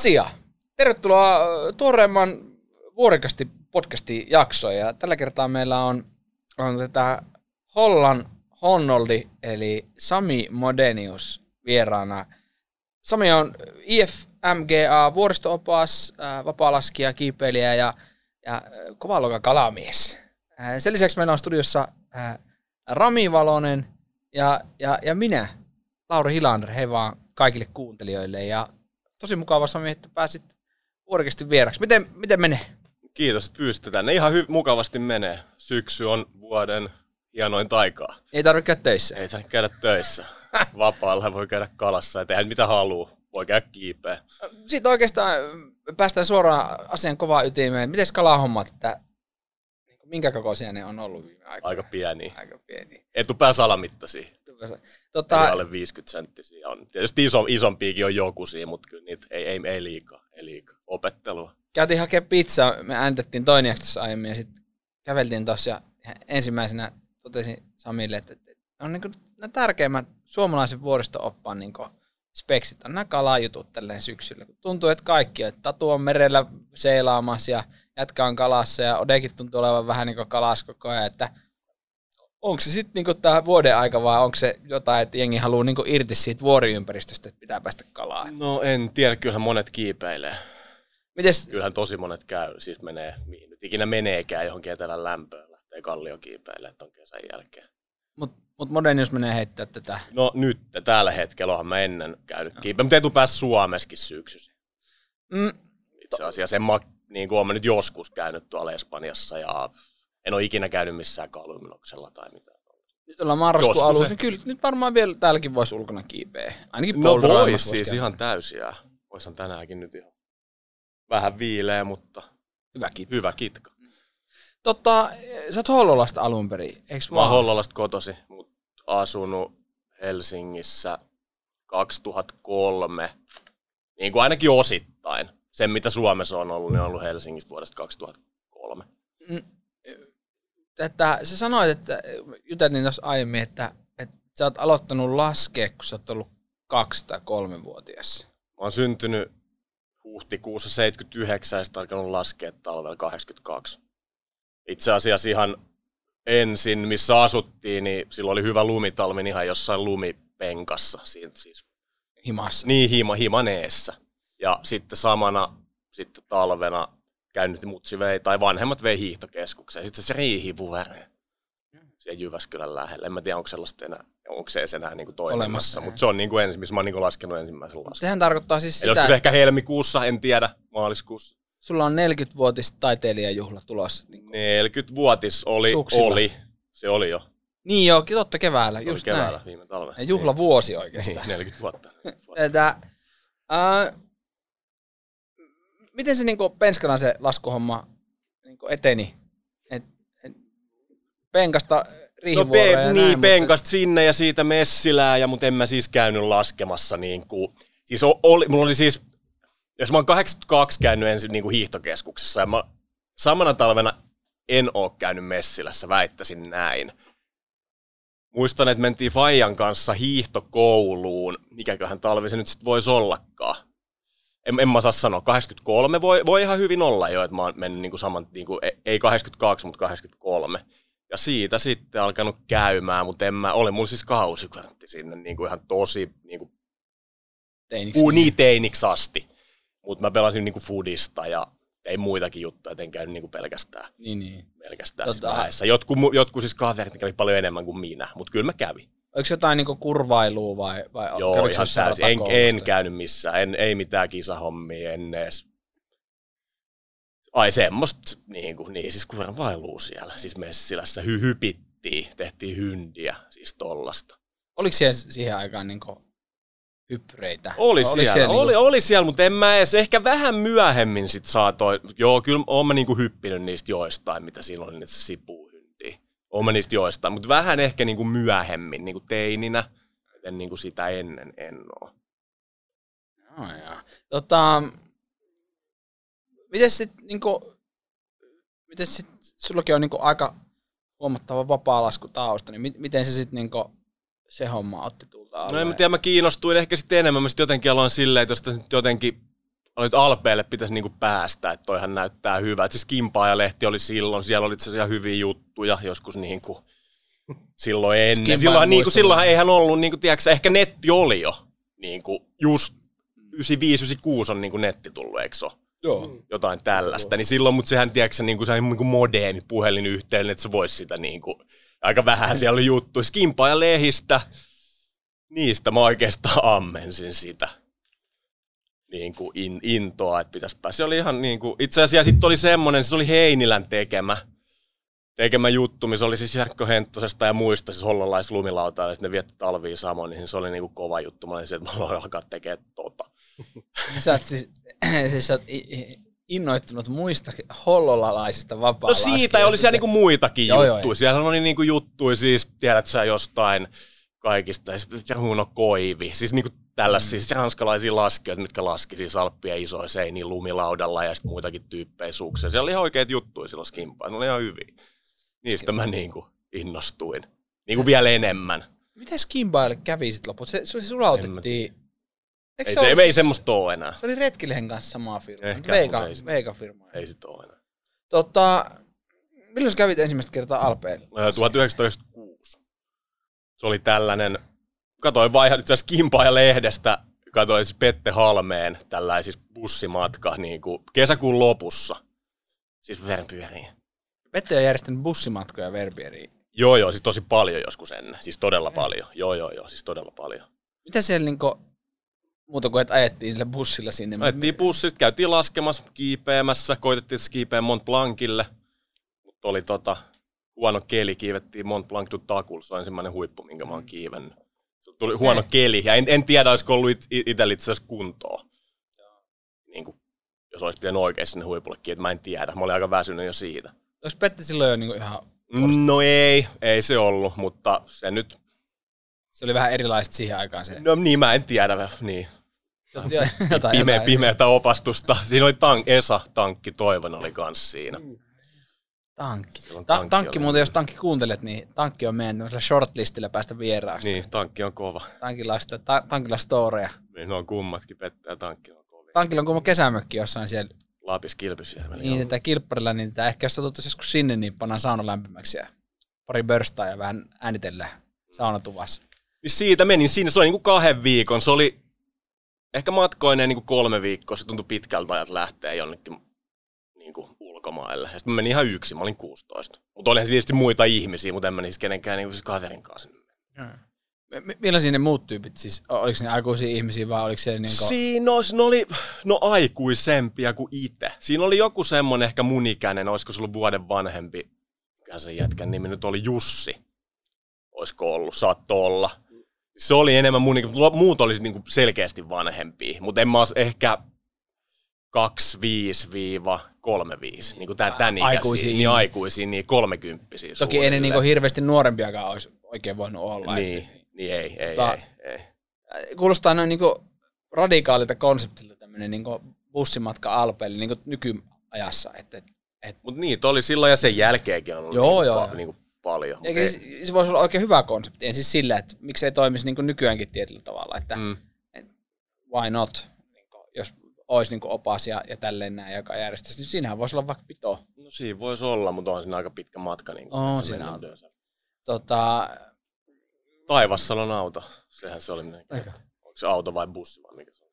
asia. Tervetuloa äh, tuoreemman vuorikasti podcastin jaksoon. Ja tällä kertaa meillä on, on tätä Hollan Honnoldi, eli Sami Modenius vieraana. Sami on IFMGA vuoristoopas, äh, vapaalaskija, kiipeilijä ja, ja äh, kova luokan kalamies. Sen lisäksi meillä on studiossa Rami Valonen ja, ja, ja minä, Lauri Hilander. Hei vaan kaikille kuuntelijoille. Ja tosi mukava Sami, että pääsit vuorikasti vieraksi. Miten, miten menee? Kiitos, että pyysitte tänne. Ihan hy- mukavasti menee. Syksy on vuoden hienoin taikaa. Ei tarvitse käydä töissä. Ei tarvitse käydä töissä. Vapaalla voi käydä kalassa ja tehdä mitä haluaa. Voi käydä kiipeä. Sitten oikeastaan päästään suoraan asian kovaan ytimeen. Miten kalahommat, että minkä kokoisia ne on ollut viime aikoina? Aika pieni. Aika pieni. Etupää salamittaisia. Tota, alle 50 senttisiä on. Tietysti iso, isompiakin on joku siinä, mutta kyllä niitä ei, ei, ei liikaa. Ei liikaa. Opettelua. käytiin hakemaan pizzaa, me ääntettiin toinen jaksossa aiemmin ja sitten käveltiin tuossa ja ensimmäisenä totesin Samille, että, on niin nämä tärkeimmät suomalaisen vuoristo-oppaan niin speksit on nämä kalajutut tälleen syksyllä. Tuntuu, että kaikki, että Tatu on merellä seilaamassa ja jätkä on kalassa ja Odekin tuntuu olevan vähän niin kuin kalas koko ajan, että onko se sitten niin tämä vuoden aika vai onko se jotain, että jengi haluaa niin irti siitä vuoriympäristöstä, että pitää päästä kalaan? No en tiedä, kyllähän monet kiipeilee. Mites, Kyllähän tosi monet käy, siis menee, mihin nyt ikinä meneekään johonkin etelän lämpöön. Lähtee kalliokiipeilemään ton kesän jälkeen. mut, mut Modernius menee heittää tätä. No nyt, tällä hetkellä onhan mä ennen käynyt kiipeä, mutta etupäässä Suomessakin syksyisin. Mm, Itse asiassa en mä, niin kuin mä nyt joskus käynyt tuolla Espanjassa ja en ole ikinä käynyt missään kaluminoksella tai mitään. nyt ollaan marraskuun alussa, niin kyllä nyt varmaan vielä täälläkin voisi ulkona kiipeä. Ainakin No voisi siis käydä. ihan täysiä. Voisin tänäänkin nyt ihan vähän viileä, mutta Hyvä kiitos. hyvä kitka. Totta, sä oot Hollolasta alun perin, eiks Mä oon? Hollolasta kotosi, mutta asunut Helsingissä 2003, niin kuin ainakin osittain. Sen, mitä Suomessa on ollut, niin on ollut Helsingistä vuodesta 2003. Mm, Että sä sanoit, että juteltiin tuossa aiemmin, että, että sä oot aloittanut laskea, kun sä oot ollut kaksi tai kolme vuotias. Mä oon syntynyt huhtikuussa 79 ja sitten alkanut laskea talvella 82. Itse asiassa ihan ensin, missä asuttiin, niin silloin oli hyvä lumitalvi ihan jossain lumipenkassa. Siinä, siis Himassa. niin hima, himaneessa. Ja sitten samana sitten talvena käynyt mutsi vei, tai vanhemmat vei hiihtokeskukseen. Sitten se riihivuoreen. Siellä Jyväskylän lähellä. En mä tiedä, onko sellaista enää, onko se enää niinku Olemassa, toimimassa. Mutta se on niinku ensin, missä mä oon niinku laskenut ensimmäisen laskun. Sehän tarkoittaa siis Eli sitä, olisiko se ehkä helmikuussa, en tiedä, maaliskuussa. sulla on 40-vuotis taiteilijajuhla tulossa. Niin, 40-vuotis oli, Suksilla. oli, se oli jo. niin joo, totta keväällä, Se just keväällä näin. viime talvena. Ja juhlavuosi Niin, oikeastaan. 40 vuotta. Että, ää, miten se niinku penskana se laskuhomma niinku eteni? Et, et, penkasta No pe- ja näin, niin, mutta- penkasta sinne ja siitä messilää, ja, mutta en mä siis käynyt laskemassa. Niin kuin, siis oli, mulla oli siis, jos mä oon 82 käynyt ensin niin kuin hiihtokeskuksessa, ja mä, samana talvena en oo käynyt messilässä, väittäisin näin. Muistan, että mentiin Fajan kanssa hiihtokouluun, mikäköhän talvi se nyt sitten voisi ollakaan. En, en mä saa sanoa, 83 voi, voi ihan hyvin olla jo, että mä oon mennyt niinku saman, niinku, ei- ei 82, mutta 83. Ja siitä sitten alkanut käymään, mutta en mä, oli mun siis kausikortti sinne niinku ihan tosi niinku, Teiniksi. niin teiniksi asti. Mutta mä pelasin niinku foodista ja ei muitakin juttuja, et en käynyt niinku pelkästään, Niin, niin. pelkästään Tota- vähässä. Jotkut, jotkut siis kaverit kävi paljon enemmän kuin minä, mutta kyllä mä kävin. Oliko jotain niinku kurvailua vai, vai Joo, ihan täysin. En, en käynyt missään, en, ei mitään kisahommia, en edes... Ai semmoista, niin, kuin, niin siis kuvan vailuu siellä, siis Messilässä hy, hypittiin, tehtiin hyndiä, siis tollasta. Oliko siihen, siihen aikaan niinku hyppyreitä? Oli Oliko siellä, siellä oli, niinku- oli siellä, mutta en mä edes, ehkä vähän myöhemmin sit saatoin, joo, kyllä oon mä niinku hyppinyt niistä joistain, mitä oli, niitä sipuhyndiä. Oon mä niistä joistain, mutta vähän ehkä niinku myöhemmin, niinku teininä, en niinku sitä ennen en oo. Oh, joo. Tota, miten sit niinku, miten sit, sullakin on niinku aika huomattava vapaa-laskutausta, niin mi- miten se sit niinku, se homma otti tulta No en mä tiedä, mä kiinnostuin ehkä sitten enemmän. Mä sitten jotenkin aloin silleen, että jos tästä nyt Alpeelle pitäisi niinku päästä, että toihan näyttää hyvä. Et se Skimpaaja-lehti oli silloin, siellä oli itse asiassa hyviä juttuja, joskus niinku silloin ennen. Skimpaajan Silloin, niinku, silloinhan eihän ollut, niinku, tiedätkö, ehkä netti oli jo, niinku, just 95-96 on niinku netti tullut, eikö se ole? Joo. jotain tällaista, niin silloin, mutta sehän, tiedätkö, se, niin kuin, se on niin kuin modeemi puhelinyhteydellä, että se voisi sitä niin kuin, aika vähän siellä oli juttu. Skimpaa ja lehistä, niistä mä oikeastaan ammensin sitä niin kuin in, intoa, että pitäisi päästä. Se oli ihan niin kuin, itse asiassa sitten oli semmoinen, se oli Heinilän tekemä, tekemä juttu, missä oli siis Jarkko Henttosesta ja muista, siis hollolais lumilauta, ja sitten ne vietti talviin samoin, niin se oli niin kuin kova juttu. Mä olin se, että mä aloin alkaa tekemään tota. Sä oot siis, siis sä oot innoittunut muista hollolalaisista vapaa No siitä ja oli siellä niinku muitakin Joo, joo, juttuja. ei. Siellä oli niinku juttuja, siis tiedät sä jostain kaikista, siis Runo Koivi, siis niinku tällaisia mm. siis ranskalaisia laskijoita, mitkä laski siis Alppia isoja seiniä lumilaudalla ja sitten muitakin tyyppejä suksia. Siellä oli ihan oikeat juttuja silloin skimpaa, ne oli ihan hyviä. Niistä mä niinku innostuin. Niinku vielä enemmän. Miten Skimbaille kävi sit loput? Se, se sulautettiin. Ei, se, se, ei siis- semmoista ole enää. Se oli Retkilehen kanssa samaa firmaa. Ehkä, Veika, ei sit- Veika firma. Ei sit ole enää. Tota, milloin sä kävit ensimmäistä kertaa Alpeilla? Ö, 1996. Se oli tällainen, katoin vai itse asiassa Kimpaa ja lehdestä, katoin siis Pette Halmeen tällainen siis bussimatka niin kuin kesäkuun lopussa. Siis Vernpyöriin. Pette on järjestänyt bussimatkoja Verbieriin. Joo, joo, siis tosi paljon joskus ennen. Siis todella paljon. Joo, joo, joo, siis todella paljon. Mitä siellä niinku, muuta kuin että ajettiin sillä bussilla sinne? Ajettiin bussista, käytiin laskemassa, kiipeämässä, koitettiin kiipeä Mont Blancille. Mutta oli tota, huono keli, kiivettiin Mont Blanc du Takulla. Se on ensimmäinen huippu, minkä mä oon kiivennyt. Tuli huono keli, ja en, en tiedä, olisiko ollut it, it, itsellä itse asiassa kuntoa. Niin kuin, jos olisi pitänyt oikein sinne huipulle kiinni, mä en tiedä. Mä olin aika väsynyt jo siitä. Onko Pette silloin jo niinku ihan, No ei, ei se ollut, mutta se nyt, se oli vähän erilaista siihen aikaan se. no niin mä en tiedä, niin. Jo- jotain, Pime, jotain. pimeätä opastusta. Siinä oli tank, Esa Tankki Toivon oli kans siinä. Tankki. Silloin Ta- tankki tankki muuten, jos tankki kuuntelet, niin tankki on meidän shortlistillä päästä vieraaksi. Niin, tankki on kova. Tankilla on, sitä, ta- tankilla on storeja. Niin, ne on kummatkin, Pette ja tankki on kovia. Tankilla on kuuma kesämökki jossain siellä. Lapis Kilpisjärvellä. Niin, tätä kilpparilla, niin tätä ehkä jos satuttaisiin joskus sinne, niin pannaan sauna lämpimäksi ja pari börstaa ja vähän äänitellään saunatuvassa. Niin siitä menin sinne, se oli niinku kahden viikon. Se oli ehkä matkoinen niinku kolme viikkoa. Se tuntui pitkältä ajat lähteä jonnekin niinku ulkomaille. Ja sitten mä menin ihan yksin, mä olin 16. Mutta olihan tietysti muita ihmisiä, mutta en mä niissä kenenkään niinku siis kaverin kanssa. M- millaisia ne muut tyypit siis? Oliko ne aikuisia ihmisiä vai oliko siellä niinku... Siinä olisi, ne oli no aikuisempia kuin itse. Siinä oli joku semmonen ehkä mun ikäinen, olisiko se ollut vuoden vanhempi, mikä se jätkän nimi nyt oli Jussi. Olisiko ollut, saattoi olla. Se oli enemmän mun, muut olisi niinku selkeästi vanhempia, mutta en mä olisi ehkä 25-35, niinku tän, tän ikäisiä, Aikuisia niin aikuisia, niin kolmekymppisiä Toki ei ne niinku hirveästi nuorempiakaan olisi oikein voinut olla. Niin, niin ei, ei, Tota- ei, ei. Et kuulostaa noin niinku radikaalilta konseptilta tämmöinen niinku bussimatka Alpeille niinku nykyajassa. Että, et, et, Mutta niitä oli silloin ja sen jälkeenkin on ollut Joo, niinku, joo. pa- niinku paljon. mut eikä ei- se, se voisi olla oikein hyvä konsepti. En siis sillä, että miksei toimisi niinku nykyäänkin tietyllä tavalla. Että Mm. why not? Niinku, jos olisi niinku opas ja, ja tälleen näin, joka järjestäisi, niin siinähän voisi olla vaikka pito. No siinä voisi olla, mutta on siinä aika pitkä matka. Niin On että se siinä on. Tota, Taivassalon auto. Sehän se oli. Minä. Onko se auto vai bussi vai mikä se on?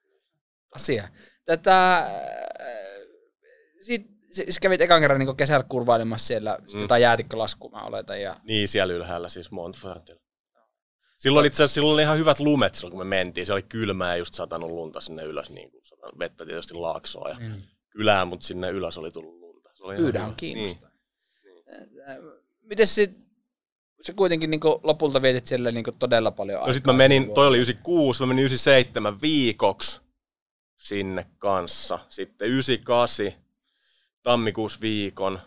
asia. Tätä, äh, sit, siis kävit ekan kerran niin kesällä kurvailemassa siellä mm. jotain jäätikkolaskua, mä oletan. Ja, Niin, siellä ylhäällä siis Montferratilla. Silloin itse asiassa silloin oli ihan hyvät lumet silloin, kun me mentiin. Se oli kylmää ja just satanut lunta sinne ylös, niin kuin vettä tietysti laaksoa ja mm. kylään, mutta sinne ylös oli tullut lunta. Se oli Pyydä on kiinnostaa. Niin. Miten sit, sä kuitenkin niin lopulta vietit siellä niin todella paljon No sit mä menin, toi oli 96, mä menin 97 viikoksi sinne kanssa. Sitten 98, tammikuussa viikon,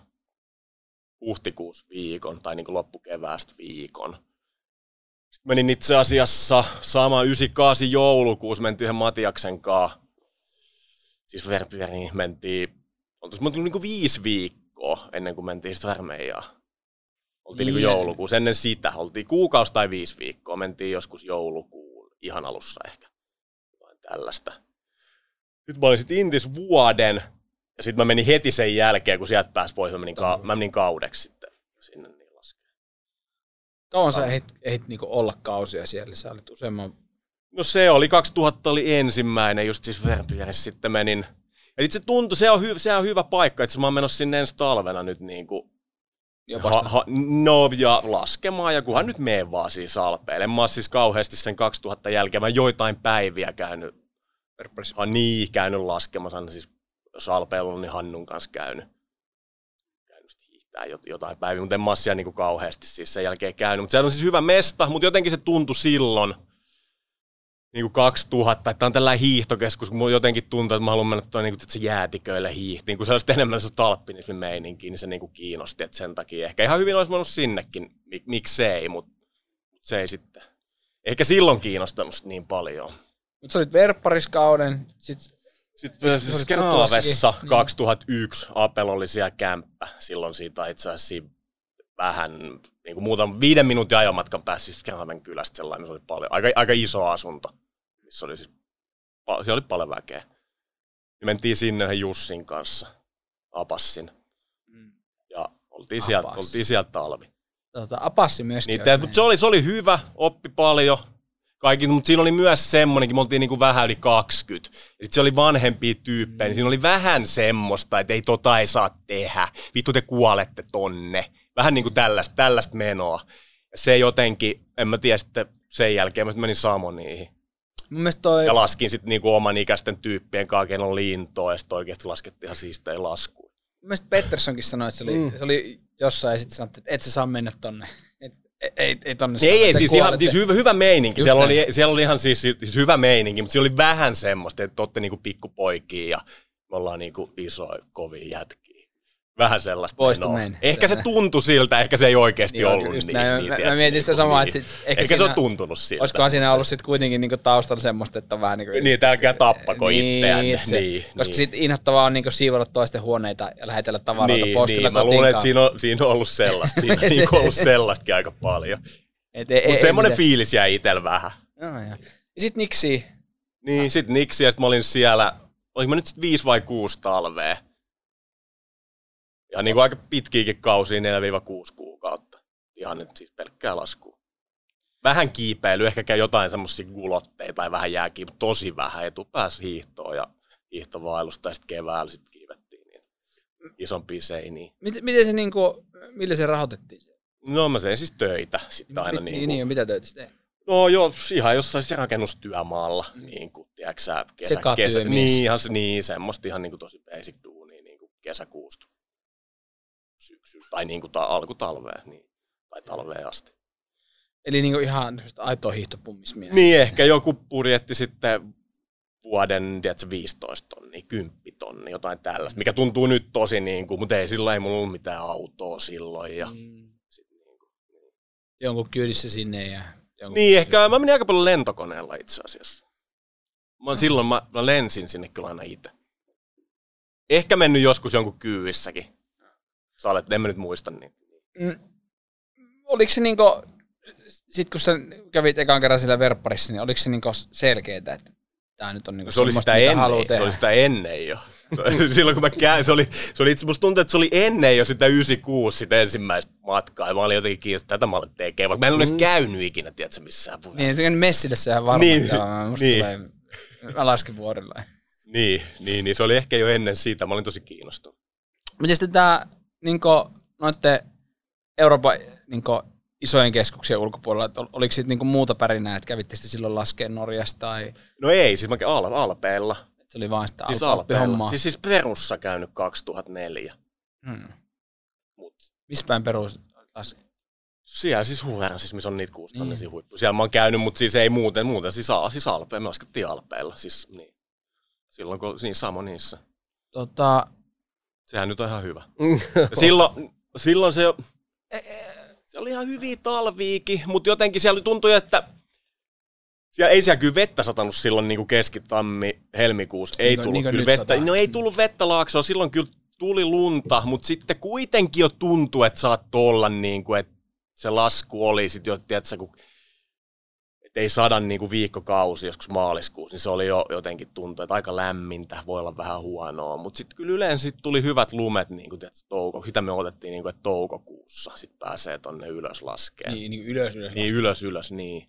huhtikuussa viikon, tai niin kuin loppukeväästä viikon. Sitten menin itse asiassa sama 98 joulukuussa, mentiin yhden Matiaksen kanssa. Siis Verpyöriin mentiin, oltais menty niin kuin viisi viikkoa ennen kuin mentiin sitten Värmeijaan. Oltiin niin Niin. joulukuussa. Ennen sitä oltiin kuukausi tai viisi viikkoa. Mentiin joskus joulukuun ihan alussa ehkä. Jotain tällaista. nyt mä olin sitten Intis vuoden, ja sitten mä menin heti sen jälkeen, kun sieltä pääsi pois, mä menin, ka- mä menin kaudeksi sitten sinne niin. Kauan sä ehdit, ehdit niinku olla kausia siellä? Sä olit useamman... No se oli, 2000 oli ensimmäinen, just siis Verpierissä sitten menin. Ja sit se tuntui, se on, hy- se on hyvä paikka, että mä oon menossa sinne ensi talvena nyt niin kuin Ha, ha, no ja laskemaan, ja kunhan nyt mene vaan siis Alpeille. Mä oon siis kauheasti sen 2000 jälkeen, mä joitain päiviä käynyt, ha, niin, käynyt laskemassa, siis jos Alpeilla on, niin Hannun kanssa käynyt. Jot- jotain päiviä, mutta en oo siellä niinku kauheasti siis sen jälkeen käynyt. Mutta se on siis hyvä mesta, mutta jotenkin se tuntui silloin, niin kuin 2000, että on tällainen hiihtokeskus, kun mulla jotenkin tuntuu, että mä haluan mennä tuonne niin kuin, jäätiköille hiihtiin, kun se olisi enemmän se talppinismin meininki, niin se niin kuin kiinnosti, että sen takia ehkä ihan hyvin olisi voinut sinnekin, Mik, miksei, mutta se ei sitten, ehkä silloin kiinnostanut niin paljon. Mutta sä olit verppariskauden, sit Sitten Kraavessa Tutlassakin, 2001 Apel oli siellä kämppä. Silloin siitä itse asiassa vähän, niin kuin muutaman viiden minuutin ajomatkan päässä siis Kraaven kylästä sellainen, se oli paljon, aika, aika iso asunto, missä oli siis, siellä oli paljon väkeä. Me mentiin sinne yhden Jussin kanssa, Apassin, ja oltiin sieltä, oltiin sieltä talvi. tota, Apassi myöskin. Niin, te, mutta se oli, se oli hyvä, oppi paljon. Kaikki, mutta siinä oli myös semmonenkin, me oltiin niinku vähän yli 20. Ja sit se oli vanhempia tyyppejä, niin siinä oli vähän semmoista, että ei tota ei saa tehdä. Vittu te kuolette tonne. Vähän niinku tällaista, tällaista menoa. Se jotenkin, en mä tiedä sitten sen jälkeen, mä menin. Mun mielestä toi, Ja laskin sitten niinku oman ikäisten tyyppien kanssa, keillä on lintoa, ja sitten oikeasti laskettiin ihan siistejä laskuja. mun mielestä Petterssonkin sanoi, että se oli, mm. se oli jossain ja sitten sanottiin, että et sä saa mennä tonne. Et, ei, ei, ei tonne saa, Ei, ei, te siis, ihan, siis hyvä, hyvä meininki. Just Siellä näin. oli, siellä oli ihan siis, siis hyvä meininki, mutta siellä oli vähän semmoista, että olette niinku pikkupoikia ja me ollaan niinku isoja, kovia jätkiä. Vähän sellaista Poista menoa. meni. Ehkä se tuntui siltä, ehkä se ei oikeasti Niin, ollut just niin. näin. niin Mä- mä mietin sitä niinku samaa, niin. että sit ehkä ehkä se on siinä- tuntunut siltä. Olisikohan siinä ollut sitten kuitenkin niinku taustalla semmoista, että on vähän niinku... Niin, että älkää tappako itseänne. että se- Niin, koska niin. sitten inhottavaa on niinku siivota toisten huoneita ja lähetellä tavaroita Niin, postilla niin, mä luulen, että siinä on, siinä on ollut sellaista. Siinä on niinku ollut sellaistakin aika paljon. Mutta semmoinen fiilis jäi itsellä vähän. Ja sit Niksi, Niin, sit Niksi, ja sit mä olin siellä, olinko mä nyt sit viisi vai kuusi talvea. Ja niin kuin aika pitkiäkin kausia, 4-6 kuukautta. Ihan nyt siis pelkkää laskua. Vähän kiipeily, ehkä käy jotain semmosia gulotteita tai vähän jääkiä, mutta tosi vähän etupäässä hiihtoa ja hiihtovailusta ja sitten keväällä sit kiivettiin niin isompia seiniä. miten, miten se niinku, millä se rahoitettiin? No mä tein siis töitä sitten aina Mit- niin, niin, kuin, niin, mitä töitä se teet? No joo, ihan jossain se rakennustyömaalla, niin kuin, tiedätkö sä, kesä, kesä, niin, ihan, niin, semmoista ihan niin kuin tosi basic duunia, niin kuin kesäkuusta tai niin kuin ta, alkutalvea, niin, tai talveen asti. Eli niinku ihan semmoista aitoa hiihtopummismia. Niin, ehkä joku budjetti sitten vuoden, tiedätkö, 15 tonnia, 10 tonnia, jotain tällaista, mikä tuntuu nyt tosi niin kuin, mutta ei silloin ei mulla ollut mitään autoa silloin. Ja, Mm. sit niin, kuin. Jonkun kyydissä sinne ja... Jonkun niin, ehkä mä menin aika paljon lentokoneella itse asiassa. Mä, silloin mä, mä lensin sinne kyllä aina itse. Ehkä mennyt joskus jonkun kyyvissäkin. Sä olet, en mä nyt muista niin. Mm. Oliko se niinku, sit kun sä kävit ekan kerran siellä verpparissa, niin oliko se niinku selkeetä, että tää nyt on niinku Se oli semmoista, sitä mitä ennen, se oli sitä ennen jo. Silloin kun mä käyn, se oli, se oli itse musta tuntuu, että se oli ennen jo sitä 96 sitä ensimmäistä matkaa. Ja mä olin jotenkin kiinnostunut, että tätä mä olen tekemään. Vaikka mä en ole edes käynyt ikinä, tiedätkö, missään puheessa. Niin, se on messille sehän varmaan. Niin, joo, musta niin. tulee, mä lasken vuorilla. Niin, niin, niin, se oli ehkä jo ennen siitä. Mä olin tosi kiinnostunut. Miten sitten tää, niinku, noitte Euroopan niinku, isojen keskuksien ulkopuolella, että ol- oliko sitten niinku muuta pärinää, että kävitte sitten silloin laskeen Norjasta tai No ei, siis mä käyn Al- Alpeella. se oli vaan sitä Siis al- Alpeella. Siis, siis Perussa käynyt 2004. hmm. Mut Missä päin perus las- siellä siis Huveran, siis missä on niitä kuustannisia niin. huippuja. Siellä mä oon käynyt, mutta siis ei muuten, muuten siis, siis Alpeella. Me laskettiin Alpeella. Siis niin. Silloin kun niin samo niissä. Tota, Sehän nyt on ihan hyvä. Ja silloin, silloin se, se oli ihan hyviä talviikin, mutta jotenkin siellä tuntui, että siellä ei siellä kyllä vettä satanut silloin niin kuin keskitammi helmikuussa. Ei Niin tullut niin kyllä vettä. sataa. No ei tullut vettä laaksoa, silloin kyllä tuli lunta, mutta sitten kuitenkin jo tuntui, että saattoi olla niin kuin, että se lasku oli sitten jo, tiedätkö, kun ei sadan niin kuin viikkokausi joskus maaliskuussa, niin se oli jo jotenkin tuntuu, että aika lämmintä, voi olla vähän huonoa. Mutta sitten kyllä yleensä sit tuli hyvät lumet, niin kuin, tiedätkö, touko, sitä me otettiin, niin kuin, että toukokuussa sitten pääsee tonne ylös laskeen. Niin, niin ylös, ylös. Niin ylös, ylös, niin.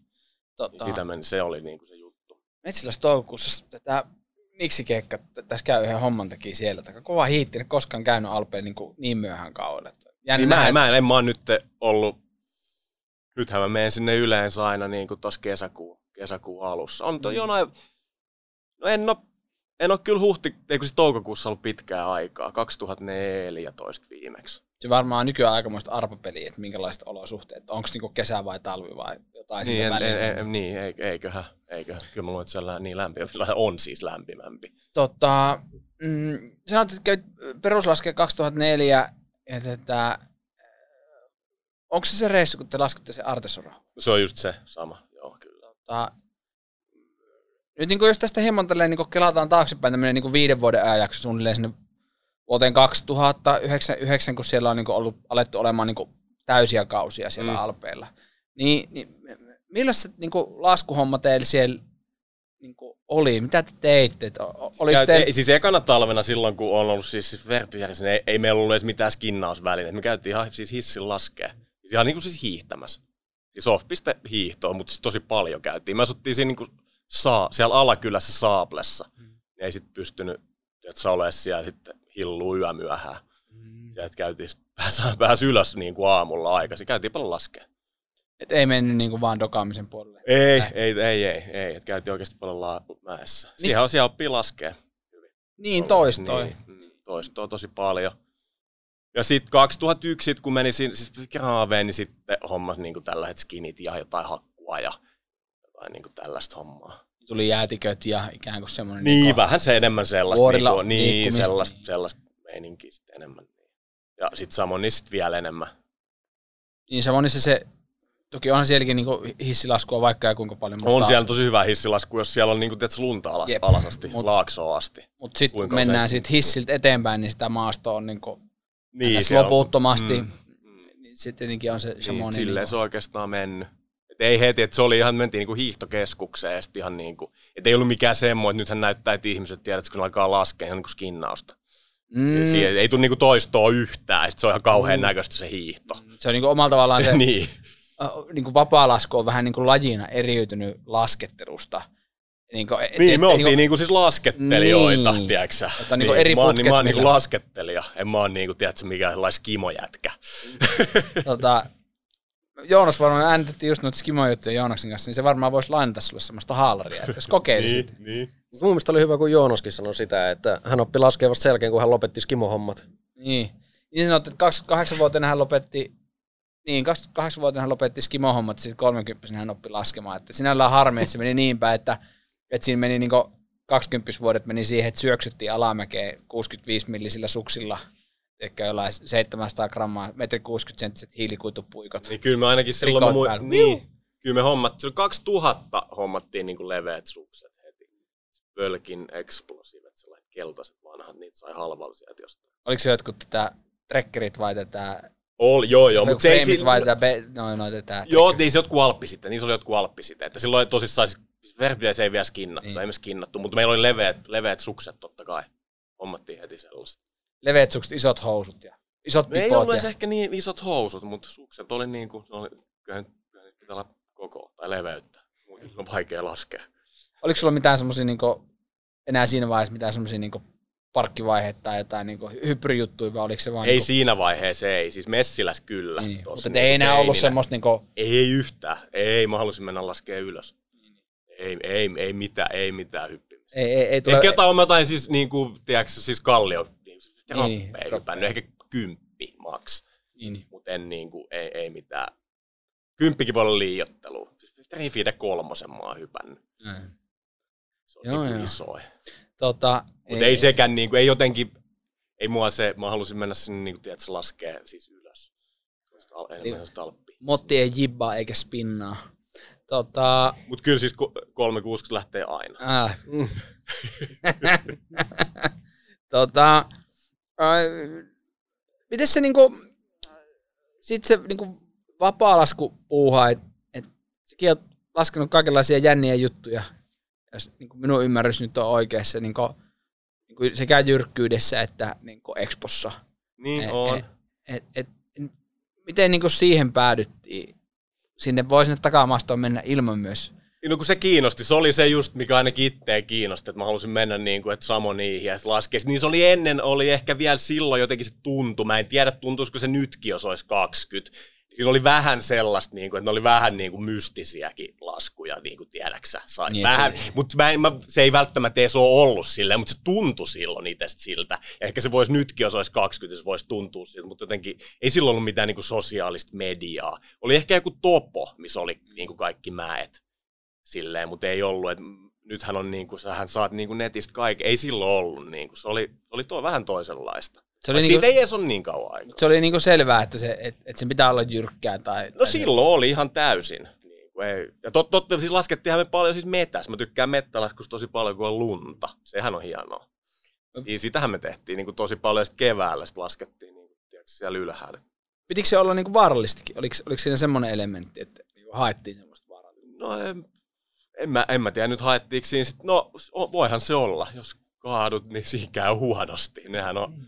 Niin sitä meni, se oli niin kuin se juttu. Metsiläs toukokuussa tätä miksi keikka, tässä käy yhden homman teki siellä. Taka kova hiitti, ne koskaan käynyt Alpeen niin, niin myöhään kauan. Jännä, niin mä, en, mä, en, en, mä oon nyt ollut, nythän mä menen sinne yleensä aina niin kuin tuossa kesäkuun, kesäkuun alussa. On mm. jonain, no en oo, en oo kyllä huhti, eikö se toukokuussa ollut pitkää aikaa, 2014 viimeksi. Se varmaan nykyään aikamoista arpapeliä, että minkälaiset olosuhteet, onko niinku kesä vai talvi vai jotain niin, en, en, en, niin eiköhän, eiköhän. Kyllä mä luulen, että siellä niin lämpi, on siis lämpimämpi. Tota, mm, sanoit, että käyt peruslaskea 2004, että, että onko se se reissu, kun te laskette se Artesorah? Se on just se sama, joo kyllä. Tota, nyt niin jos tästä hieman tälleen, niin kelataan taaksepäin tämmöinen niin viiden vuoden ajanjakso suunnilleen sinne vuoteen 2009, kun siellä on niin ollut alettu olemaan niin täysiä kausia siellä mm. Alpeilla. Niin, niin millaista niin laskuhomma teillä siellä niin oli? Mitä te teitte? Oliko Käyt, te... Siis ekana talvena silloin, kun on ollut siis, siis verppijärjestö, niin ei, ei meillä ollut edes mitään skinnausvälineitä. Me käytiin ihan siis hissin laskea. Ihan niin kuin siis hiihtämässä. Siis off-piste hiihtoa, mutta siis tosi paljon käytiin. Me asuttiin siinä niin kuin saa, siellä alakylässä Saaplessa. Mm. Ei sitten pystynyt että ole siellä sitten hilluu yömyöhään. Mm. Sieltä käytiin pääsi ylös niin kuin aamulla aikaisin. Käytiin paljon laskea. Et ei mennyt niin kuin vaan dokaamisen puolelle. Ei, ei, ei, ei, ei, ei. Et käytiin oikeasti paljon la- mäessä. Niin, siellä, siellä oppii laskea. Niin, toistoi. Niin, mm, toistoi tosi paljon. Ja sitten 2001, sit, kun meni siis graaveen, niin sitten hommas niin tällaiset skinit ja jotain hakkua ja jotain niin tällaista hommaa tuli jäätiköt ja ikään kuin semmoinen... Niin, niin vähän se enemmän sellaista, niin, kuin, niin sellaista, niin. sellaista meininkiä sitten enemmän. Ja sitten Samonissa vielä enemmän. Niin Samonissa se, toki onhan sielläkin niin hissilaskua vaikka ja kuinka paljon. Mutta... On siellä tosi hyvä hissilasku, jos siellä on niin kuin, tiedätkö, lunta alas, Jep. alasasti, mut, laaksoa asti. Mutta sitten kun mennään sit hissiltä eteenpäin, niin sitä maastoa on niin niin, loputtomasti. On, mm, sitten tietenkin on se niin, Silleen niin se oikeastaan mennyt ei heti, että se oli ihan, mentiin niinku hiihtokeskukseen ja ihan niinku, että ei ollut mikään semmoinen, että nythän näyttää, että ihmiset tiedät, kun alkaa laskea ihan niinku skinnausta. Mm. Siihen ei tule niinku toistoa yhtään, ja se on ihan kauhean mm. näköistä se hiihto. Se on niinku omalla tavallaan se, niin. niin kuin vapaa-lasku on vähän niin kuin lajina eriytynyt laskettelusta. Niin, kuin, et, niin, me oltiin niin kuin, siis laskettelijoita, niin. tiedätkö Että niin, eri mä oon, niin, mä oon niin kuin laskettelija, en mä oon niin kuin, tiedätkö, mikä sellainen skimojätkä. Tota, Joonas varmaan äänitettiin just noita skimojuttuja Joonaksen kanssa, niin se varmaan voisi lainata sulle semmoista haalaria, että jos kokeilisit. niin, niin. Mun mielestä oli hyvä, kun Joonaskin sanoi sitä, että hän oppi laskea vasta sen jälkeen, kun hän lopetti skimohommat. Niin. Niin sanoit, että 28-vuotiaana hän lopetti niin, 28-vuotiaana hän lopetti skimohommat, ja sitten 30 hän oppi laskemaan. Että sinällään harmi, että se meni niin päin, että, että siinä meni niin 20 vuodet meni siihen, että syöksyttiin alamäkeen 65 millisillä suksilla – ehkä jollain 700 grammaa, metri 60 senttiset hiilikuitupuikot. Niin kyllä me ainakin silloin, mä mu- niin, kyllä me hommat, silloin 2000 hommattiin niin kuin leveät sukset heti. Pölkin explosiivet, sellaiset keltaiset vanhat, niitä sai halvalla sieltä jostain. Oliko se jotkut tätä trekkerit vai tätä Oli, joo, joo. Mutta se ei sillä... vai tätä, be... no, no, tätä Joo, niin se jotkut alppi sitten, niissä oli jotkut alppi sitten. Että silloin tosissaan, Verbiläis ei vielä skinnattu, niin. ei me skinnattu, mutta meillä oli leveät, leveät sukset totta kai. Hommattiin heti sellaista leveät sukset, isot housut ja isot pipot. Ei ollut ja... ehkä niin isot housut, mutta sukset oli niin kuin, oli, kyllähän, kyllähän pitää olla koko tai leveyttä. Muuten on vaikea laskea. Oliko sulla mitään semmoisia niin enää siinä vaiheessa mitään semmoisia niin parkkivaiheita tai jotain niin hypryjuttuja, vai oliko se vaan... Ei niin kuin... siinä vaiheessa, ei. Siis Messiläs kyllä. Niin, mutta niin ei enää ollut semmoista... Niin kuin... Ei yhtään. Ei, mä halusin mennä laskea ylös. Ei, ei, ei mitään, ei mitään hyppimistä. Ei, ei, ei tule... Ehkä jotain, jotain siis, niin kuin, tiedätkö, siis kallio niin, niin, hypännyt, ehkä kymppi maks. Niin. niin. Mutta en niinku, ei, ei mitään. Kymppikin voi olla liiottelu. Rifide kolmosen mä oon hypännyt. Mm. Se on joo, niinku iso. Tota, Mutta ei, ei, sekään niinku, ei jotenkin, ei mua se, mä halusin mennä sinne niinku, tiedätkö, laskee siis ylös. Niin, Motti ei jibbaa eikä spinnaa. Tota... Mut kyllä siis 360 lähtee aina. Äh. tota, miten se niinku, sit se niinku vapaalasku puuhaa, että et, sekin on laskenut kaikenlaisia jänniä juttuja. Jos niin kuin minun ymmärrys nyt on oikeassa, niin kuin, niin kuin sekä jyrkkyydessä että niin kuin expossa. Niin Et- on. et- et, et, miten niin kuin siihen päädyttiin? Sinne voi sinne takamastoon mennä ilman myös. No kun se kiinnosti, se oli se just, mikä ainakin itseä kiinnosti, että mä halusin mennä niin kuin, että samo niihin ja laskea. Niin se oli ennen, oli ehkä vielä silloin jotenkin se tuntui. Mä en tiedä, tuntuisiko se nytkin, jos olisi 20. Siinä oli vähän sellaista, niin kuin, että ne oli vähän niin kuin mystisiäkin laskuja, niin kuin tiedäksä. Sai Niin, vähän, se- mutta mä en, mä, se ei välttämättä edes ole ollut silleen, mutta se tuntui silloin itsestä siltä. Ehkä se voisi nytkin, jos olisi 20, se voisi tuntua siltä, mutta jotenkin ei silloin ollut mitään niin kuin sosiaalista mediaa. Oli ehkä joku topo, missä oli niin kuin kaikki mäet silleen, mutta ei ollut, että nythän on niin kuin, sähän saat niin kuin netistä kaiken. Ei silloin ollut, niin kuin, se oli, oli tuo vähän toisenlaista. Se Oli oli, siitä niinku, ei edes ole niin kauan aikaa. se oli niinku selvää, että se, et, et sen pitää olla jyrkkää. Tai, No tai silloin oli ihan täysin. Niin kuin ei. Ja tot, totta, siis laskettiinhan me paljon siis metässä. Mä tykkään mettälaskusta tosi paljon, kun on lunta. Sehän on hienoa. Siis sitähän me tehtiin niin kuin tosi paljon, sit keväällä sit laskettiin niin kuin, tiedätkö, siellä ylhäällä. Pitikö se olla niinku vaarallistakin? Oliko, oliko siinä semmoinen elementti, että niinku haettiin semmoista vaarallista? No en, en, mä, en mä tiedä, nyt haettiinko siinä sit, no voihan se olla, jos kaadut, niin siinä käy huonosti. Nehän on,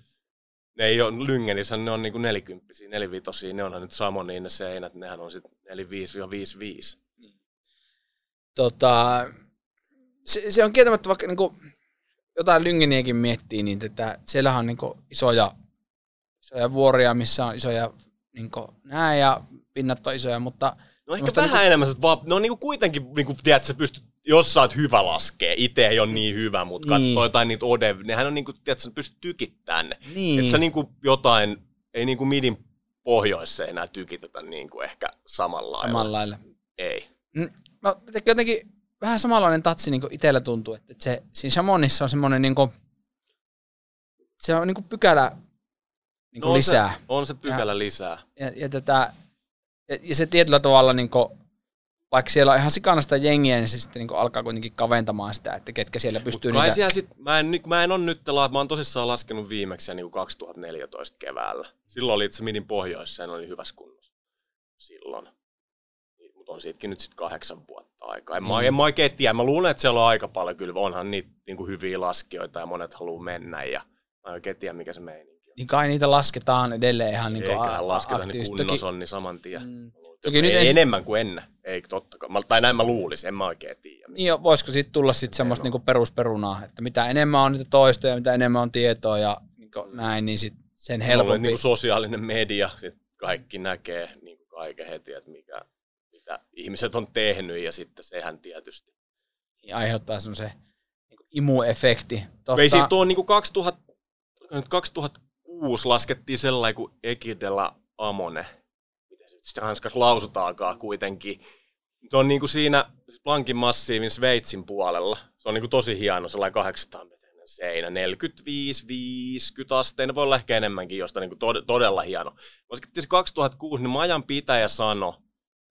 ne ei ole Lyngenissä, ne on niinku nelikymppisiä, nelivitosia, ne onhan nyt Samoniin ne seinät, nehän on sitten 45-55. Tota, se, se on kieltämättä vaikka niinku, jotain lyngeniäkin miettii, niin tätä, siellähän on niinku isoja, isoja vuoria, missä on isoja niinku, nää ja pinnat on isoja, mutta No ehkä vähän niinku... enemmän, että vaan, no niinku kuitenkin, niinku, tiedät, sä pystyt, jos sä oot hyvä laskee, itse ei ole niin hyvä, mutta Niin. katsoo jotain niitä odev, nehän on niinku, tiedät, sä pystyt tykittämään ne. niin. Että sä niinku jotain, ei niinku midin pohjoissa enää tykitetä niinku ehkä samalla lailla. samalla lailla. Ei. Mm, No jotenkin- vähän samanlainen tatsi niin itsellä tuntuu, että se, siinä Shamonissa on semmoinen niin kuin, se on niin kuin pykälä niin kuin No on lisää. Se, on se pykälä lisää. Ja, ja, tätä, ja, ja, se tietyllä tavalla, niin kuin, vaikka siellä on ihan sikana sitä jengiä, niin se sitten niin kuin alkaa kuitenkin kaventamaan sitä, että ketkä siellä pystyy Mut kai niitä... sit, mä, en, nyt- mä en ole nyt, mä oon tosissaan laskenut viimeksi niin 2014 keväällä. Silloin oli itse midin pohjoissa ja ne oli hyvässä kunnossa. Silloin. Mutta on siitäkin nyt sitten kahdeksan vuotta aikaa. En, mä, Mm. en mä oikein tiedä. Mä luulen, että siellä on aika paljon kyllä. Onhan niitä niin kuin hyviä laskijoita ja monet haluaa mennä. Ja mä en oikein tiedä, mikä se meininki on. Niin kai niitä lasketaan edelleen ihan niin kuin Eiköhän lasketa niin kunnossa on, niin saman tien. Mm. Toki nyt ei, enemmän kuin ennen. Ei totta kai. Tai näin mä luulisin, en mä oikein tiedä. Niin jo, voisiko siitä tulla sitten semmoista niinku perusperunaa, että mitä enemmän on niitä toistoja, mitä enemmän on tietoa ja niinku näin, niin sit sen Helpompi. Niin kuin sosiaalinen media, sit kaikki näkee niin kuin kaiken heti, että mikä, mitä ihmiset on tehnyt ja sitten sehän tietysti. niin aiheuttaa semmoisen niinku imuefekti. Totta, Ei siitä ole niin kuin 2000, nyt 2006 laskettiin sellainen kuin Ekidella Amone. Ranskassa lausutaankaan kuitenkin. Se on niin kuin siinä Plankin massiivin Sveitsin puolella. Se on niin kuin tosi hieno, sellainen 800 metrinen seinä, 45-50 asteinen, voi olla ehkä enemmänkin jostain niin kuin tod- todella hieno. Se 2006, niin Majan pitäjä sanoi,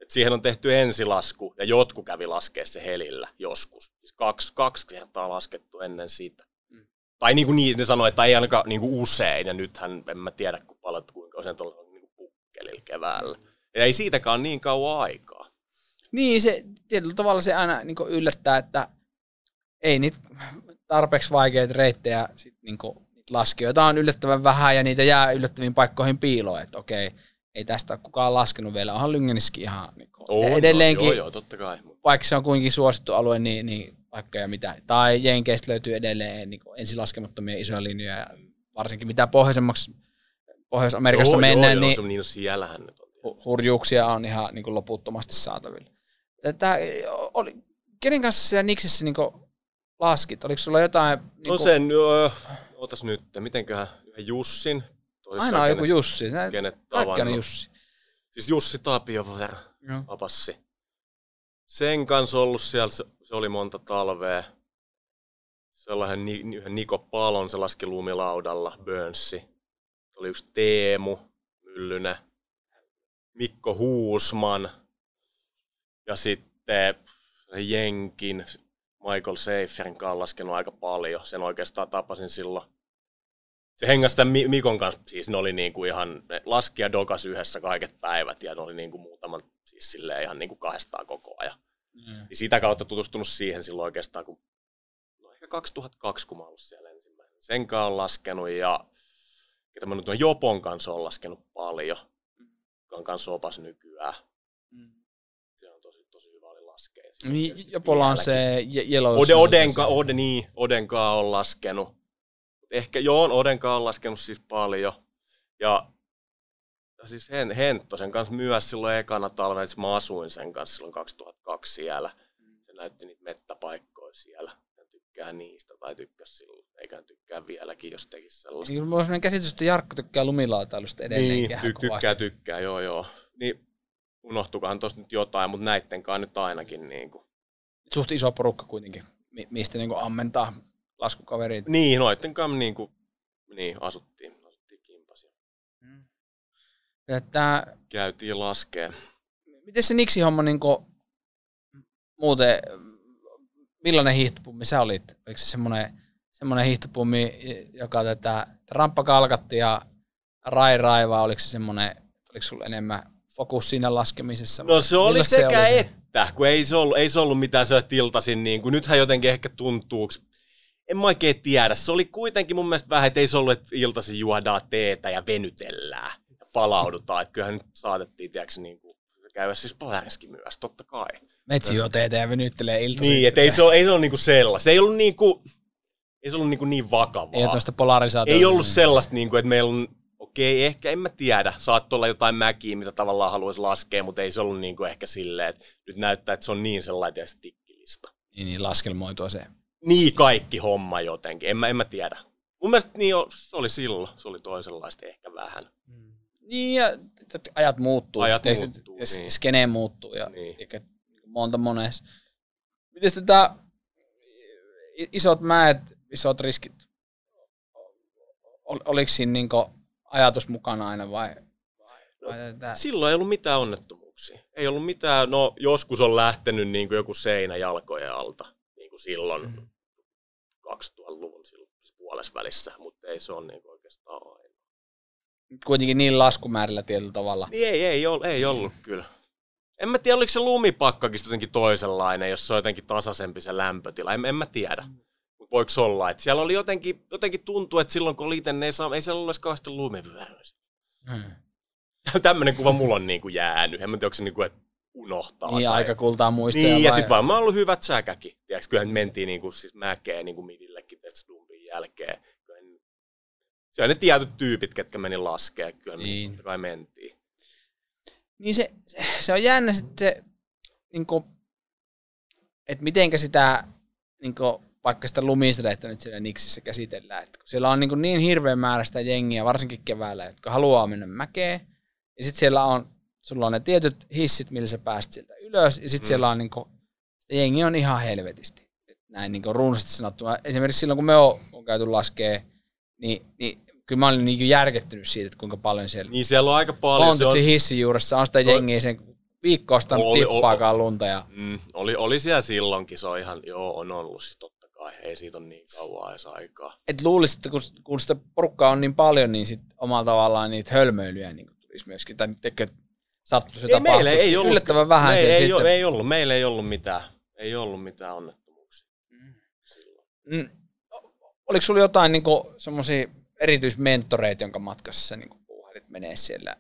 että siihen on tehty ensilasku ja jotkut kävi laskea se helillä joskus. Siis kaksi, kaksi kertaa laskettu ennen sitä. Mm. Tai niin kuin niin, ne sanoi, että ei ainakaan niin kuin usein, ja nythän en mä tiedä kun paljon, kuinka usein tuolla on niin kuin pukkelilla keväällä. Ja ei siitäkään niin kauan aikaa. Niin, se tietyllä tavalla se aina niinku yllättää, että ei niitä tarpeeksi vaikeita reittejä sit niinku, niitä laskijoita on yllättävän vähän ja niitä jää yllättäviin paikkoihin piiloon, että okei, ei tästä kukaan laskenut vielä. Onhan Lyngenissäkin ihan niinku, On, edelleenkin, Joo, joo, totta kai. vaikka se on kuinkin suosittu alue, niin, niin vaikka ja mitä. Tai Jenkeistä löytyy edelleen niin ensilaskemattomia isoja linjoja, ja varsinkin mitä pohjoisemmaksi Pohjois-Amerikassa joo, mennään, joo, niin joo, niin no siellähän nyt hurjuuksia on ihan niin kuin loputtomasti saatavilla. Tätä, oli, kenen kanssa siellä Niksissä niin laskit? Oliko sulla jotain... Niin No sen, öö, otas nyt, mitenköhän, Jussin. aina on joku Jussi. Kenet Kaikki tavannut. Jussi. Siis Jussi Tapiover, Joo. apassi. Sen kanssa ollut siellä, se, se oli monta talvea. Sellainen yhden Niko Palon, se laski lumilaudalla, Burnsi. Se oli yksi Teemu Myllynen, Mikko Huusman ja sitten Jenkin, Michael Seiferin kanssa laskenut aika paljon. Sen oikeastaan tapasin silloin. Se tämän Mi- Mikon kanssa, siis ne oli niinku ihan, ne laski ja dokas yhdessä kaiket päivät ja ne oli niinku muutaman, siis silleen ihan niinku kahdestaan koko ajan. Mm. Niin sitä kautta tutustunut siihen silloin oikeastaan, kun no ehkä 2002, kun mä ollut siellä ensimmäinen. Sen kanssa on laskenut ja ketä mä nyt on Jopon kanssa on laskenut paljon. Joka on kanssa opas nykyään. Se on tosi, tosi hyvä oli laskea. Niin, Jopolla on se Yellow Ode, Odenka, Ode, niin, Odenkaa on laskenut. Ehkä joo, Odenkaa on laskenut siis paljon. Ja, ja siis Hen, Henttosen kanssa myös silloin ekana talvena, että mä asuin sen kanssa silloin 2002 siellä. Se näytti niitä mettäpaikkoja siellä. Tykkää niistä tai tykkäs silloin, eikä tykkää vieläkin, jos tekisi sellaista. Niin, mulla on sellainen käsitys, että Jarkko tykkää lumilautailusta edelleen. Niin, ty- tykkää, tykkää, joo joo. Niin unohtukohan tosta nyt jotain, mutta näitten kanssa nyt ainakin niin kuin. Suht iso porukka kuitenkin, mi- mistä niinku ammentaa laskukaverit. Niin, noitten kanssa niin kuin, niin, asuttiin, asuttiin kimpas ja Mm. Että, käytiin laskee. miten se Niksi-homma niinku, muuten, millainen hiihtopummi sä olit? Oliko se semmoinen, semmoinen hiihtopummi, joka tätä ramppa kalkatti ja rai raivaa, oliko se semmoinen, oliko sulla enemmän fokus siinä laskemisessa? No se oli sekä oli se? että, kun ei se ollut, ei se ollut mitään se tiltasin, niin kuin, nythän jotenkin ehkä tuntuu, en mä oikein tiedä, se oli kuitenkin mun mielestä vähän, että ei se ollut, että iltaisin juodaan teetä ja venytellään ja palaudutaan, että kyllähän nyt saatettiin, tiedätkö, niin kuin, käydä siis Polariskin myös, totta kai. Metsi juo teetä ja venyttelee iltaisin. Niin, että ei se ole, ei se ole niinku sellaista, se ei ollut niinku, ei se ollut niinku niin vakavaa. Ei tämmöistä polarisaatiota. Ei ollut sellaista, niin kuin, että meillä on, okei, ehkä en mä tiedä, saattoi olla jotain mäkiä, mitä tavallaan haluaisi laskea, mutta ei se ollut niin kuin ehkä silleen, että nyt näyttää, että se on niin sellainen tietysti tikkilista. Niin, niin laskelmoitua se. Niin kaikki homma jotenkin, en mä, en mä tiedä. Mun mielestä niin se oli silloin, se oli toisenlaista ehkä vähän. Niin, ja ajat muuttuu. Ajat muuttuu, ja niin. Skene muuttuu ja Niin. Monta monessa. Miten tätä isot mäet, isot riskit, ol, oliko siinä niinku ajatus mukana aina vai? vai tätä? Silloin ei ollut mitään onnettomuuksia. Ei ollut mitään, no joskus on lähtenyt niin kuin joku seinä jalkojen alta, niin kuin silloin Mm. 2000-luvun silloin puolessa välissä, mutta ei se ole niin kuin oikeastaan aina. Kuitenkin niin laskumäärillä tietyllä tavalla. Niin ei, ei, ollut, ei ollut kyllä. En mä tiedä, oliko se lumipakkakin jotenkin toisenlainen, jos se on jotenkin tasaisempi se lämpötila. En, en mä tiedä. Mut voiko se olla, että siellä oli jotenkin, jotenkin tuntuu, että silloin kun oli itse, niin ei, saa, ei siellä edes kauheasti lumivyöryä. Hmm. Tämmöinen kuva mulla on niin kuin jäänyt. En mä tiedä, onko se niin kuin, että unohtaa. Niin, tai- aika kultaa muistoja. Niin, ja vai- sitten varmaan ollut hyvät säkäkin. Tiedätkö, kyllähän mentiin niinku, siis mäkeen niinku midillekin tästä dumpin jälkeen. Kyllähän- Se on ne tietyt tyypit, ketkä meni laskee. Kyllä Niin. kai mentiin. Niin se, se on jännä sitten se, niinku, että mitenkä sitä, niinku, vaikka sitä lumisadetta nyt siellä Niksissä käsitellään. Et kun siellä on niinku niin hirveän määrä sitä jengiä, varsinkin keväällä, jotka haluaa mennä mäkeen. Ja sitten siellä on, sulla on ne tietyt hissit, millä sä pääst sieltä ylös. Ja sitten Mm. siellä on niinku, se jengi on ihan helvetisti. Et näin niinku runsaasti sanottuna. Esimerkiksi silloin, kun me on, on käyty laskee, niin, niin kyllä mä olin niinku järkettynyt siitä, että kuinka paljon siellä Niin siellä on aika paljon. Se Montetsin on, hissin juuressa on sitä Toi- jengiä sen viikkoista Oli- tippaakaan lunta. Ja, mm, oli, oli siellä silloinkin, se on ihan, joo, on ollut siis totta kai. Ei siitä ole niin kauan edes aikaa. et luulisin, että kun, kun sitä porukkaa on niin paljon, niin sit omalla tavallaan niitä hölmöilyjä niin tulisi myöskin. Tai tekee sattuisi Ei, tapahtuisi. meillä ei ollut, Yllättävän vähän me, ei, sitten. ole, ei ollut, meillä ei ollut mitään, ei ollut mitään onnettomuuksia silloin. Mm. Oliko sulla jotain niin semmoisia erityismentoreita, jonka matkassa sä niin puuhailit menee siellä?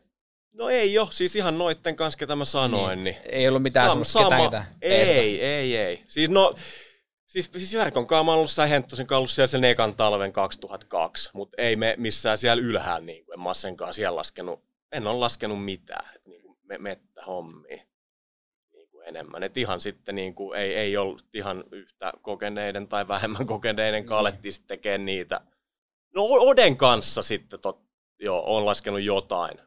No ei jo, siis ihan noitten kanssa, ketä mä sanoin, niin, Ei ollut mitään Sam- semmoista ketään, ketä peesata? Ei, ei, ei. Siis no, siis, siis Verkon kanssa mä oon ollut sä Henttosen kanssa siellä sen ekan talven 2002, mutta ei me missään siellä ylhäällä, niin kuin, en mä sen kanssa siellä laskenut, en ole laskenut mitään, että niin kuin me, mettä hommia niin kuin enemmän. Et ihan sitten niin kuin, ei, ei ollut ihan yhtä kokeneiden tai vähemmän kokeneiden kanssa, Mm. alettiin sitten tekemään niitä. No Oden kanssa sitten, tot, joo, on laskenut jotain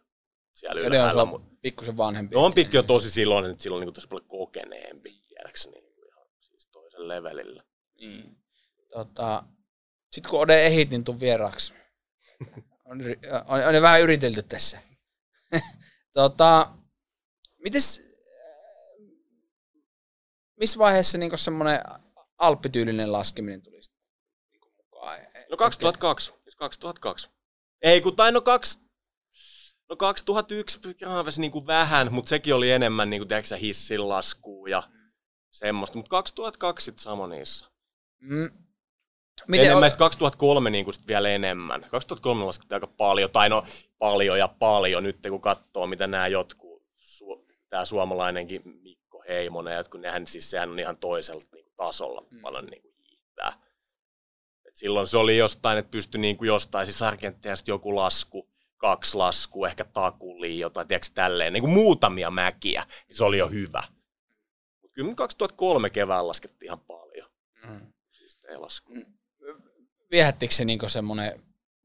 siellä Ode on ylhäällä, sulla mutta pikkusen vanhempi. No on et pikki jo tosi silloin, että silloin niin tosi paljon kokeneempi, tiedäkseni niin ihan siis toisen levelillä. Niin. Tota, Sitten kun Ode ehit, niin tuu vieraaksi. On, on, on, vähän yritelty tässä. tota, mites, missä vaiheessa niin semmoinen alppityylinen laskeminen tuli mukaan? No 2002, siis 2002. Ei kun, tai no kaksi, no 2001 Graves niin kuin vähän, mutta sekin oli enemmän niin kuin, tiedätkö, hissin laskua ja semmoista. Mutta 2002 sitten sama niissä. Mm. Miten enemmän, on... 2003 niin kuin sit vielä enemmän. 2003 laskettiin aika paljon, tai no paljon ja paljon nyt kun katsoo, mitä nämä jotkut, su, tämä suomalainenkin Mikko Heimonen, jotkut nehän siis sehän on ihan toiselta niin kuin tasolla mm. paljon niin kuin hiihtää. Et silloin se oli jostain, että pystyi niin kuin jostain, siis Argentiasta joku lasku, kaksi laskua, ehkä takuli, jotain, tiedätkö, tälleen, niin kuin muutamia mäkiä, niin se oli jo hyvä. Mutta kyllä 2003 kevään laskettiin ihan paljon. Mm. Siis ei lasku. Mm viehättikö se niin semmoinen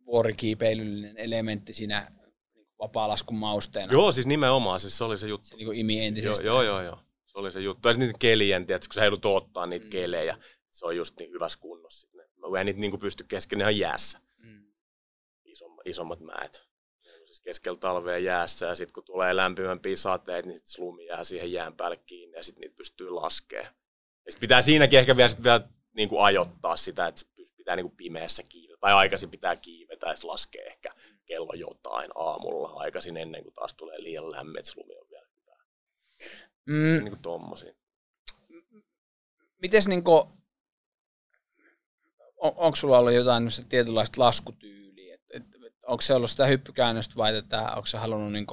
vuorikiipeilyllinen elementti siinä niinku vapaa-laskun mausteena? Joo, siis nimenomaan, siis se oli se juttu. Se niin imi entisestä. Joo, joo, joo, Se oli se juttu. Ja niitä kelien, tiedätkö, kun sä joudut ottaa niitä mm. kelejä, se on just niin hyvässä kunnossa. Mä en niitä niin pysty kesken ihan jäässä. Mm. Isommat, isommat mäet. Siis keskellä talvea jäässä ja sitten kun tulee lämpimämpiä sateita, niin lumi jää siihen jään päälle kiinni ja sitten niitä pystyy laskemaan. Ja sitten pitää siinäkin ehkä vielä, sit vielä niin kuin ajoittaa sitä, että pitää niin kuin pimeässä kiivetä, tai aikaisin pitää kiivetä, että laskee ehkä kello jotain aamulla aikaisin ennen kuin taas tulee liian lämmin, että lumi on vielä hyvä. Mm. Niin kuin tommosia. Mites niin kuin, on, onko sulla ollut jotain tietynlaista laskutyyliä? Et, et, et, onko se ollut sitä hyppykäännöstä vai tätä, onko se halunnut niin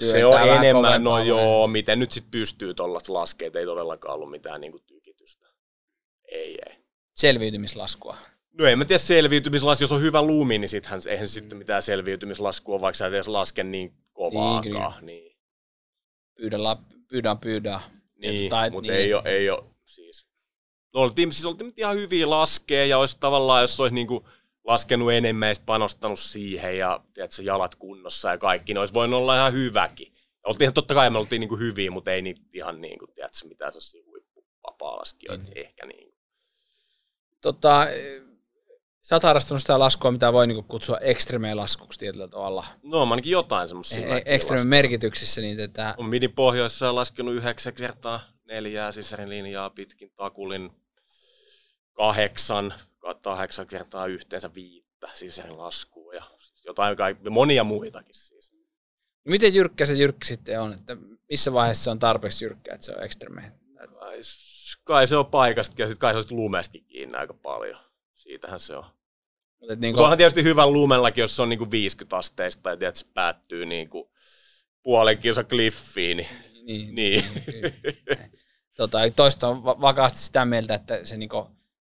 se on enemmän, no joo, miten nyt sitten pystyy tuollaista laskeet, ei todellakaan ollut mitään niin kuin tykitystä. Ei, ei selviytymislaskua? No en mä tiedä selviytymislasku, jos on hyvä lumi, niin sittenhän eihän sitten mitään selviytymislaskua, vaikka sä et edes laske niin kovaakaan. Niin, niin. Pyydä, pyydä, pyydä. Niin, tai, mutta niin. ei ole, ei ole siis. Oltiin, siis oltiin ihan hyviä laskea ja olisi tavallaan, jos olisi niinku laskenut enemmän ja panostanut siihen ja tiedätkö, jalat kunnossa ja kaikki, niin olisi voinut olla ihan hyväkin. Oltiin, totta kai me oltiin niinku hyviä, mutta ei niitä ihan niin kuin, tiedätkö, mitään sellaisia huippuvapaa-laskijoita mm. ehkä niin Tota, sä oot harrastanut sitä laskua, mitä voi niinku kutsua ekstreme-laskuksi tietyllä tavalla. No, ainakin jotain semmoisia. E- ekstreme merkityksissä. Niin tätä... On midin pohjoissa laskenut yhdeksän kertaa neljää sisärin linjaa pitkin takulin kahdeksan, kahdeksan kertaa yhteensä viittä sisärin laskua ja siis jotain monia muitakin siis. Miten jyrkkä se jyrkkä sitten on? Että missä vaiheessa on tarpeeksi jyrkkä, että se on ekstreme? kai se on paikasta ja sitten kai se on lumestakin kiinni aika paljon. Siitähän se on. Mutta niin kuin... onhan tietysti hyvä lumellakin, jos se on niinku 50 asteista ja tiedät, se päättyy niinku puolen kilsa kliffiin. Niin, niin, niin. niin tota, toista on vakaasti sitä mieltä, että se niinku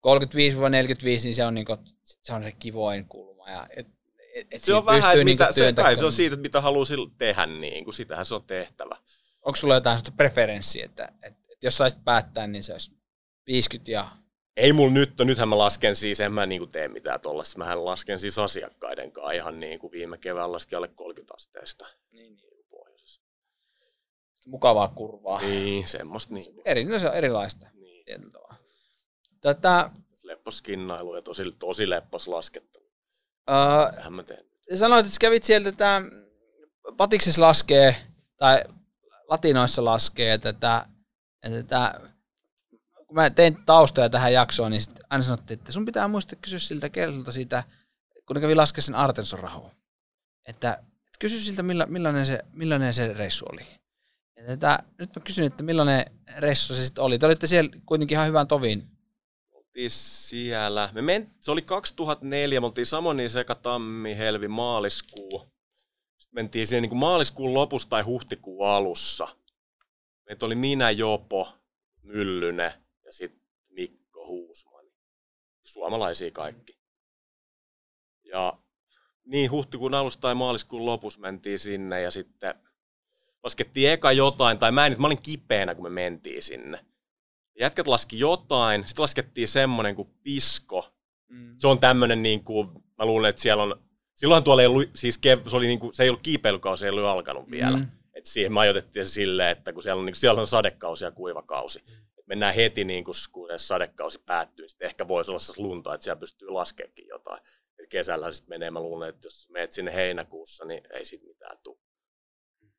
35-45, niin se on, niinku, se, on se kivoin kulma. Ja, et, et, et se on vähän, että niinku mitä, se, kai se on siitä, mitä haluaa tehdä, niin kuin, sitähän se on tehtävä. Onko sulla jotain preferenssiä, että, että jos saisit päättää, niin se olisi 50 ja... Ei mulla nyt, nythän mä lasken siis, en mä niinku tee mitään tuollaista. Mähän lasken siis asiakkaiden kanssa ihan niin kuin viime kevään laskin alle 30 asteesta. Niin, niin. Pohjoisessa. Mukavaa kurvaa. Niin, semmoista niin. Eri, no se on erilaista. Niin. Tätä... Lepposkinnailu ja tosi, tosi leppos laskettelu. Uh, Tähän mä teen. Sanoit, että kävit sieltä että Patiksessa laskee, tai latinoissa laskee tätä että että, kun mä tein taustoja tähän jaksoon, niin sitten aina sanottiin, että sun pitää muistaa kysyä siltä kerralta siitä, kun ne kävi laskea sen Artenson rahoa. Että, että kysy siltä, milla, millainen, se, millainen se reissu oli. Että, että, nyt mä kysyn, että millainen reissu se sitten oli. Te olitte siellä kuitenkin ihan hyvän tovin. Oltiin siellä. Me ment, se oli 2004, me oltiin Samoni, Seka, Tammi, Helvi, maaliskuu. Sitten mentiin siihen niin kuin maaliskuun lopussa tai huhtikuun alussa. Meitä oli minä, Jopo, Myllyne ja sitten Mikko Huusmani. Suomalaisia kaikki. Ja niin huhtikuun alusta tai maaliskuun lopussa mentiin sinne ja sitten laskettiin eka jotain, tai mä en, mä olin kipeänä, kun me mentiin sinne. Jätkät laski jotain, sitten laskettiin semmonen kuin pisko. Mm. Se on tämmönen niin kuin, mä luulen, että siellä on, silloin tuolla ei ollut, siis kev, se, oli niin kuin, se ei ollut kiipeilykausi, ei ollut alkanut vielä. Mm. Et siihen me ajoitettiin se silleen, että kun siellä on, niin kuin, siellä on sadekausi ja kuivakausi, et mennään heti niin kuin, kun sadekausi päättyy, niin ehkä voisi olla se lunta, että siellä pystyy laskeekin jotain. Et kesällä sitten menee, mä luulen, että jos menet sinne heinäkuussa, niin ei siitä mitään tule.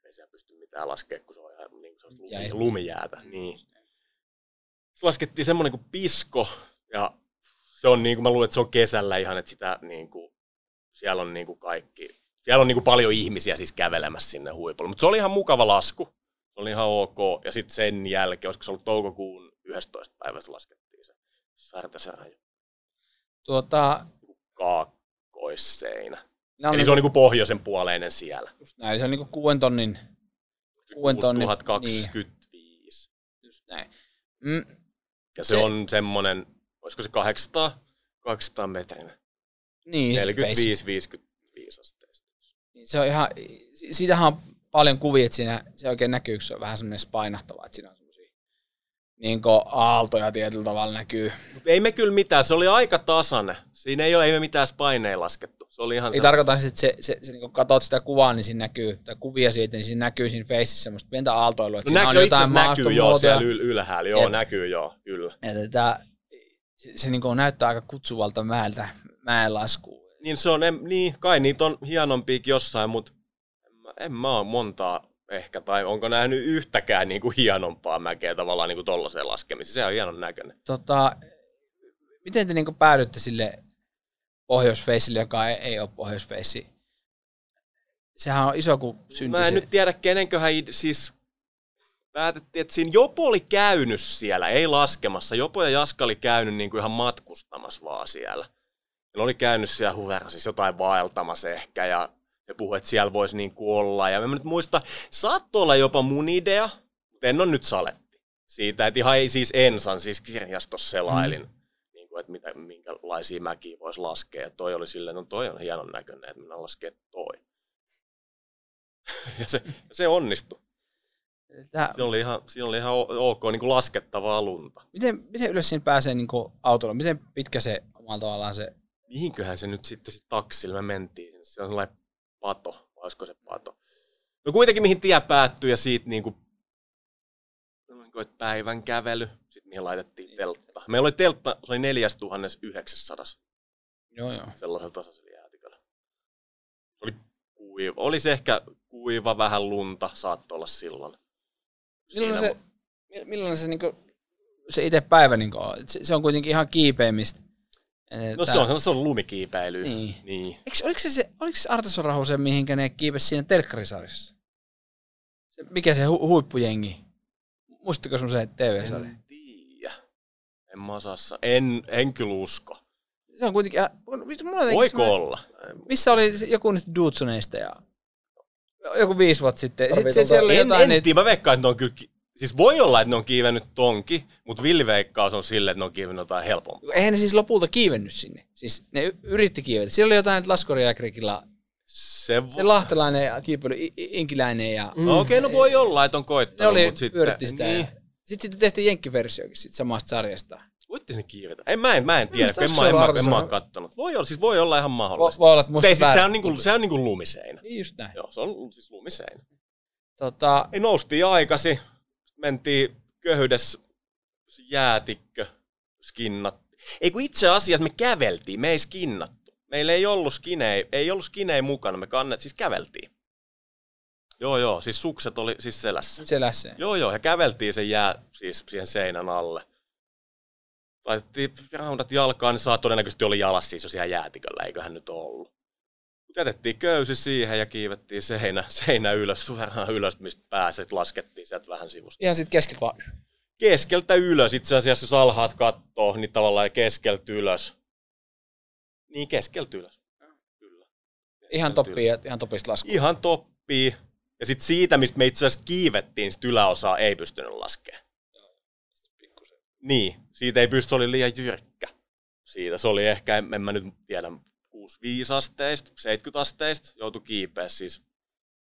Ei siellä pysty mitään laskemaan, kun se on ihan niin kuin lumi, lumijäätä. Mm. Niin. Laskettiin semmoinen kuin pisko, ja se on niin kuin, mä luulen, että se on kesällä ihan, että sitä niin kuin, siellä on niin kuin kaikki siellä on niin kuin paljon ihmisiä siis kävelemässä sinne huipulle. Mutta se oli ihan mukava lasku. Se oli ihan ok. Ja sitten sen jälkeen, olisiko se ollut toukokuun 11 päivästä laskettiin se Särtäsäraju. Tuota, Kaakkoisseinä. ne on Eli niinku- se on niinku pohjoisen puoleinen siellä. just näin, eli se on niinku kuuden tonnin, kuuden tonnin, niin, 6025. just näin. Mm, Ja se, Se- on semmonen, olisiko se 800, 200 metrinen. niin, se face. 45-55 asteesta. Niin Se on ihan, si- siitähän on paljon kuvia, että siinä se oikein näkyy, kun se on vähän semmoinen spainahtava, että siinä on niin aaltoja tietyllä tavalla näkyy. Mut ei me kyllä mitään, se oli aika tasainen. Siinä ei ole ei me mitään spaineja laskettu. Se oli ihan Ei tarkoita siis, että se, se, se niin kun katsot sitä kuvaa, niin siinä näkyy, tai kuvia siitä, niin siinä näkyy siinä faceissa semmoista pientä aaltoilua, että no, näkyy, on jotain näkyy joo siellä yl- ylhäällä. Joo, Jep. näkyy joo, kyllä. Ja tätä, se, se niin näyttää aika kutsuvalta mäeltä, mäenlaskuun. Niin se on, en, niin, kai niitä on hienompiakin jossain, mutta en, mä- en mä ole montaa ehkä, tai onko nähnyt yhtäkään niin kuin hienompaa mäkeä tavallaan niin kuin tollaiseen laskemiseen. Se on hienon näköinen. Tota, miten te niin päädyitte sille pohjoisfeissille, joka ei, ei ole pohjoisfeissi? Sehän on iso, kun syntyi Mä en nyt tiedä, kenenköhän siis päätettiin, että siinä Jopo oli käynyt siellä, ei laskemassa. Jopo ja Jaska oli käynyt niin kuin ihan matkustamassa vaan siellä. Ne oli käynyt siellä huverassa, siis jotain vaeltamassa ehkä, ja ne puhui, että siellä voisi niin kuin olla. Ja mä nyt muista, saattoi olla jopa mun idea, mutta en ole nyt saletti. Siitä, että ihan ei siis ensan, siis kirjastossa selailin, mm. niin kuin, että mitä, minkälaisia mäkiä voisi laskea. Ja toi oli silleen, no toi on hienon näköinen, että minä lasken toi. ja se, se onnistui. Tää, Siinä oli ihan, siinä oli ihan ok niin kuin laskettavaa lunta. miten, miten ylös siinä pääsee niin autolla? Miten pitkä se omalla tavallaan se... Mihinköhän se nyt sitten sit taksilla me mentiin? Se on sellainen pato, vai olisiko se pato? No kuitenkin mihin tie päättyy ja siitä niin kuin, kuin, päivän kävely. Sitten mihin laitettiin teltta. Meillä oli teltta, se oli 4900 Joo, joo. sellaisella tasaisella jäätiköllä. Oli kuiva. Oli se ehkä kuiva, vähän lunta, saattoi olla silloin. Milloin Siinä se, mi- millainen se, niin kuin, se itse päivä niin? Et Se, se, on kuitenkin ihan kiipeämistä. No se on, se on lumikiipeily. Niin. niin. Eikö, oliko se, se, oliko se Artason Rahu se, mihinkä ne kiipesi siinä telkkarisarjassa? Se, mikä se hu, huippujengi? Muistatko semmoisen TV-sarjan? En tiedä. En mä osaa sa- En, en kyllä usko. Se on kuitenkin... ihan- mulla on jotenkin Voiko semmoinen- olla? Missä oli joku niistä Dudsoneista ja joku viisi vuotta sitten. Sitten se, siellä oli En, jotain en niitä, tiedä, mä veikkaan, että ne on kyllä... Siis voi olla, että ne on kiivennyt tonki, mutta villiveikkaus on silleen, että ne on kiivennyt jotain helpompaa. eihän ne siis lopulta kiivennyt sinne. Siis ne yritti kiivetä. Siellä oli jotain Laskoriakrikilla, Se, vo- se lahtelainen ja kiipeily, inkiläinen ja No okei, okay, no voi olla, että on ne koittanut, oli, mutta sitten... sitä. Niin, Ja... Sitten, sitten tehtiin jenkkiversiokin sit samasta sarjasta. voitte sen kiivetä. En, mä, en, mä en tiedä, Musta kun en, se mä, en, mä, en, mä, oon kattonut. Voi olla, siis voi olla ihan Vo, mahdollista. voi olla, että musta ei, siis, sehän on, niinku, sehän on niinku lumiseinä. Niin just näin. Joo, se on siis lumiseinä. Tota, Ei noustiin aikasi, mentiin köhydessä jäätikkö, skinnat. Ei kun itse asiassa me käveltiin, me ei skinnattu. Meillä ei ollut skinei, ei ollut skinei mukana, me kannet, siis käveltiin. Joo, joo, siis sukset oli siis selässä. selässä. Joo, joo, ja käveltiin sen jää, siis siihen seinän alle. Laitettiin raundat jalkaan, niin saa todennäköisesti oli jalas siis jo siellä jäätiköllä, eiköhän nyt ollut. Jätettiin köysi siihen ja kiivettiin seinä, seinä ylös, suoraan ylös, mistä pääsi, sit laskettiin sieltä vähän sivusta. Ihan sit keskeltä vaan. Keskeltä ylös, itse asiassa jos alhaat kattoo, niin tavallaan keskeltä ylös. Niin, keskeltä ylös. Kyllä. Ihan Keskeltä toppii, ja ihan topista lasku. Ihan toppii. Ja sitten siitä, mistä me itse asiassa kiivettiin, sit yläosaa ei pystynyt laskemaan. Niin, siitä ei pysty, se oli liian jyrkkä. Siitä se oli ehkä, en, en mä nyt tiedä, 65 asteista, 70 asteista, joutui kiipeä siis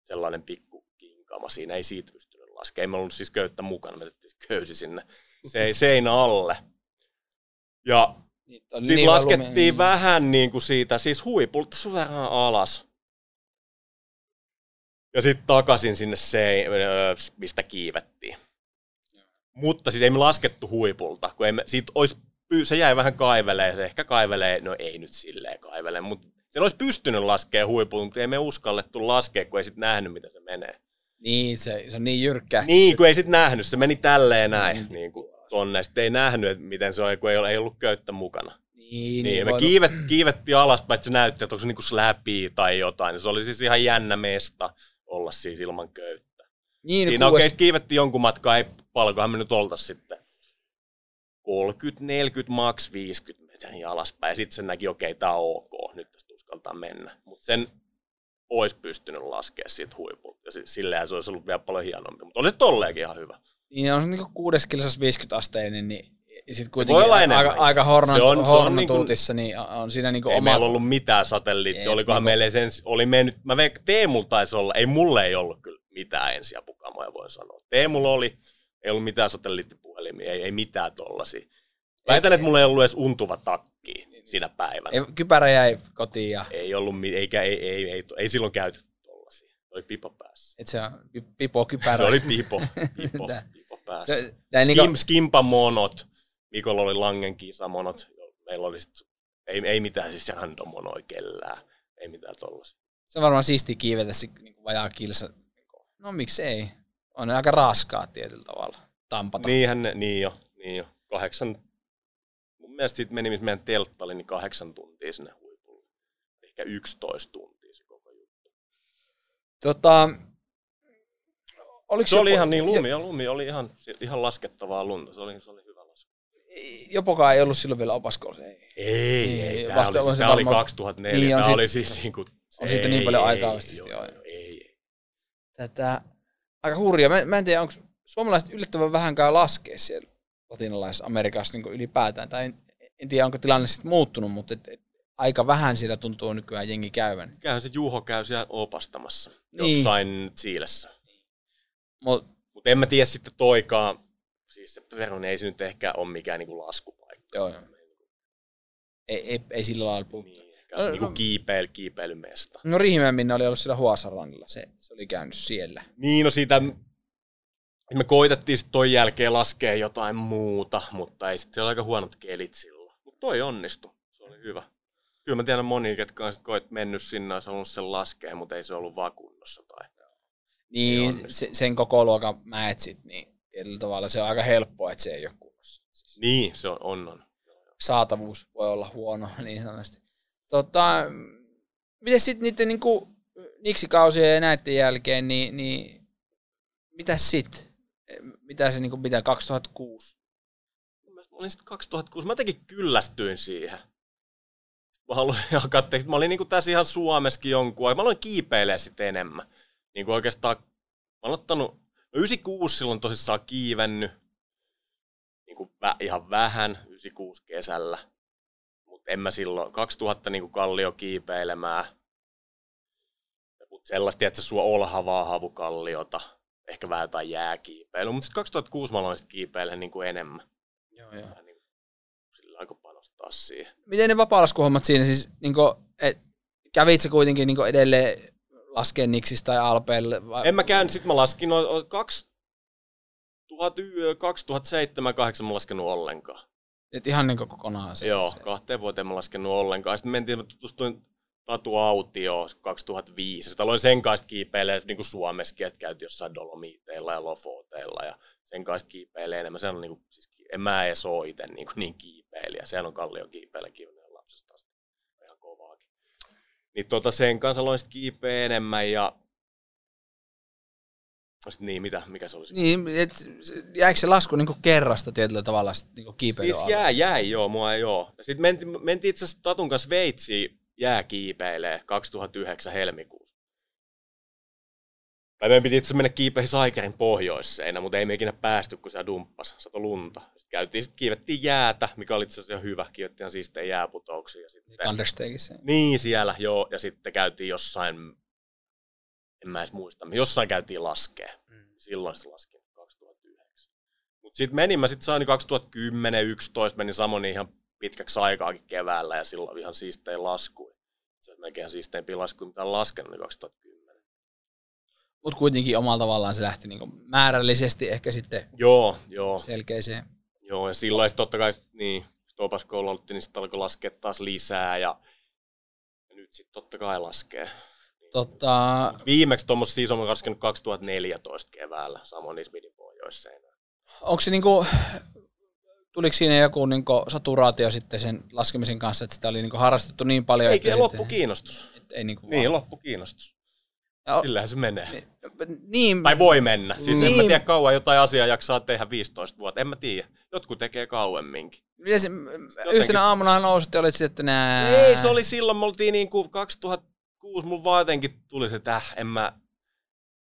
sellainen pikku kinkama. Siinä ei siitä pystynyt laskemaan. Ei me ollut siis köyttä mukana, me köysi sinne se, seinä alle. Ja Niin, sitten niin laskettiin valumi- vähän niin kuin siitä, siis huipulta suoraan alas. Ja sitten takaisin sinne se, mistä kiivettiin. Mutta siis ei me laskettu huipulta, kun ei me, siitä olisi, se jäi vähän kaivelee, se ehkä kaivelee, no ei nyt silleen kaivele, mutta sen olisi pystynyt laskemaan huipulta, mutta ei me uskallettu laskea, kun ei sitten nähnyt, miten se menee. Niin, se, se on niin jyrkkä. Niin, kun ei sitten nähnyt, se meni tälleen näin, niin kuin tonne. Sitten ei nähnyt, että miten se oli, kun ei, ole, ei ollut köyttä mukana. Niin, Niin, me voi- kiivet, kiivettiin alaspäin, että se näytti, että onko se niinku läpi tai jotain. Se oli siis ihan jännä mesta olla siis ilman köyttä. Niin, Siinä kuudes- oikeasti kiivettiin jonkun matkaa, ei paljonkohan me nyt oltais sitten. 30, 40, max 50 metriä alaspäin. Sitten se näki, okei, okay, tämä on ok, nyt tästä uskaltaa mennä. Mutta sen olisi pystynyt laskemaan siitä huipulta. Ja silleen se olisi ollut vielä paljon hienompi, mutta oli se tolleenkin ihan hyvä. Niin on se niin kuudes kilsas 50 asteinen, niin sitten voi kuitenkin aika, aika hornat, Se on- se on hornatuutissa, niin on siinä niinku Ei oma... meillä ollut mitään satelliittia, Ei, olikohan niinku- meillä sen, oli mennyt, mä veik, Teemulla taisi olla, ei mulle ei ollut kyllä mitään ensiapukamoja, voin sanoa. Teemulla oli, ei ollut mitään satelliittipuhelimia, ei, ei mitään tollasia. Väitän, että mulla ei ollut edes untuva takki siinä päivänä. Ei, kypärä jäi kotiin ja Ei ollut, eikä, ei, ei, ei, ei silloin käytetty tollasia. Oli pipo päässä. et se on pi- pipo kypärä. Se oli pipo, pipo, pipo päässä. Se, näin Skim, niinku, skimpa monot. Mikolla oli Langen kisamonot. Meillä oli sit, ei, ei mitään siis randomonoi kellään. Ei mitään tollasia. se on varmaan siistiä kiivetä se niinku vajaa kilsa. No miksi ei? On aika raskaa tietyllä tavalla. Tampata. Niinhän ne, niin jo, niin jo. Kahdeksan, mun mielestä siitä meni, missä meidän teltta oli, niin kahdeksan tuntia sinne huipulle. Ehkä 11 tuntia se koko juttu. Tota, oliko Se oli jopo- ihan niin lumi, ja lumi oli ihan, ihan laskettavaa lunta. Se oli, se oli hyvä lasku. Jopokaan ei ollut silloin vielä opaskoulussa. Ei. Ei, Niin, ei, tää, vasta oli, se tää oli varmaan- 2004, Niin, on tää sit- oli siis niinku... on siitä niin paljon aikaa vasta joo, joo. joo, ei, ei. Tätä, aika hurjaa. Mä, mä en tiedä, onko suomalaiset yllättävän vähän käy laskea siellä latinalaisessa Amerikassa niin ylipäätään. Tai en, en tiedä, onko tilanne sitten muuttunut, mutta et, et, aika vähän siellä tuntuu nykyään jengi käyvän. Kyllähän se Juho käy siellä opastamassa Niin. jossain Siilessä. Mut, Mutta en mä tiedä sitten toikaan, siis se Perun ei se nyt ehkä ole mikään niinku laskupaikka. joo, joo. Ei, ei, ei sillä lailla puhuttu. Niin, No, niinku no. kiipeily, kiipeilymesta. No Riihimäen Minna oli ollut siellä Huasarannilla. Se, se oli käynyt siellä. Niin, no siitä me koitettiin sitten toi jälkeen laskea jotain muuta, mutta ei sitten se oli aika huonot kelit silloin. Mutta toi onnistui, se oli hyvä. Kyllä mä tiedän moni, ketkä on sit koet mennyt sinne, olisi halunnut sen laskea, mutta ei se ollut vaan kunnossa. Tai... Niin onnistu. se, sen koko luokan mäet sit, niin tietyllä tavalla se on aika helppoa, että se ei ole kunnossa. Siis Niin, se on, on, on. saatavuus voi olla huono, niin sanotusti. Tota, miten sitten niiden niinku, niksikausien ja näiden jälkeen, niin, niin mitä sitten? Mitä se niinku pitää 2006? Mun mielestä mä olin sitten 2006, mä jotenkin kyllästyin siihen. Mä haluan jakaa teistä. Mä olin niinku tässä ihan Suomessakin jonkun aikaa. Mä aloin kiipeilee sitten enemmän. Niinku oikeastaan, mä oon ottanut, no 96 silloin tosissaan kiivennyt. Niinku vä, ihan vähän, 96 kesällä. Mutta en mä silloin, 2000 niinku kallio kiipeilemään. Mutta sellaista, että sua olhavaa havukalliota. Ehkä vähän jotain jääkiipeilyä. Mutta sitten 2006 mä aloin sit kiipeilemään niinku enemmän Joo, joo. vähän niin sillä aika panostaa siihen. Miten ne vapaalaskuhommat siinä siis, niinku, et, kävit sä kuitenkin niinku edelleen laskeen niksistä tai alpeille? Vai? En mä käynyt, sit mä laskin, no, o- 2007 2008 mä laskenut ollenkaan. Et ihan niinku kokonaan se. Joo, se. kahteen vuoteen mä laskenut ollenkaan. Sitten mentiin, mä tutustuin Tatu Autioon 2005. Sitten aloin sen kanssa kiipeilemään niin kuin Suomessakin, että käytiin jossain Dolomiteilla ja Lofoteilla ja sen kanssa kiipeilee enemmän. Sehän on niin kuin, siis, en mä edes oo itse niin, kuin niin kiipeilijä. Sehän on kallio kiipeillä kiiveneen lapsesta asti. Ihan kovaakin. Niin tota, sen kanssa aloin sitten kiipeä enemmän ja Sitten niin, mitä, mikä se oli? se Niin, et, jäikö se lasku niinku kerrasta tietyllä tavalla sit niinku kiipeilyn Siis jää, jäi, joo, mua ei oo. Ja sitten mentiin, mentiin itse asiassa Tatun kanssa Sveitsiin jääkiipeilee 2009 helmikuussa. Tai meidän piti itse mennä kiipeihin Saikerin pohjoisseinä, mutta ei me ikinä päästy, kun se dumppas, sato lunta. Sitten käytiin, sit kiivettiin jäätä, mikä oli itse asiassa hyvä. Kiivettiin ihan siistejä jääputouksia. Ja sitten, niin, siellä, joo. Ja sitten käytiin jossain, en mä edes muista, jossain käytiin laskea. Silloin se laskin 2009. Mutta sitten menin, mä sitten sain 2010, 11 menin Samoni ihan pitkäksi aikaakin keväällä ja silloin ihan siistejä laskuja. Se on melkein siisteimpiä laskuja, mitä on laskenut, niin 2010. Mutta kuitenkin omalla tavallaan se lähti niinku määrällisesti ehkä sitten Joo, joo, selkeiseen. joo. Ja silloin totta kai, niin, opaskoulu aloitti, niin sitten alkoi laskea taas lisää ja, ja nyt sitten totta kai laskee. Tota, Viimeksi tuommoista siis on laskenut 2014 keväällä, samoin Ismidin pohjoisseinään. onko se niinku, tuliko siinä joku niinku saturaatio sitten sen laskemisen kanssa, että sitä oli niinku harrastettu niin paljon, Ei, että loppu sitten- kiinnostus. ei niinku Niin, vaan- loppu kiinnostus. Ja, Sillähän se menee. niin, Tai voi mennä. Siis en mä Niin. tiedä kauan jotain asiaa jaksaa tehdä 15 vuotta. En mä tiedä. Jotkut tekee kauemminkin. miten se, yhtenä aamuna nousit ja olit sitten, että nää... Ei, se oli silloin, me oltiin niinku 2006, mulla vaan jotenkin tuli se, että äh, en mä...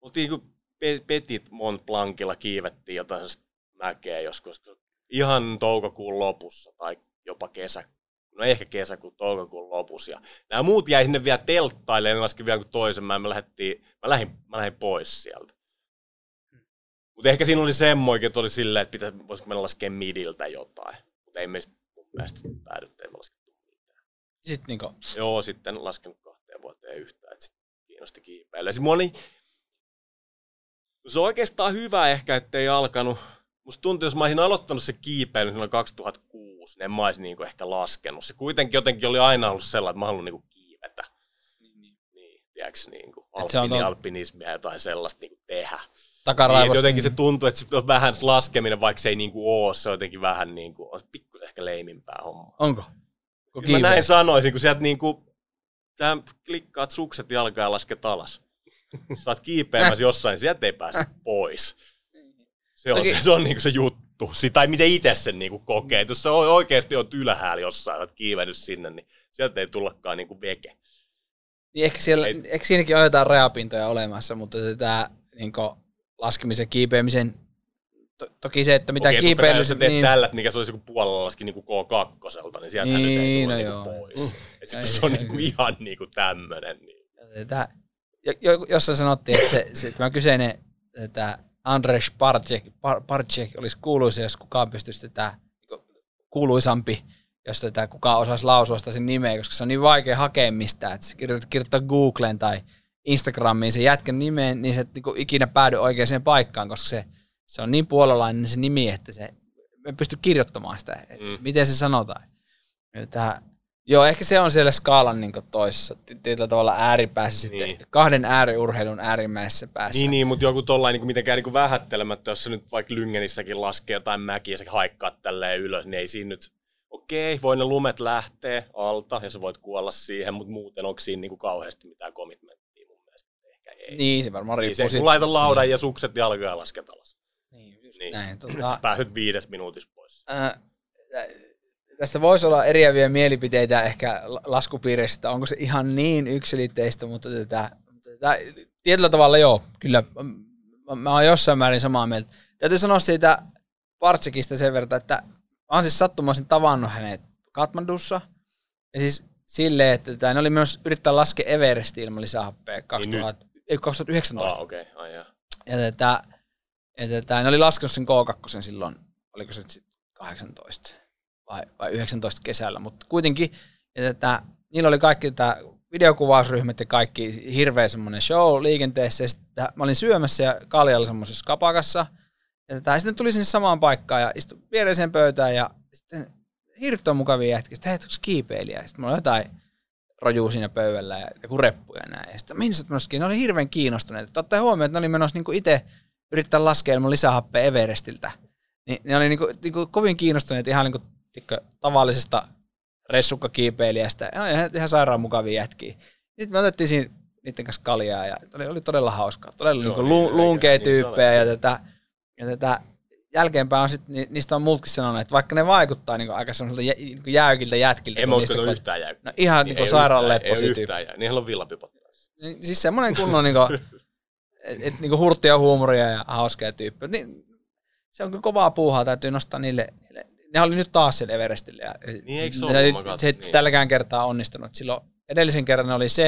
Oltiin niinku Pe- Petit Mont Blancilla kiivettiin jotain mäkeä joskus ihan toukokuun lopussa tai jopa kesä, no ehkä kesäkuun, toukokuun lopussa. Ja nämä muut jäi sinne vielä telttaille, ne laski vielä kuin toisen, mä, mä, lähdettiin, mä, lähdin, mä lähdin pois sieltä. Mutta ehkä siinä oli semmoikin, että oli silleen, että pitäisi, voisiko mennä laskea midiltä jotain. Mutta ei me sit mun mielestä päädytty, ei me laskettu mitään. Sitten niinku, Joo, sitten en laskenut kahteen vuoteen yhtään, että sitten kiinnosti kiipeillä. Se on oikeastaan hyvä ehkä, ettei alkanut. Musta tuntuu, jos mä olisin aloittanut se kiipeily silloin 2006, niin en mä olisi niinku ehkä laskenut. Se kuitenkin jotenkin oli aina ollut sellainen, että mä haluan niinku kiivetä. Niin, tiedätkö, niinku Et se on alpini, ton- alpinismia ja jotain sellaista niinku tehdä. Niin, takaraivossa. et jotenkin se tuntuu, että se on vähän laskeminen, vaikka se ei niinku oo, se on jotenkin vähän niinku, on se pikkusen ehkä leimimpää homma. Onko? Kun Kyllä mä näin sanoisin, kun sieltä niinku, sä klikkaat sukset jalkaan ja lasket alas. Sä oot kiipeämässä jossain, sieltä ei pääse pois. Se on, Toki- se, se, on niinku se juttu. Si- tai miten itse sen niinku kokee. Et Jos sä oikeasti oot ylhäällä jossain, oot kiivennyt sinne, niin sieltä ei tullakaan niinku veke. Niin ehkä, siellä, Ei- ehkä siinäkin on jotain rajapintoja olemassa, mutta tämä niin laskemisen kiipeämisen, to, toki se, että mitä Okei, kai, jos sä teet niin, tällä, että mikä se olisi joku puolella laski niinku K2, niin sieltä nyt ei Niin, tule no niinku joo. pois. Uh. Et sit Ei se se on niinku ihan niinku tämmönen. Niin. Jo, jo, jossain sanottiin, että se, se, tämä kyseinen tämä Andrzej Parcek, Par, Parcek olisi kuuluisa, jos kukaan pystyisi tätä niin kuuluisampi, jos tätä kukaan osaisi lausua sitä sen nimeä, koska se on niin vaikea hakea mistään, että se kirjoittaa, Googleen tai Instagramiin sen jätkän nimeen, niin se et niin ikinä päädy oikeaan paikkaan, koska se, se on niin puolalainen se nimi, että se me pysty kirjoittamaan sitä, Mm. miten se sanotaan. Että, joo, ehkä se on siellä skaalan niin toisessa, ti- tietyllä tavalla ääripäässä Niin. sitten, kahden ääriurheilun äärimmäisessä päässä. Niin, niin, mutta joku tollain niin mitenkään niin vähättelemättä, jos se nyt vaikka Lyngenissäkin laskee jotain mäkiä ja sä haikkaat tälleen ylös, niin ei siinä nyt, okei, voi ne lumet lähteä alta ja sä voit kuolla siihen, mutta muuten onko siinä niin kuin kauheasti mitään commitmenttia mun mielestä? Ehkä ei. Niin, se varmaan Niin riippuu se, kun laitan laudan ja sukset jalkaan ja lasket alas. Niin, just Niin. näin. Nyt sä Tota, pääset viides minuutissa pois. ää, tästä voisi olla eriäviä mielipiteitä ehkä la- laskupiireistä, onko se ihan niin yksilitteistä, mutta tätä, tätä, tietyllä tavalla joo, kyllä mä, mä oon jossain määrin samaa mieltä. Täytyy sanoa siitä Partsikista sen verran, että mä oon siis sattumaisin tavannut hänet Katmandussa, ja siis silleen, että tätä, ne oli myös yrittää laskea Everestiin ilman lisähappea 2000, ei, 2019. Ah, okei, okay. jaa. Ja tätä, ja tätä, ne oli laskenut sen K2 silloin, oliko se nyt sitten 18 vai, vai 19 kesällä, mutta kuitenkin, ja tätä, niillä oli kaikki tätä videokuvausryhmät ja kaikki hirveä semmoinen show liikenteessä, sitten mä olin syömässä ja Kalja oli semmoisessa kapakassa, ja tätä, sitten tuli sinne samaan paikkaan ja istui viereiseen pöytään ja sitten hirveän mukavia jätkiä, sitten hei, onko kiipeilijä? Sitten mulla oli jotain rojuu siinä pöydällä ja joku reppu ja näin. Ja sitten menossa kiinni? Ne oli hirveän kiinnostuneita. Ottaa huomioon, että ne oli menossa niinku itse yrittää laskea ilman lisähappea Everestiltä. Niin ne oli niinku, niinku kovin kiinnostuneita ihan niinku, tikkö, tavallisesta ressukkakiipeilijästä. Ja ihan, ihan sairaan mukavia jätkiä. Sitten me otettiin siinä niiden kanssa kaljaa ja oli, oli todella hauskaa. Todella Joo, niinku niin, lu, niin tyyppejä oli. ja tätä, ja tätä jälkeenpäin on sit, ni, niistä on muutkin sanonut, että vaikka ne vaikuttaa niinku aika semmoiselta jä, niinku jäykiltä jätkiltä. En mä usko, ko- on yhtään jäykkä. No ihan Niin ei sairaan Ei yhtään jäykkä. Niillä on villapipot. Niin, siis semmoinen kunnon niinku, et, et, niinku hurttia huumoria ja hauskaa tyyppiä. Niin, se on kyllä kovaa puuhaa, täytyy nostaa niille. niille. Ne oli nyt taas siellä Everestillä. Ja, Niin, eikö se ollut? katsoin, se ei niin. tälläkään kertaa onnistunut. Silloin edellisen kerran ne oli se,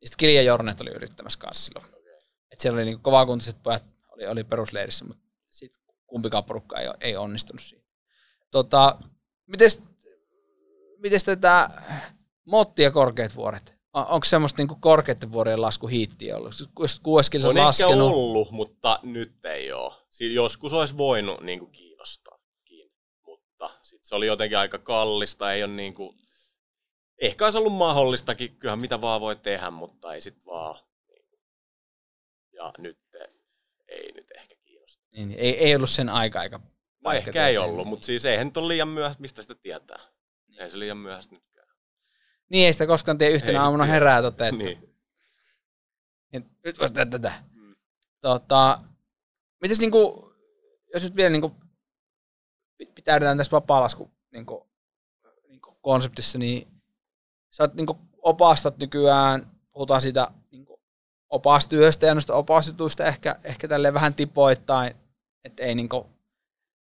ja sitten Kilja Jornet oli yrittämässä kanssa silloin. Et siellä oli niinku kovakuntoiset pojat, oli, oli perusleirissä, mutta sitten kumpikaan porukka ei, ei onnistunut siinä. Tota, mites, mites tätä Motti ja korkeat vuoret? On- Onko semmoista niinku korkeiden vuorien lasku hiittiä ollut? Jos kuudes kilsa On ehkä laskenut. ollut, mutta nyt ei ole. Siinä joskus olisi voinut niin mutta sit se oli jotenkin aika kallista. Ei ole niin kuin... Ehkä olisi ollut mahdollistakin, kyllähän mitä vaan voi tehdä, mutta ei sit vaan. Niin kuin. Ja nyt ei nyt ehkä kiinnosta. Niin, ei, ei ollut sen aika aika. No paikka ehkä ei ollut, mutta siis eihän nyt ole liian myöhäistä, mistä sitä tietää. Ei se liian myöhäistä nytkään. Niin ei sitä koskaan tee yhtenä Ei aamuna tiedä. herää toteen, että Niin. Niin, nyt voisi tehdä tätä. Tota, mites niinku, jos nyt vielä niinku pitäydetään tässä vapaalasku niinku, niinku konseptissa, niin sä oot niinku opastat nykyään, puhutaan siitä niinku opastyöstä ja noista opastetuista ehkä, ehkä tälleen vähän tipoittain, että ei niinku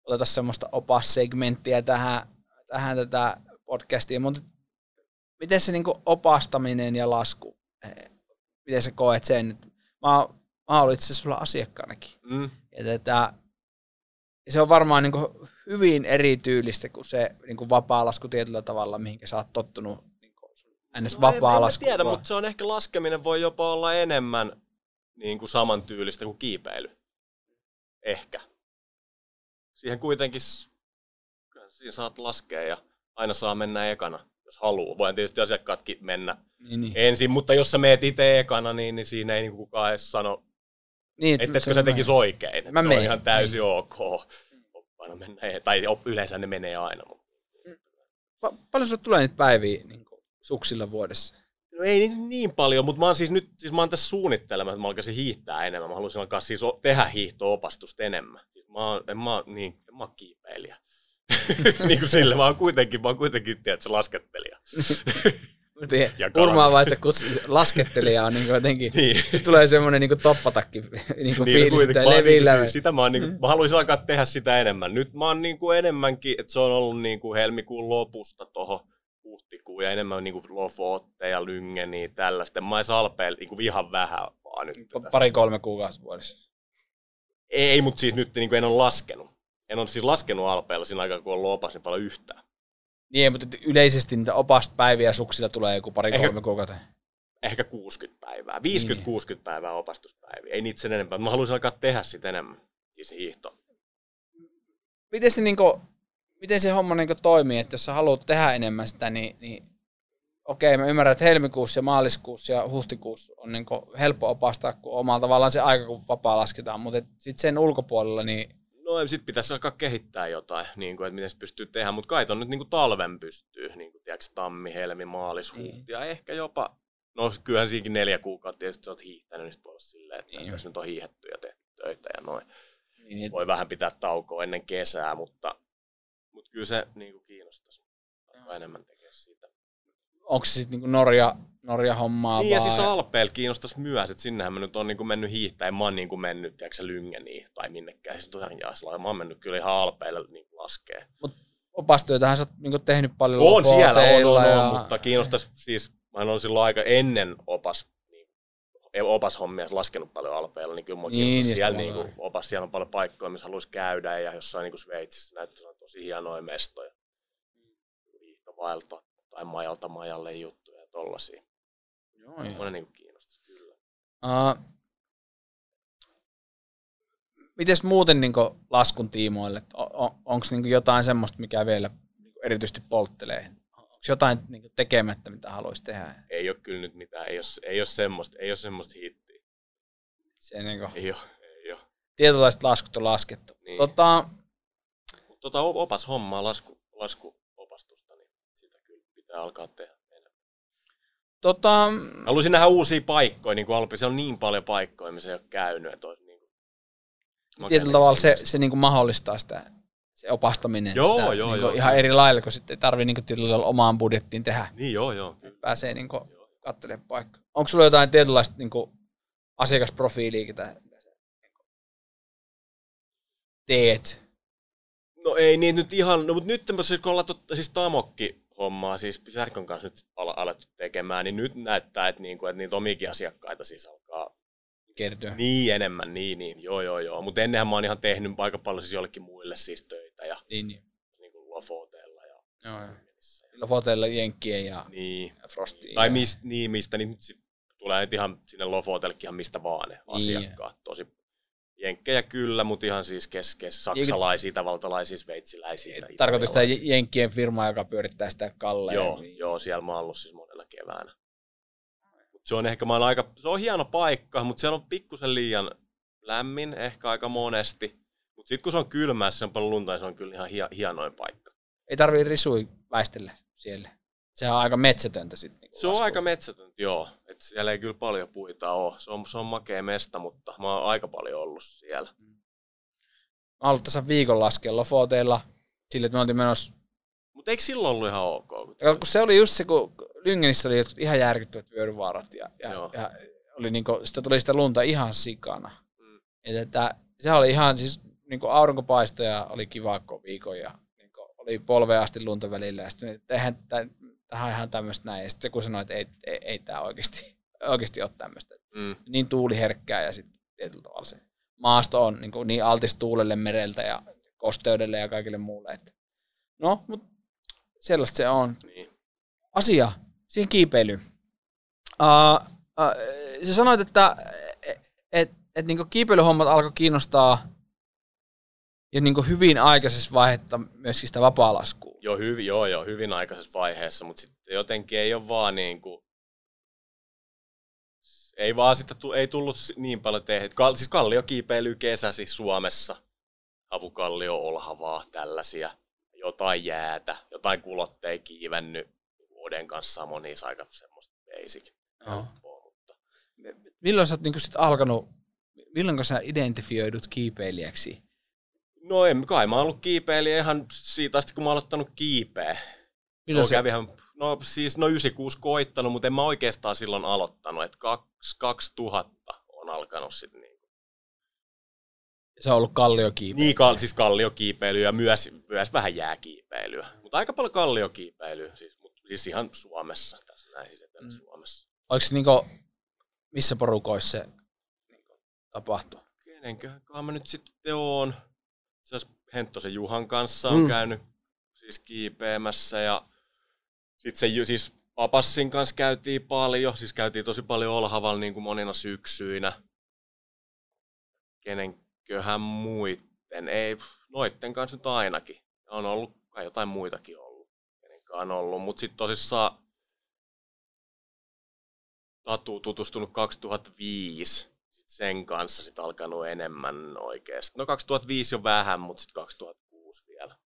oteta semmoista opassegmenttiä tähän, tähän tätä podcastia, mutta miten se niinku opastaminen ja lasku, eh, miten sä koet sen? Mä, mä oon itse asiassa sulla asiakkaanakin. Mm. Ja tätä, se on varmaan niinku hyvin erityylistä kuin se niinku vapaa-lasku tietyllä tavalla, mihinkä sä oot tottunut niinku ns. No, en- vapaa-lasku. En, mä tiedä, mutta se on ehkä laskeminen voi jopa olla enemmän niin kuin samantyylistä kuin kiipeily. Ehkä. Siihen kuitenkin, siinä saat laskea ja aina saa mennä ekana, jos haluaa. Voin tietysti asiakkaatkin mennä Niin, niin. ensin, mutta jos sä meet itse ekana, niin, niin siinä ei niin kukaan edes sano, niin etteikö se sä tekisi oikein. Mä se on ihan täysin niin. ok. Aina mennä, tai yleensä ne menee aina. Pa- paljon sulle tulee niitä päiviä niinku, suksilla vuodessa? No ei niin, niin paljon, mutta mä oon siis nyt, siis mä oon tässä suunnittelemassa, että mä alkaisin hiihtää enemmän. Mä haluaisin alkaa siis tehdä hiihto-opastusta enemmän. Siis mä oon, en mä oon, niin, en mä oon kiipeilijä. niin kuin sille, mä oon kuitenkin, mä oon kuitenkin, tiedätkö, laskettelija. Ja Urmaa vai se kutsu, laskettelija on niinku jotenkin, niin. tulee semmonen niinku toppatakki niinku Niin, fiilis, kuitenkin, että mä, oon levillä. niinku, siis sitä mä, oon, niinku, mä haluaisin alkaa tehdä sitä enemmän. Nyt mä oon niinku enemmänkin, että se on ollut niinku helmikuun lopusta tuohon huhtikuun ja enemmän niinku Lofotte ja Lyngeniä tällaista. Mä edes alpeilla niinku ihan vähän vaan nyt. Pari-kolme kuukautta vuodessa. Ei, mutta siis nyt niin en ole laskenut. En ole siis laskenut alpeilla siinä aikaa, kun on ollut opas niin paljon yhtään. Niin, mutta yleisesti niitä opaspäiviä suksilla tulee joku pari-kolme Ehkä- kuukautta. Ehkä 60 päivää, Niin. 50-60 päivää opastuspäiviä. Ei niitä sen enempää. Mä haluaisin alkaa tehdä sitä enemmän. Siis hiihto. Miten se, niinku, miten se homma niinku toimii, että jos sä haluat tehdä enemmän sitä, niin, niin okei, mä ymmärrän, että helmikuussa ja maaliskuussa ja huhtikuussa on niinku helppo opastaa, kun omalla tavallaan se aika, kun vapaa lasketaan, mutta sitten sen ulkopuolella, niin No sit pitäisi alkaa kehittää jotain, niin kuin, että miten se pystyy tehdä. Mutta kai ton nyt niin kuin talven pystyy. Niin kuin, tiedätkö, tammi, helmi, maalis, Niin. huhti. Ja ehkä jopa, no kyllähän siinäkin neljä kuukautta tietysti sä oot hiihtänyt, niin sit voi olla silleen, että Niin. tässä nyt on hiihetty ja tehty töitä ja noin. niin Voi vähän pitää taukoa ennen kesää, mutta, mutta kyllä se niin kuin kiinnostaisi. Enemmän siitä. Onko se sitten niinku Norja, Norja hommaa Niin ja vaan? siis Alpeella kiinnostaisi myös, että sinnehän mä nyt on niin kuin mennyt hiihtämään. Mä oon niin kuin mennyt, tiedätkö Lyngeniin tai minnekään. Siis Tornjaislaan. Mä oon mennyt kyllä ihan Alpeilla niin kuin laskee. opastyötähän sä oot niinku tehnyt paljon On siellä, on, on, ja... on, mutta kiinnostaisi siis, mä on silloin aika ennen opas, niin, opashommia laskenut paljon alpeilla, niin kyllä mua Niin, siellä niin kuin, opas, siellä on paljon paikkoja, missä haluaisi käydä ja jossain niin kuin Sveitsissä näyttää olevan tosi hienoja mestoja. Viihtovaelta tai majalta majalle juttuja ja tollasia. Joo, joo. Niin kuin kiinnostaisi kyllä. Uh, mites muuten niin laskun tiimoille? Onko niin jotain semmoista, mikä vielä niinku erityisesti polttelee? Onko jotain niin tekemättä, mitä haluaisi tehdä? Ei ole kyllä nyt mitään, ei ole, ei ole semmoista, ei ole semmoista hittiä. Se, niin kuin, Ei ole, ei ole. tietynlaiset laskut on laskettu. Niin. Tota, Tota opas hommaa, lasku, niin kyllä pitää alkaa tehdä. tota, Haluaisin nähdä uusia paikkoja, niin kuin Alpi, se on niin paljon paikkoja, missä ei ole käynyt. Että olisi niin kuin... tietyllä tavalla se, se niin mahdollistaa sitä se opastaminen Joo, sitä, joo, niin joo. ihan eri lailla, kun sitten ei tarvitse niin tietyllä tavalla omaan budjettiin tehdä. Niin joo, joo. Kyllä. Pääsee niin katselemaan paikkaa. Onko sulla jotain tietynlaista niin asiakasprofiilia, mitä mitä sä niinku teet? No ei niin nyt ihan, no mutta nyt tämmöisessä, kun ollaan totta, siis Tamokki hommaa, siis Särkön kanssa nyt ala, alettu tekemään, niin nyt näyttää, että, niinku, että niitä omiakin asiakkaita siis alkaa Kertyä. niin enemmän, niin, niin, joo, joo, joo. Mutta ennenhän mä oon ihan tehnyt aika paljon siis jollekin muille siis töitä ja Niin, niin. niin kuin ja Joo, joo. Jenkkien ja niin. Frostiin. Tai ja- mist, niin, mistä niin nyt sit tulee nyt ihan sinne Lofotellekin ihan mistä vaan ne Niin. asiakkaat. Tosi jenkkejä kyllä, mutta ihan siis kes, kes, saksalaisia, itävaltalaisia, sveitsiläisiä. Tarkoitus sitä. Jenkkien firmaa, joka pyörittää sitä kalleen. Joo, joo, siellä mä oon ollut siis monella keväänä. Mut se on ehkä, mä oon aika, se on hieno paikka, mutta siellä on pikkusen liian lämmin, ehkä aika monesti. Mutta sitten kun se on kylmää, se on paljon lunta, niin se on kyllä ihan hie, hienoin paikka. Ei tarvii risui väistellä siellä. Sehän on aika metsätöntä sitten. Niin Se on aika metsätöntä, joo. Et siellä ei kyllä paljon puita ole. Se on, se on makea mesta, mutta mä oon aika paljon ollut siellä. Mä ollut tässä viikon laskea Lofoteilla, sille, että me oltiin menossa Mutta eikö silloin ollut ihan ok? Kun... Ja kun se oli just se, kun Lyngenissä oli ihan järkyttävät vyöryvaarat ja, ja, Joo. ja oli niinku, sitä tuli sitä lunta ihan sikana. Mm. Et että se oli ihan siis niinku aurinkopaisto ja oli kiva koko viikon ja niinku, oli polveen asti lunta välillä ja sitten että eihän tä- tähän ihan tämmöistä näin. Ja sitten kun sanoin, että ei, ei, ei tämä oikeasti, oikeasti ole tämmöistä. Mm. Niin tuuliherkkää ja sitten tietyllä tavalla se maasto on niin, niin altis tuulelle mereltä ja kosteudelle ja kaikille muulle. Että. No, mutta sellaista se on Niin. asia siihen kiipeilyyn. Uh, uh, sä sanoit, että et, et, et niinku kiipeilyhommat alkoi kiinnostaa jo niinku hyvin aikaisessa vaiheessa myöskin sitä vapaa-laskua. Joo, hyvin, joo, joo, hyvin aikaisessa vaiheessa, mutta sitten jotenkin ei ole vaan niin kuin, ei vaan sitä tu, ei tullut niin paljon tehdä. Kal, siis kalliokiipeily kesä siis Suomessa, avukallio, olhavaa, tällaisia, jotain jäätä, jotain kulotteja kiivennyt, Oden kanssa moni aika semmoista basic. Helppoa, mutta Milloin sä oot niinku sit alkanut, milloin sä identifioidut kiipeilijäksi? No en kai, mä oon ollut kiipeilijä ihan siitä asti, kun mä oon aloittanut kiipeä. Milloin no, se, kävihän, no siis no 96 koittanut, mutta en mä oikeastaan silloin aloittanut. Että 2000 on alkanut sitten niin. se on ollut kalliokiipeily? Niin, kal, siis kalliokiipeilyä ja myös, myös vähän jääkiipeilyä. Mutta aika paljon kalliokiipeilyä, siis, mut, siis ihan Suomessa, tässä näin siis Mm. Suomessa. Oliko se niinku, missä porukoissa se niinku, tapahtui? Kenenköhän mä nyt sitten oon? Itse Henttosen Juhan kanssa on Mm. käynyt siis kiipeämässä ja sitten se siis Papassin kanssa käytiin paljon, siis käytiin tosi paljon Olhavalla niin kuin monina syyksyinä. Kenenköhän muitten, ei, noitten kanssa nyt ainakin. On ollut kai jotain muitakin ollut, kenenkaan on ollut, mutta sitten tosissaan Tatu tutustunut 2005 sit sen kanssa sit alkanut enemmän oikeesti. No 2005 jo vähän, mutta sitten 2006 vielä.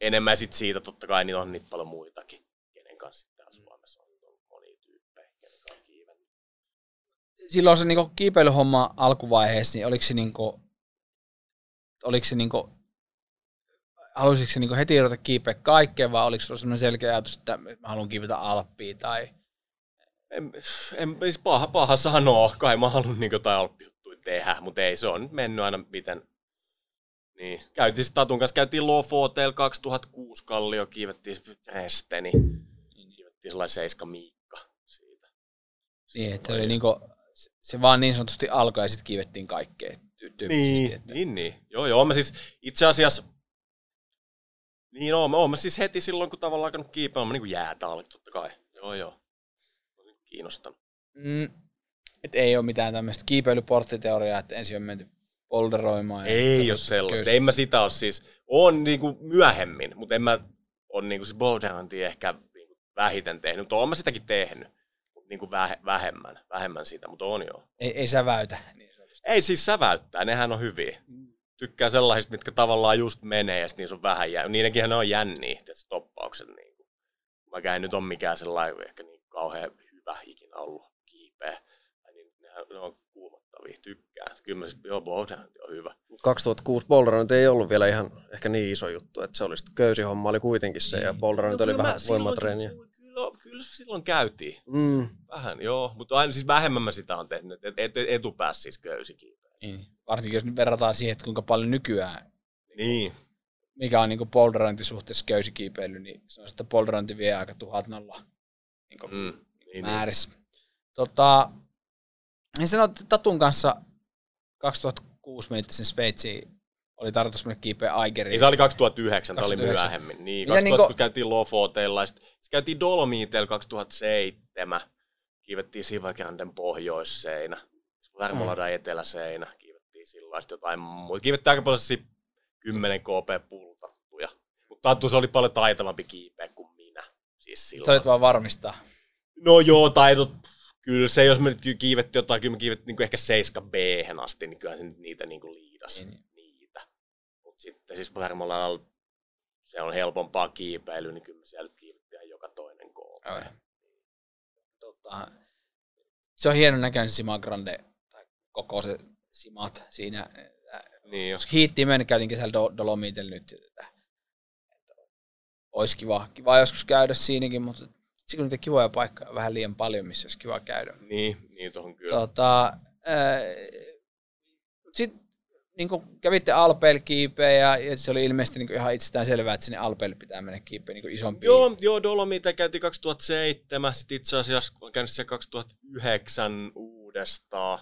Enemmän sit siitä totta kai niin on niitä paljon muitakin, kenen kanssa sit täällä Suomessa on ollut monia tyyppejä, kenen kanssa on kiivennyt. silloin se niinku kiipeilyhomma alkuvaiheessa, niin oliko se niinku, oliko se niinku, halusitko se niinku heti ruveta kiipeä kaikkeen, vai oliko se sellainen selkeä ajatus, että mä haluan kiivetä Alppiin, tai En, en siis paha, paha sanoa, kai mä haluan niin jotain alppijuttuja tehdä, mutta ei se on nyt mennyt aina miten. Niin. Käytiin Tatun kanssa, käytiin Lofotel 2006 kallio, kiivettiin esteni. Kiivettiin sellainen seiska Miikka siitä. niin, että se oli niinku, se- se vaan niin sanotusti alkoi ja sitten kiivettiin kaikkea ty- tyyppisesti. Niin, että, niin, niin. Joo, joo, mä siis itse asiassa, niin oon, mä, oon mä siis heti silloin, kun tavallaan alkanut kiipeä, mä niin jäätä alle, totta kai. Joo, joo. Mä kiinnostanut. mm, et ei ole mitään tämmöistä kiipeilyporttiteoriaa, että ensin on menty polderoimaan. ja Ei ole sellaista. köys- En mä sitä ole siis. On niinku myöhemmin, mutta en mä on niinku siis bowdowntia ehkä niinku vähiten tehnyt. Mutta oon mä sitäkin tehnyt. Mutta niinku vähe, vähemmän, vähemmän sitä, mutta on joo. Ei, ei säväytä. Niin. Ei siis säväyttää, nehän on hyviä. Tykkää sellaisista, mitkä tavallaan just menee ja niissä on vähän jää. Niidenkin ne on jänniä, että stoppaukset. Niinku. Vaikka ei nyt ole mikään sellainen ehkä niin kauhean hyvä ikinä ollut kiipeä. Niin, nehän, ne on kuumottavia, tykkään. Kyllä mä siis, joo, on hyvä. 2006 boulderointi ei ollut vielä ihan ehkä niin iso juttu, että se oli sitten köysihomma oli kuitenkin se, ja Niin. boulderointi oli kyllä vähän voimatreeniä. Kyllä, kyllä silloin käytiin. Mm. Vähän, joo. Mutta aina siis vähemmän mä sitä on tehnyt. Et, et, etupäässä siis köysikiipeä. Niin. Varsinkin jos nyt verrataan siihen, että kuinka paljon nykyään Niin. mikä on niinku polderointi suhteessa köysikiipeily, niin se on, että polderointi vie aika tuhat nolla niinku Mm. Niin, niin. määrissä. Tota, niin sanoit, että Tatun kanssa 2006 menitte sen Sveitsiin, oli tarkoitus mennä kiipeä Aigeriin. Niin se oli 2009, tämä oli 2009. myöhemmin. Niin, Mitä 2000, niinku- kun käytiin Lofoteilla, ja sit, sit käytiin Dolomiteilla 2007. Kiivettiin Sivagranden pohjoisseinä. Värmoladan eteläseinä. Kiivettiin sillä jotain muuta. Kiivettiin aika paljon siis 10 kp pultattuja. Mutta Tattu se oli paljon taitavampi kiipeä kuin minä. Siis silloin. Sä olit vaan varmistaa. No joo, taidot. Kyllä se, jos me nyt kiivettiin jotain, kyllä me kiivettiin niin ehkä 7 b asti, niin kyllähän se nyt niitä niin liidas. Niin, Niitä. Mutta sitten siis Värmolalla se on helpompaa kiipeilyä, niin kyllä me siellä nyt kiivettiin joka toinen koulu. Joo. Tota, Se on hienon näköinen Sima Grande, tai koko se Simat siinä. Niin, jos Hiittiin mennä, käytin kesällä Do- Dolomitella nyt. Olisi kiva, kiva joskus käydä siinäkin, mutta kun niitä kivoja paikkoja vähän liian paljon, missä olisi kiva käydä. Niin, niin tuohon kyllä. Tota, sitten niin kävitte Alpeilla kiipeä ja, ja, se oli ilmeisesti niin ihan itsestään selvää, että sinne Alpeille pitää mennä kiipeä niin isompi. Joo, joo Dolomita käytiin 2007, sitten itse asiassa olen käynyt siellä 2009 uudestaan.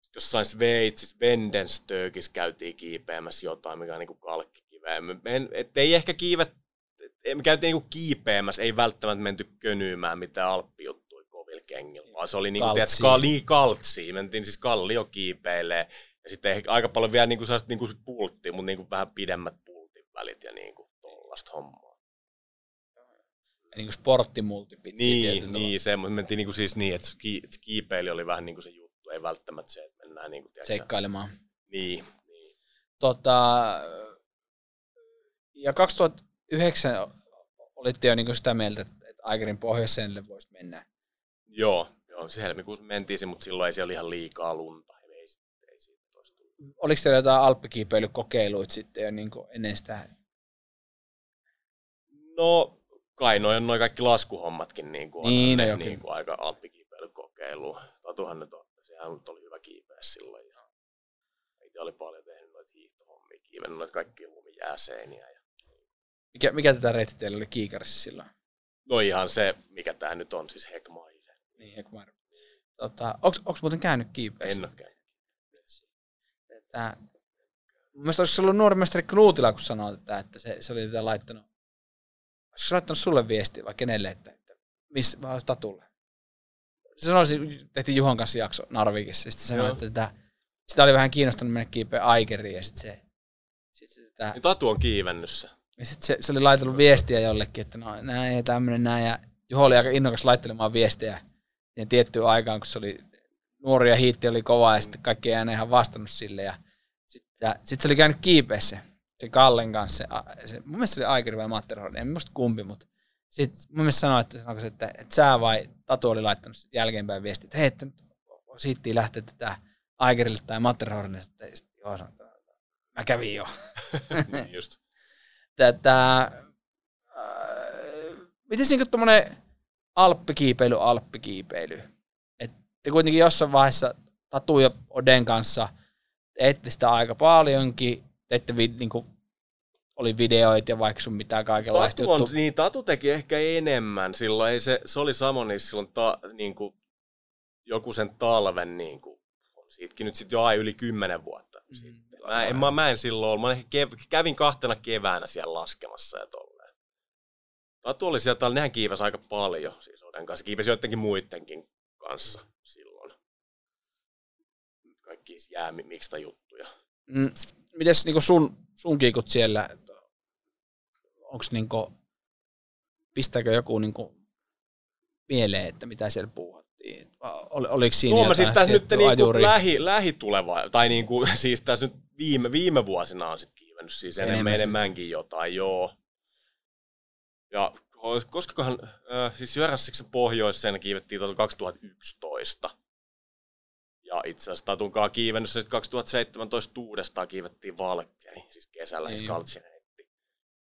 Sitten jossain Sveitsissä, Vendenstökissä käytiin kiipeämässä jotain, mikä on niin kalkkikiveä. Me, en, et ei ehkä kiivet, me käytiin niin kiipeämässä, ei välttämättä menty könyymään mitään alppijuttuja kengillä, vaan se oli niinku, tiedät, ka, niin kaltsi. Mentiin siis kallio kiipeilee. Ja sitten ehkä aika paljon vielä niinku sellaista niinku pulttia, mutta niinku vähän pidemmät pultin välit ja niinku tollasta hommaa. Ja niinku sporttimultipitsi. Niin, niin se, mutta mentiin niinku siis niin, että kiipeili oli vähän niinku se juttu, ei välttämättä se, että mennään niinku, tiedätkö, Seikkailemaan. Niin, niin. Tota, ja 2009 olitte jo niinku sitä mieltä, että Aigerin pohjoiseenille voisi mennä. Joo, joo se helmikuussa mentiin, mutta silloin ei siellä ihan liikaa lunta. Ei, ei siitä Oliko teillä jotain alppikiipeilykokeiluita sitten jo niin ennen sitä? No, kai noin noi kaikki laskuhommatkin niin kuin niin, ne, niin kuin aika alppikiipeilykokeilu. Tatuhan nyt on, sehän nyt oli hyvä kiipeä silloin. Ja itse oli paljon tehnyt noita hiihtohommia, kiivennyt noita kaikkia lumijääseiniä. Ja... Mikä, mikä tätä reitti teillä oli kiikarissa silloin? No ihan se, mikä tämä nyt on, siis Hekmai. Niin, Hekmar. Tota, onks muuten käynyt kiipeässä? En ole käynyt. Että, mun mielestä olisiko se ollut nuori mestari Knuutila, kun sanoi, että, että se, se oli tätä laittanut. Olisiko se laittanut sulle viestiä vai kenelle, että, että missä, vai Tatulle? Se sanoi, tehtiin Juhon kanssa jakso Narvikissa, ja sitten sanoi, että, että sitä oli vähän kiinnostunut mennä kiipeä Aikeriin, ja sitten se... Sit se tätä, niin Tatu on kiivennyssä. Ja sitten se, se, oli laitellut viestiä jollekin, että no näin ja tämmöinen näin, ja Juho oli aika innokas laittelemaan viestiä ja tiettyyn aikaan, kun se oli nuori ja hiitti oli kova ja sitten kaikki ei enää ihan vastannut sille. Ja sitten sit se oli käynyt kiipeessä se Kallen kanssa. Se, se, mun mielestä se oli Aikeri vai Matterhorn, en muista kumpi, mutta sitten mun mielestä sanoi, että, sanoiko se, että, että sä vai Tatu oli laittanut jälkeenpäin viesti, että hei, että siitä lähteä tätä Aikerille tai Matterhornille. Sitten, sitten joo, sanoin, että mä kävin jo. niin just. Tätä, äh, miten niin tuommoinen alppikiipeily, alppikiipeily. Et te kuitenkin jossain vaiheessa Tatu ja Oden kanssa teitte sitä aika paljonkin, teitte vi, niin kuin, oli videoita ja vaikka sun mitään kaikenlaista Tatu on, juttu. Niin, Tatu teki ehkä enemmän silloin, ei se, se oli Samonissa silloin ta, niin kuin, joku sen talven, niin kuin, siitäkin nyt sitten jo ai yli kymmenen vuotta mm, Mä en, mä, mä en silloin ollut, mä kev, kävin kahtena keväänä siellä laskemassa ja tolleen. Tatu oli sieltä, nehän kiiväsi aika paljon siis Oden kanssa. Kiivesi joidenkin muidenkin kanssa silloin. Kaikki jäämimistä juttuja. Mm, mites niinku sun, sun kiikut siellä, onko niinku, pistääkö joku niinku mieleen, että mitä siellä puhuttiin? Ol, oliko siinä Tuoma siis tässä nyt niinku lähi, lähituleva, tai niinku, siis tässä nyt viime, viime vuosina on sitten kiivennyt siis enemmän, enemmänkin jotain, joo. Ja koskakohan, äh, siis Jörassiksen pohjoiseen kiivettiin 2011. Ja itse asiassa Tatunkaan kiivennyt sitten 2017 uudestaan kiivettiin Valkkeen, siis kesällä niin. heitti.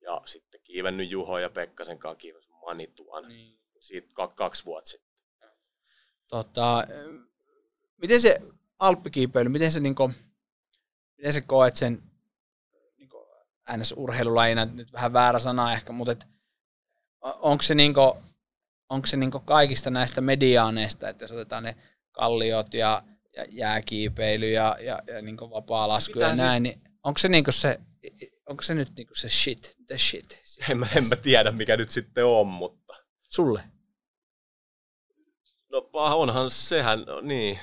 Ja sitten kiivennyt Juho ja Pekkasen kanssa kiivennyt Manituan. Niin. Siitä k- kaksi vuotta sitten. Tota, miten se alppikiipeily, miten se, niinku, miten se koet sen niinku, NS-urheilulajina, nyt vähän väärä sana ehkä, mutta et, onko se, niinku, onko se niinku kaikista näistä mediaaneista, että jos otetaan ne kalliot ja, ja jääkiipeily ja, ja, ja niinku vapaa lasku ja näin, siis... niin onko se, niinku se, onko se nyt niinku se shit, the shit? En mä, en mä tiedä, mikä nyt sitten on, mutta... Sulle? No onhan sehän, no, niin.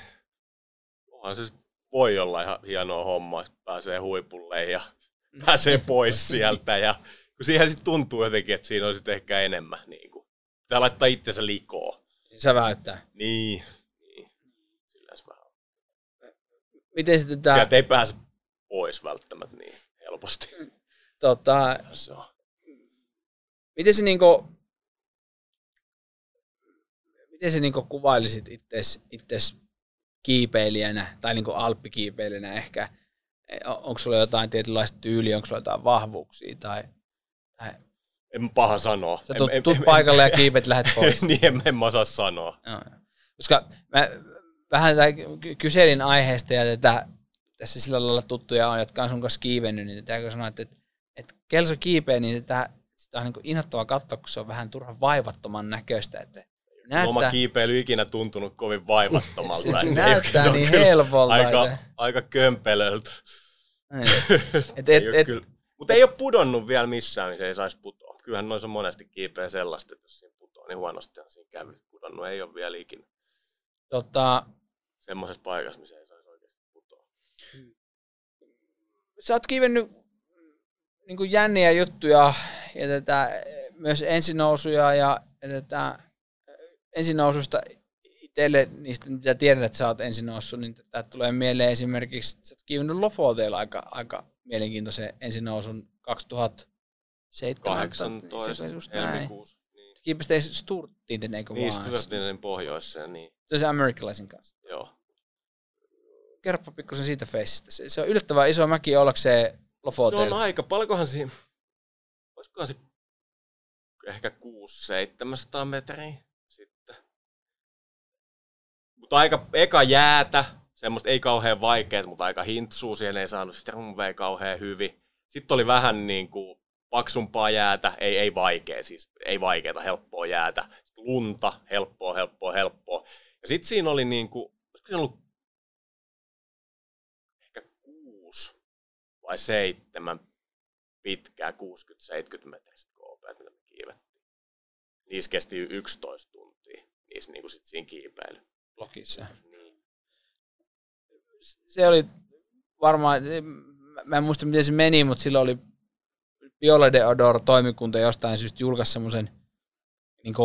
Onhan se voi olla ihan hienoa hommaa, että pääsee huipulle ja pääsee pois sieltä ja kun siihen sitten tuntuu jotenkin, että siinä olisi ehkä enemmän. Niin kuin. Pitää laittaa itsensä likoon. Se väyttää. Niin. niin. Sillä se vähän Miten sitten tämä... Sieltä ei pääse pois välttämättä niin helposti. Tota, se on. Miten se niinku... Miten sä niinku kuvailisit itses, itses kiipeilijänä, tai niinku alppikiipeilijänä ehkä? Onko sulla jotain tietynlaista tyyliä, onko sulla jotain vahvuuksia, tai, tai En paha sanoa. sä En- tuut, en- tuut en- paikalle ja kiipet lähdet pois. niin, en, en mä osaa sanoa. Joo. Koska mä vähän tätä ky- kyselin aiheesta ja tätä, tässä sillä lailla tuttuja on, jotka on sun kanssa kiivennyt, niin täytyy sanoa, että, että, että kelso kiipeä, niin tätä, sitä on niin innoittava katsoa, kun se on vähän turhan vaivattoman näköistä. Että Näyttää. Oma kiipeily ikinä tuntunut kovin vaivattomalta. se, se näyttää se niin helpolta. Aika, aika kömpelöltä. Niin. Et, et, et, Mutta ei ole pudonnut vielä missään, niin se ei saisi putoa. Kyllähän noissa on monesti kiipeä sellaista, että jos siinä putoaa, niin huonosti on siinä kävi. Pudonnut ei ole vielä ikinä tota, semmoisessa paikassa, missä ei saisi oikeasti putoa. sä oot kiivennyt niin jänniä juttuja ja tätä, myös ensinousuja ja, ja tätä, ensinoususta itselle, niistä mitä tiedän, että sä oot ensin noussut, niin tätä tulee mieleen esimerkiksi, että sä oot kiivennyt Lofoteilla aika, aika mielenkiintoisen ensinousun 2017. 18 Se, just näin. helmikuussa. Niin, Kiipesit ei Sturtinen, eikö niin vaan? Stuartinen pohjoissa, niin Se on se amerikkalaisen kanssa. joo. Kerropa pikkusen siitä feissistä. Se, se on yllättävän iso mäki ollakseen Se Lofoteilla. on aika, paljonkohan siinä, olisikohan se ehkä 600-700 metriä. Mutta aika eka jäätä, semmoista ei kauhean vaikeet, mutta aika hintsuu, siihen ei saanut sitä rumvea kauhean hyvin. Sitten oli vähän niin kuin paksumpaa jäätä, ei, ei vaikea, siis ei vaikeeta, helppoa jäätä. Sitten lunta, helppoa, helppoa, helppoa. Ja sitten siinä oli niin kuin, olisiko siinä ollut ehkä kuusi vai seitsemän pitkää 60-70 metristä KP, mitä me kiivettiin. Niissä kesti 11 tuntia, niissä niin kuin sit siinä kiipeily. Niin. se oli varmaan, mä en muista miten se meni, mutta silloin oli Biole de Odor toimikunta jostain syystä julkaisi semmoisen niin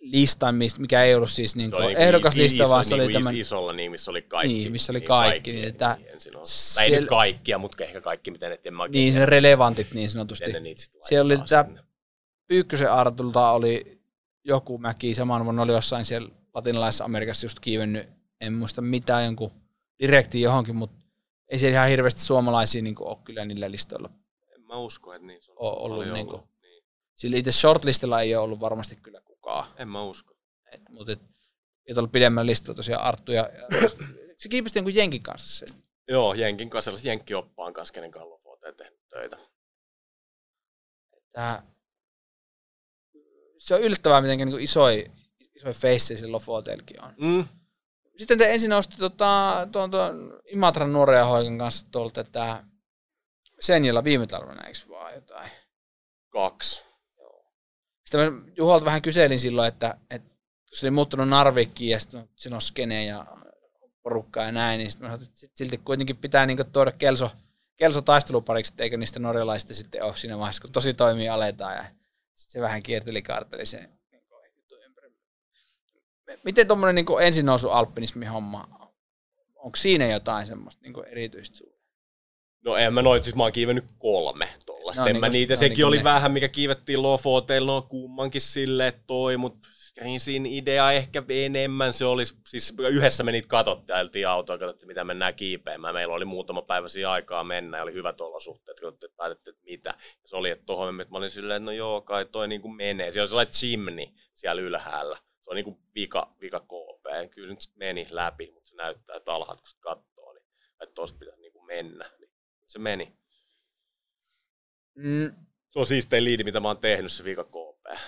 listan, mikä ei ollut siis niin niinku ehdokaslista, iso- vaan se oli niinku tämän, is- isolla, niin missä oli kaikki. Niin, missä oli kaikki, niin että ensin on. siellä- Tai ei nyt kaikkia, mutta ehkä kaikki, miten et en niin se tiedä, relevantit niin sanotusti. ne Siellä oli tätä- sinne. Pyykkösen Artulta oli joku mäki, saman vuonna oli jossain siellä latinalaisessa Amerikassa just kiivennyt, en muista mitään, jonkun direktiin johonkin, mutta ei siellä ihan hirveästi suomalaisia niin ole kyllä niillä listoilla En mä usko, että niin se on ollut. paljon Niin kuin, ollut. Niin. sillä itse shortlistilla ei ole ollut varmasti kyllä kukaan. En mä usko. Et, mutta et, et ollut pidemmän listalla tosiaan Arttu ja, ja se kiipesti jonkun jenkin kanssa sen. Joo, Jenkin kanssa, Jenkkioppaan kanssa, kenen kanssa Lofoteen tehnyt töitä. Tää, se on yllättävää, miten niin isoja isoja face se Lofotelkin on. Mm. Sitten te ensin nousitte tota, tuon, tuon Imatran nuoren hoikan kanssa tuolta tätä Senjalla viime talvena, eikö vaan jotain? Kaksi. Sitten mä Juholta vähän kyselin silloin, että, että kun se oli muuttunut Narvikkiin ja sitten siinä on skene ja porukkaa ja näin, niin sitten mä sanoin, että silti kuitenkin pitää niin tuoda kelso, kelso taistelupariksi, että eikö niistä norjalaisista sitten ole siinä vaiheessa, kun tosi toimii aletaan ja sitten se vähän kierteli ympäri. Miten tuommoinen niin ensin nousu alpinismi homma, onko siinä jotain semmoista niin erityistä suunnaa? No en mä noit, siis mä oon kiivennyt kolme tollasta. No en niin, mä niitä, no sekin niin kuin oli ne. vähän, mikä kiivettiin Lofoteilla, no kummankin silleen että toi, mutta siinä idea ehkä enemmän se olisi, siis yhdessä me niitä katsotteltiin autoa, katsottiin mitä mennään kiipeämään. Meillä oli muutama päivä siinä aikaa mennä ja oli hyvät olosuhteet, katsottiin, että päätettiin, että mitä. Ja se oli, että tohon että mä olin silleen, että no joo, kai toi niinku menee. Siellä oli sellainen chimney siellä ylhäällä. Se on niinku vika, vika KP. Kyllä nyt meni läpi, mutta se näyttää, että alhaat kun katsoo, niin että tosta pitäisi niinku mennä. Niin se meni. Mm, Se on siistein liidi, mitä mä oon tehnyt, se vika KP.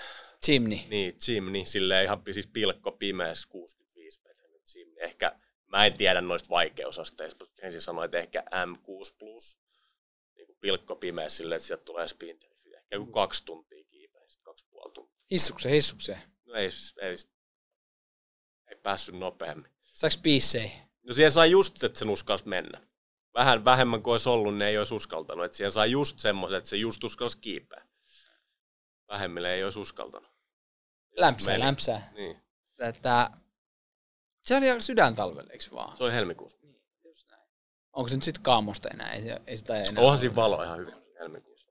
Chimney. Niin, Jimny, silleen ihan siis pilkko pimeässä 65 metriä Jimny. Ehkä, mä en tiedä noista vaikeusasteista, mutta ensin sanoin, että ehkä M6 plus, niin kuin pilkko pimeä silleen, että sieltä tulee spinteri. Ehkä joku kaksi tuntia kiipeä, sitten kaksi puoli tuntia. Hissukse, hissukse. No ei, ei, ei päässyt nopeammin. Saaks biissei? No siihen sai just, että sen uskalsi mennä. Vähän vähemmän kuin olisi ollut, ne ei olisi uskaltanut. Että siihen sai just semmoisen, että se just uskalsi kiipeä. Vähemmille ei olisi uskaltanut. Lämpsää, Meni. lämpsää. Niin. Tätä, se oli aika sydäntalvella, eikö vaan? Se on helmikuussa. Just näin. Onko se nyt sitten kaamosta enää? Ei, se- ei sitä enää Onhan siinä valo ihan hyvin. Helmikuussa.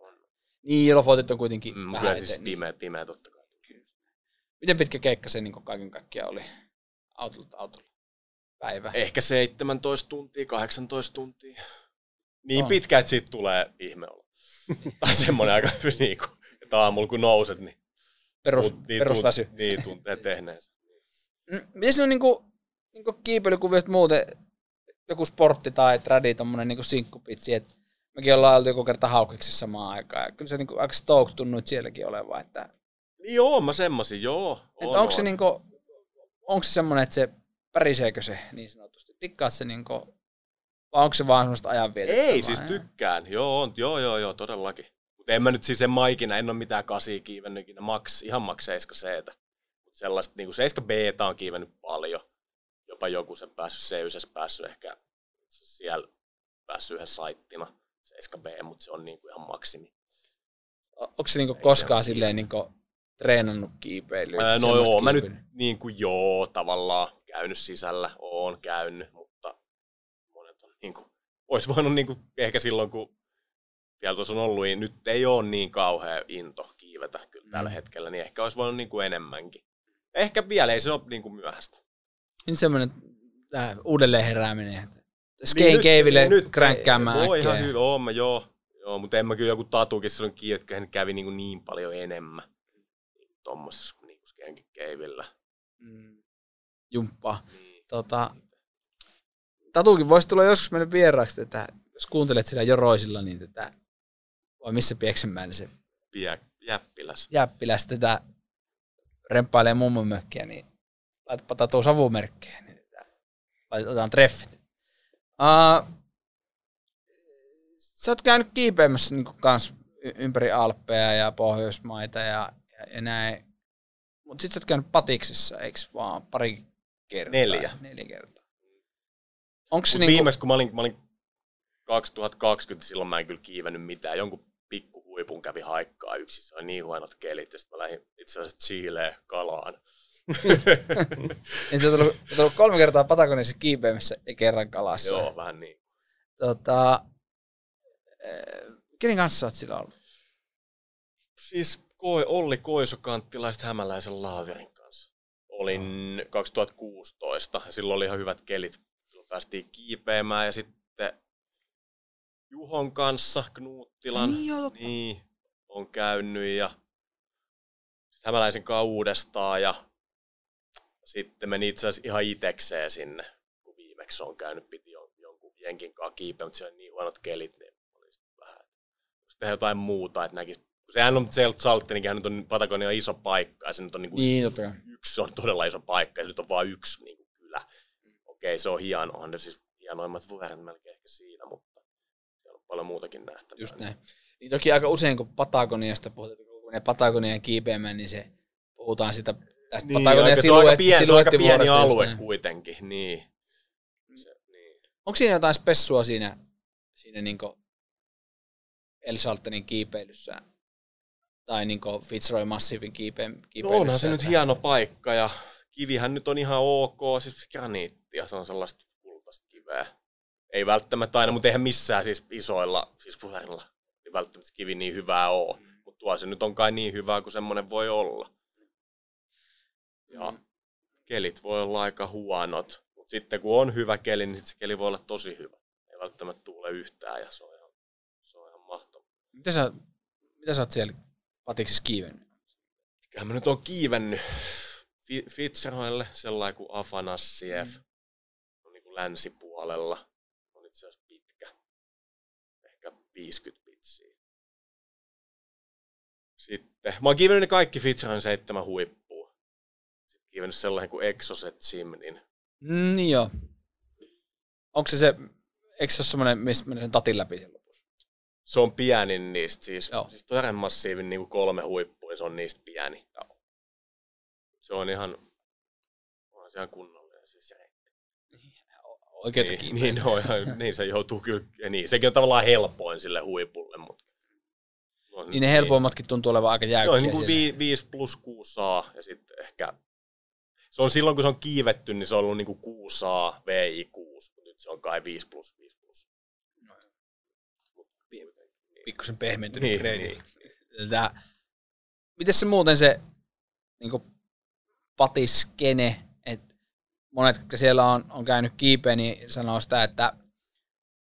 Niin, lofotit on kuitenkin Mm, vähän eteen. siis pimeä, pimeä totta kai. Miten pitkä keikka se niin kaiken kaikkiaan oli autolta autolla? Päivä. Ehkä 17 tuntia, 18 tuntia. Niin On. pitkä, että siitä tulee ihmeolo. tai semmoinen aika niin kuin, että aamulla kun nouset, niin, Perus, tunt- niin, perusväsy. tunt- niin tuntee tehneensä. Miten se on niinku, niinku kiipeilykuviot muuten, joku sportti tai tradi, tommonen niinku sinkkupitsi, että mekin ollaan oltu joku kerta haukiksessa samaan aikaan. Ja kyllä se niinku aika stoked tunnuit sielläkin oleva, että, Niin joo, mä semmosin, joo. on, onko se on. niinku, onko se semmonen, että se päriseekö se niin sanotusti? Tikkaat se niinku, vai onko se vaan semmoista ajanvietettä? Ei, siis tykkään. Joo, on, joo, joo, joo, todellakin. Mutta en mä nyt siis en mä ikinä, en ole mitään kasia kiivennyt ikinä, maks, ihan maks 7 c sellaista, niin kuin 7 b on kiivennyt paljon. Jopa joku sen päässyt C9 päässyt ehkä siellä päässyt yhden saittina 7 b mutta se on niin kuin ihan maksimi. Onko se niinku koskaan silleen niinku treenannut kiipeilyä? Ää, no joo, mä nyt niin kuin joo, tavallaan käynyt sisällä, oon käynyt, mutta monet on niin kuin, olisi voinut niin kuin, ehkä silloin, kun vielä tuossa on ollut, niin nyt ei ole niin kauhea into kiivetä kyllä tällä Mm. hetkellä, niin ehkä olisi voinut niin kuin enemmänkin. Ehkä vielä ei se ole niin kuin myöhäistä. Niin semmoinen äh, uudelleen herääminen. että Niin Skate nyt- Caveille niin nyt kränkkäämään Voi ihan hyvä, oon mä joo. Joo, mutta en mä kyllä joku tatukin silloin että hän kävi niin, kuin niin paljon enemmän. Tuommoisessa niin kuin Caveillä. Mm, jumppaa. Niin. Tota, Tatukin voisi tulla joskus meille vieraaksi, että jos kuuntelet sitä joroisilla, niin tätä, vai missä Pieksenmäen se Piä, jäppiläs. jäppiläs tätä remppailee mummon mökkiä, niin laitapa tatu savumerkkejä, niin tätä, laitetaan treffit. Uh, sä oot käynyt kiipeämässä niin kans ympäri Alppeja ja Pohjoismaita ja, ja, ja näin. Mutta sit sä oot käynyt patiksessa, eiks vaan pari kertaa? Neljä. Neljä kertaa. Onko se niinku, viimeis, kun mä olin, mä olin 2020, silloin mä en kyllä kiivennyt mitään. Jonkun pikku huipun kävi haikkaa yksin. Se oli niin huonot kelit. Ja sitten mä lähdin itse asiassa Chileen kalaan. niin tullut, oot tullut kolme kertaa Patagoniassa kiipeämässä ja kerran kalassa. Joo, vähän niin. Tota, eh, kenen kanssa sä oot sillä ollut? Siis Koi, Olli Koisokanttilaiset Hämäläisen laaverin kanssa. Olin 2016 ja silloin oli ihan hyvät kelit. Silloin päästiin kiipeämään ja sitten Juhon kanssa, Knuuttilan. Niin joo, totta. Niin, on käynyt ja Hämäläisen kanssa uudestaan ja sitten meni itse asiassa ihan itekseen sinne, kun viimeksi on käynyt, piti jon- jonkun jenkin kanssa kiipeä, mutta siellä on niin huonot kelit, niin oli sitten vähän, voisi tehdä jotain muuta, että näkisi, kun sehän on Zelt Saltenikin, nyt on Patagonia iso paikka ja se nyt on niin kuin Niin, totta yksi on todella iso paikka ja nyt on vain yksi niin kuin kylä. Okei, se on hieno, on ne siis hienoimmat vuoret melkein ehkä siinä, mutta siellä on paljon muutakin nähtävää. Just näin. Niin toki aika usein, kun Patagoniasta puhutaan, kun menee Patagonian kiipeämään, niin se puhutaan sitä tästä Niin, Patagonian aika, se on aika siluetti, pieni, se on aika pieni alue näin. kuitenkin, niin. Se, niin. Onko siinä jotain spessua siinä, siinä niinku El Saltenin kiipeilyssä? Tai niinku Fitzroy Massivin kiipe, No onhan se nyt hieno paikka ja kivihän nyt on ihan ok, siis graniittia, se on sellaista kultaista kiveä. Ei välttämättä aina, mutta eihän missään siis isoilla, siis vuorilla, niin välttämättä kivi niin hyvää oo. Mutta tuo se nyt on kai niin hyvää kuin semmoinen voi olla. Ja Mm. kelit voi olla aika huonot, mutta sitten kun on hyvä keli, niin sit se keli voi olla tosi hyvä. Ei välttämättä tuule yhtään ja se on ihan, se on ihan mahtavaa. Mitä sä, mitä sä oot siellä patiksissa kiivennyt? Kyllähän mä nyt on kiivennyt Fi- Fitzroille sellainen kuin Afanassiev. Mm. On niin kuin länsipuolella. On itse asiassa pitkä. Ehkä 50 pitsiä. Sitten, mä oon kiivennyt ne kaikki Fitzroin seitsemän huippua. Sitten kiivennyt sellainen kuin Exocet Simnin. Mm, niin joo. Onko se se, eikö se ole semmoinen, missä menee sen tatin läpi lopussa? Se on pienin niistä, siis, Joo. siis toden massiivin niin kuin kolme huippua, niin se on niistä pieni. Joo. Se on ihan, on se ihan kunnollinen siis reitti. Oikeeta niin, kiipeä. niin, no, ihan, niin, se joutuu kyllä, ja niin, sekin on tavallaan helpoin sille huipulle, mutta... No, Niin ne helpoimmatkin tuntuu olevan aika Joo, jäykkiä niin kuin siellä. 5 plus 6 saa, ja sitten ehkä... Se on silloin, kun se on kiivetty, niin se on ollut niin kuin 6 saa, VI 6, mutta nyt se on kai 5 plus 5 plus. Pikkusen pehmentynyt Niin, grade. niin. Tää, miten se muuten se, niin kuin, patiskene, että monet, jotka siellä on, on käynyt kiipeen, niin sanoo sitä, että,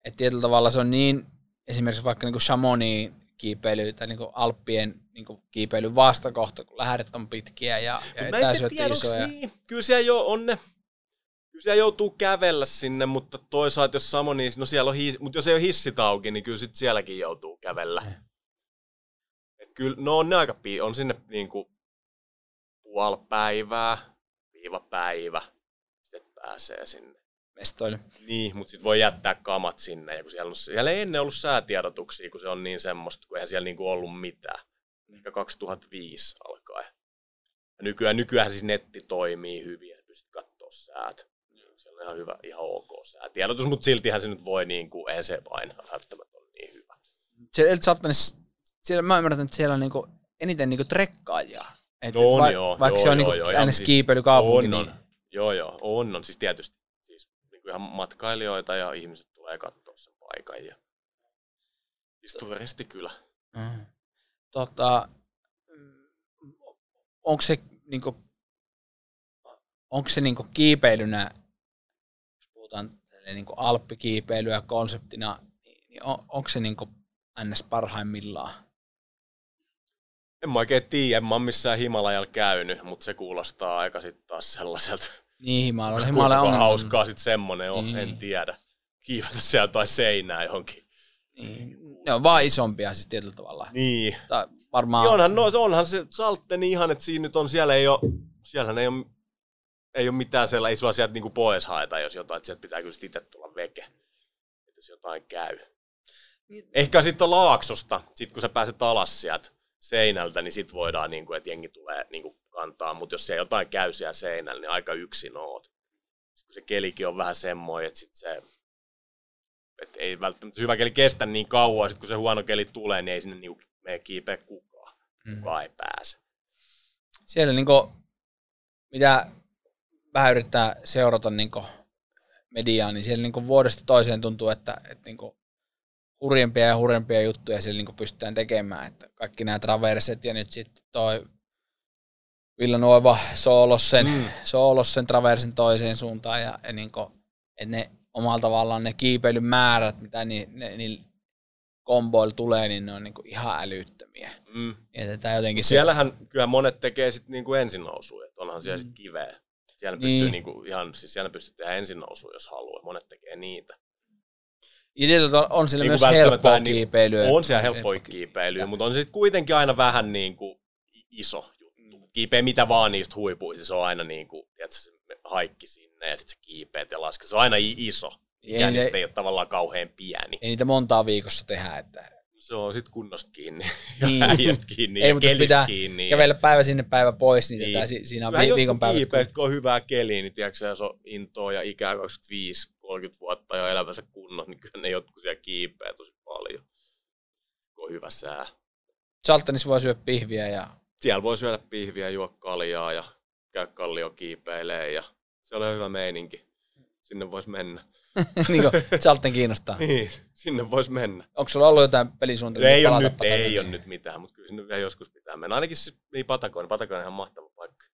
että tietyllä tavalla se on niin, esimerkiksi vaikka niin Chamonix kiipeily tai niin Alppien niin kiipeilyn vastakohta, kun lähdet on pitkiä ja, ja etäisyydet isoja. Niin. Kyllä siellä jo on ne kyllä siellä joutuu kävellä sinne, mutta toisaalta jos Samoni, no siellä on, hi- mutta jos ei ole hissit auki, niin kyllä sit sielläkin joutuu kävellä. Eh. Et kyllä, no on ne aika pii- on sinne niinku puoli päivää, viiva päivä, sitten pääsee sinne. Mestoille. Niin, mutta sitten voi jättää kamat sinne, ja kun siellä, on, siellä ei ennen ollut säätiedotuksia, kun se on niin semmoista, kun eihän siellä niinku ollut mitään. Ehkä 2005 alkaen. Ja nykyään, nykyään siis netti toimii hyvin, ja pystyt katsoa säät on ihan hyvä, ihan ok tiedotus, mutta siltihän se nyt voi niin kuin, eihän se vain välttämättä ole niin hyvä. Siellä siellä, mä ymmärrän, että siellä on niin kuin, eniten niin kuin trekkaajia. Et, no on va- joo. Vaikka joo, se on joo, niin joo, aina siis, kiipeilykaupunki. On, niin... Joo, joo, on, on. Siis tietysti siis, niin kuin ihan matkailijoita ja ihmiset tulee katsoa sen paikan. Ja... Siis kyllä. Mm. Tota, onko se, niin kuin, onko se niin kuin kiipeilynä puhutaan niin kuin alppikiipeilyä konseptina, niin on, onko se niin kuin ns. parhaimmillaan? En mä oikein tiedä, en mä missään Himalajalla käynyt, mutta se kuulostaa aika sitten taas sellaiselta. Niin, Himalajalla. Himalaya on. hauskaa sitten semmonen on, niin. en tiedä. Kiivata siellä tai seinää johonkin. Niin. Ne on vaan isompia siis tietyllä tavalla. Niin. Tai varmaan... onhan, no, onhan se Saltteni ihan, että siinä nyt on, siellä ei ole, siellähän ei ole ei ole mitään sellaista, ei sua sieltä niinku pois haeta, jos jotain, että sieltä pitää kyllä itse tulla veke, jos jotain käy. Niin. Ehkä sitten laaksosta, sit kun sä pääset alas sieltä seinältä, niin sit voidaan, niinku, että jengi tulee niinku, kantaa, mutta jos se jotain käy siellä seinällä, niin aika yksin oot. Sitten kun se kelikin on vähän semmoinen, että sit se et ei välttämättä hyvä keli kestä niin kauan, sit kun se huono keli tulee, niin ei sinne niinku mene kiipeä kukaan. Mm. Kukaan ei pääse. Siellä niinku, mitä vähän yrittää seurata niin mediaa, niin siellä niin vuodesta toiseen tuntuu, että, että niin hurjempia ja hurjempia juttuja siellä niin pystytään tekemään. Että kaikki nämä traverset ja nyt sitten toi Villanuova soolos sen, mm. soolos sen traversin toiseen suuntaan ja, ja niin kuin, että ne omalla tavallaan ne kiipeilyn määrät, mitä ni, ne, ni komboilla tulee, niin ne on niin ihan älyttömiä. Mm. Että jotenkin Siellähän se... kyllä monet tekee sitten niin ensin nousuja, että onhan siellä mm. sitten kiveä. Siellä niin. pystyy niinku ihan, siis siellä pystyy tehdä ensin nousu, jos haluaa. Monet tekee niitä. Ja tietysti on siellä niin myös helppoa niin, kiipeilyä. On siellä helppoa kiipeilyä, mutta on se kuitenkin aina vähän niin kuin iso juttu. Mm. Kiipeä mitä vaan niistä huipuista, se on aina niin kuin, tiedätkö, se haikki sinne ja sitten se kiipeät ja laskee. Se on aina iso. Ja niistä ei ole tavallaan kauhean pieni. Ei niitä montaa viikossa tehdä, että se on sitten kunnosta kiinni niin. ja äijästä kiinni Ei, ja mutta pitää kiinni. kävellä päivä sinne päivä pois, niin, niin. Tätä, siinä on vi- viikon päivät. Kiipeät, kun on hyvää keliä, niin tiedätkö, jos on intoa ja ikää 25-30 vuotta jo elämänsä kunnossa, niin kyllä ne jotkut siellä kiipeä tosi paljon, kun on hyvä sää. Chaltenissa voi syödä pihviä ja... Siellä voi syödä pihviä, juo kaljaa ja käy kallio kiipeilee ja se oli hyvä meininki. Sinne voisi mennä. niin kuin Chalten kiinnostaa. niin, sinne voisi mennä. Onko sulla ollut jotain pelisuunnitelmia? Ei ole nyt, ei ole nyt mitään, mutta kyllä sinne vielä joskus pitää mennä. Ainakin siis niin Patagonia. Patagonia on ihan mahtava paikka.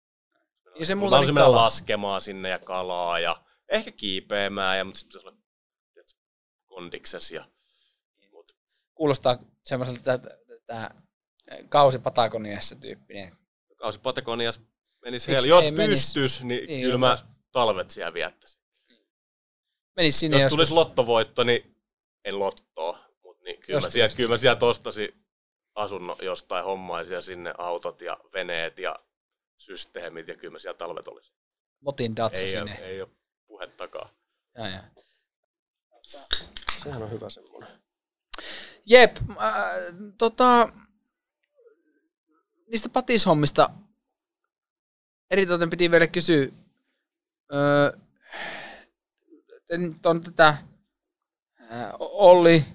Ja se muuta niin mennä laskemaan sinne ja kalaa ja ehkä kiipeämään, ja, mutta sitten pitäisi olla kondikses. Ja, mut. Kuulostaa semmoiselta, että tämä kausi Patagoniassa tyyppinen. Kausi Patagoniassa menisi hel- Jos pystyisi, niin, niin kyllä mä talvet siellä viettäisin menisi sinne Jos joskus. tulisi lottovoitto, niin en lottoa, mutta niin kyllä, mä sieltä, kyllä mä sieltä ostasin asunnon jostain hommaisin ja sinne autot ja veneet ja systeemit ja kyllä mä siellä talvet olisi. Motin datsa ei sinne. Ole, ei ole puhettakaan. Ja, ja. Sehän on hyvä semmoinen. Jep, äh, tota, niistä patishommista eritoten piti vielä kysyä. Öö, on tätä Olli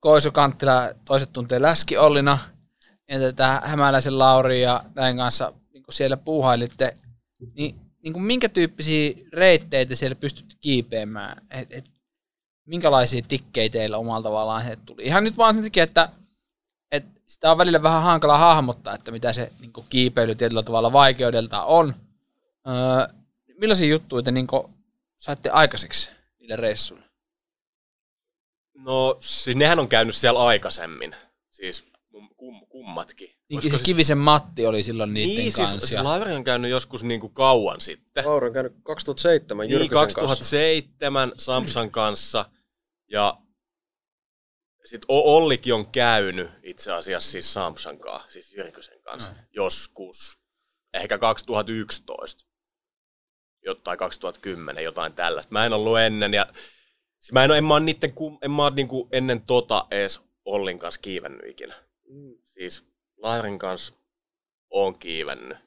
Koiso Kanttila, toiset tuntee Läski Ollina, ja tätä Hämäläisen Lauri ja näin kanssa niin siellä puuhailitte, niin, niin kuin minkä tyyppisiä reitteitä siellä pystytte kiipeämään? Et, et, minkälaisia tikkejä teillä omalla tavallaan he tuli? Ihan nyt vaan sen takia, että, että sitä on välillä vähän hankala hahmottaa, että mitä se niin kiipeily tietyllä tavalla vaikeudelta on, Öö, millaisia juttuja te niin saitte aikaiseksi niille reissuille? No, siis nehän on käynyt siellä aikaisemmin. Siis kum, kummatkin. Niin se siis... Kivisen Matti oli silloin niiden niin, kanssa. Siis, siis Lauri on käynyt joskus niin kuin kauan sitten. Lauri on käynyt 2007 Jyrkysen niin, 2007 kanssa. Samsan kanssa. Ja sitten Ollikin on käynyt itse asiassa siis Samsan kanssa, siis Jyrkysen kanssa, mm. joskus. Ehkä 2011 jotain 2010, jotain tällaista. Mä en ollut ennen, ja siis mä en, en mä, niitten, en mä niinku ennen tota edes Ollin kanssa kiivennyt ikinä. Mm. Siis Lairin kanssa on kiivennyt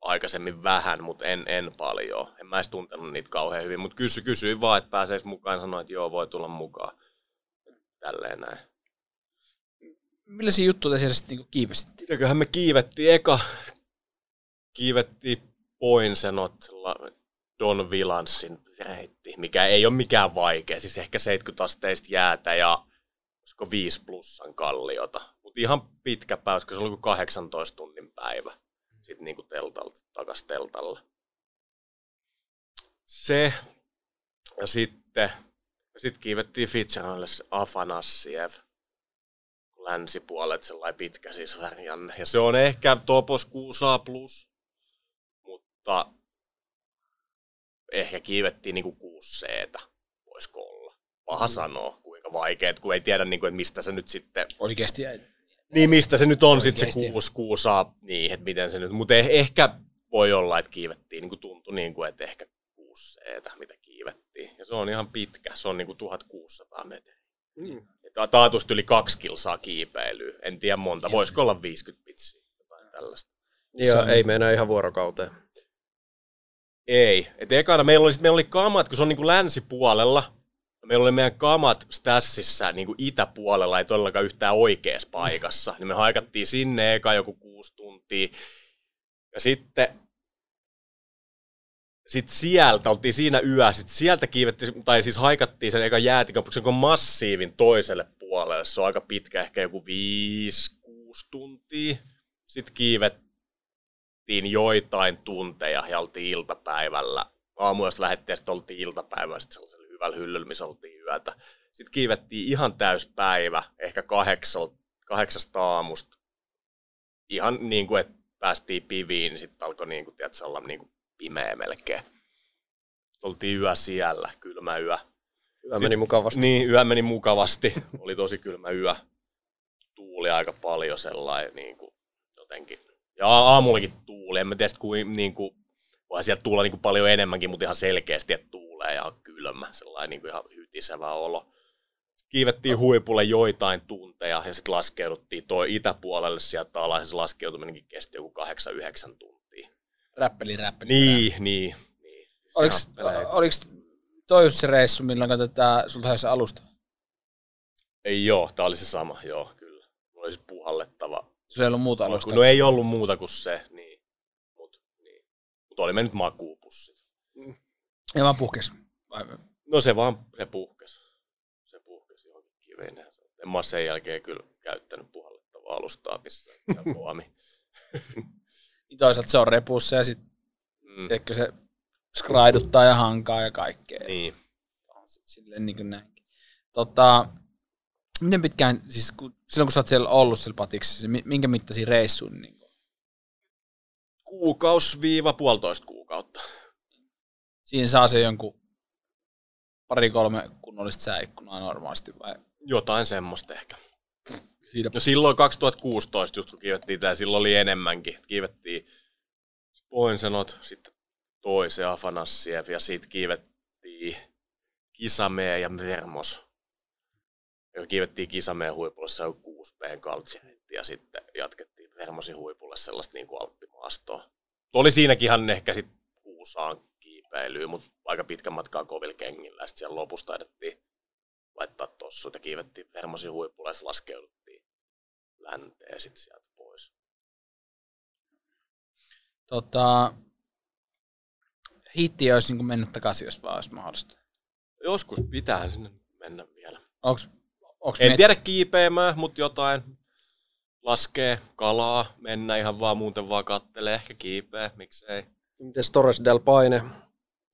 aikaisemmin vähän, mutta en, en paljon. En mä edes tuntenut niitä kauhean hyvin, mutta kysy, kysyin vaan, että pääseekö mukaan, sanoin, että joo, voi tulla mukaan. Tälleen näin. Millaisia juttuja te siellä sitten niin kiivesittiin? Mitäköhän me kiivettiin? Eka kiivettiin Poinsenot Don Villanssin reitti, mikä ei ole mikään vaikea, siis ehkä 70 asteista jäätä ja olisiko 5 plussan kalliota. Mutta ihan pitkä päivä, koska se oli kuin 18 tunnin päivä. Sitten niin kuin teltalta, takas teltalle. Se, ja sitten sit kiivettiin Fitzgeraldille Afanassiev länsipuolet, sellainen pitkä siis. Ja se on ehkä Topos 6A plus, mutta ehkä kiivettiin niinku 6 c voisiko olla. Paha mm. sanoa, kuinka vaikeet, kun ei tiedä, niinku, että mistä se nyt sitten... Oikeasti jäi. Niin, mistä se nyt on sitten se 6, 6 niin, että miten se nyt... Mutta eh, ehkä voi olla, että kiivettiin, niin kuin tuntui niin kuin, että ehkä 6 c mitä kiivettiin. Ja se on ihan pitkä, se on niin kuin 1600 metriä. Mm. Taatusti yli kaksi kilsaa kiipeilyä. En tiedä monta, voisiko olla 50 pitsiä, jotain tällaista. Ja on... ei mennä ihan vuorokauteen. Ei. Et ekana meillä oli, meillä oli kamat, kun se on niin kuin länsipuolella, meillä oli meidän kamat Stassissa niin kuin itäpuolella, ei todellakaan yhtään oikeassa paikassa. Niin me haikattiin sinne eka joku kuusi tuntia. Ja sitten sitten sieltä, oltiin siinä yö, sitten sieltä kiivettiin, tai siis haikattiin sen eka jäätikön, se on massiivin toiselle puolelle, se on aika pitkä, ehkä joku 5-6 tuntia. Sitten kiivet, vietettiin joitain tunteja ja oltiin iltapäivällä. Aamuista lähdettiin ja oltiin iltapäivällä sitten sellaisella hyvällä hyllyllä, missä oltiin yötä. Sitten kiivettiin ihan täys päivä, ehkä kahdeksal, kahdeksasta aamusta. Ihan niin kuin, että päästiin piviin, niin sitten alkoi niin kuin, tiedätkö, olla niin kuin pimeä melkein. Oltiin yö siellä, kylmä yö. Yö meni mukavasti. Niin, yö meni mukavasti. Oli tosi kylmä yö. Tuuli aika paljon sellainen niin kuin, jotenkin ja aamullakin tuuli. En mä tiedä, kuin, niin kuin, voi sieltä tuulla niin kuin paljon enemmänkin, mutta ihan selkeästi, että tuulee ja on kylmä. Sellainen niin kuin ihan hytisevä olo. Kiivettiin huipulle joitain tunteja ja sitten laskeuduttiin toi itäpuolelle sieltä alas. Se laskeutuminenkin kesti joku 8-9 tuntia. Räppeli, räppeli. Niin, räppeli. niin. niin. Oliko, oliko toi just se reissu, milloin tätä sulta se alusta? Ei joo, tää oli se sama, joo, kyllä. Mulla oli siis puhallettava se ei ollut muuta alusta. No ei ollut muuta kuin se, niin. Mutta niin. Mut oli mennyt makuupussit. Ja vaan puhkes. Vai? No se vaan, se puhkes. Se puhkes johonkin kiveen. En mä sen jälkeen kyllä käyttänyt puhallettavaa alustaa missään. niin toisaalta se on repussa ja sitten mm. se skraiduttaa ja hankaa ja kaikkea. Niin. Silleen niin kuin näin. Tota, Miten pitkään, siis kun, silloin kun sä oot siellä ollut siellä patiksessa, minkä mittaisia reissuun? Niin Kuukaus viiva puolitoista kuukautta. Siinä saa se jonkun pari-kolme kunnollista sääikkunaa normaalisti vai? Jotain semmoista ehkä. Siitä... No silloin 2016, just kun kiivettiin tämä, silloin oli enemmänkin. Kiivettiin Poinsenot, sitten toisen Afanassiev ja sitten kiivettiin Kisamee ja Vermos kiivettiin kisameen huipulle, se on 6 p ja sitten jatkettiin Vermosin huipulle sellaista niin kuin alppimaastoa. Oli siinäkin ihan ehkä sitten kuusaan kiipeilyä, mutta aika pitkän matkaa kovilla kengillä. Ja sitten siellä lopussa taidettiin laittaa tossut ja kiivettiin Vermosin huipulle ja laskeuduttiin länteen sitten sieltä pois. Tota, hitti olisi niin mennyt takaisin, jos vaan olisi mahdollista. Joskus pitää sinne mennä vielä. Onko Onks en met... tiedä kiipeämään, mutta jotain laskee kalaa, mennä ihan vaan muuten vaan kattelee, ehkä kiipeä, miksei. Miten Torres del Paine?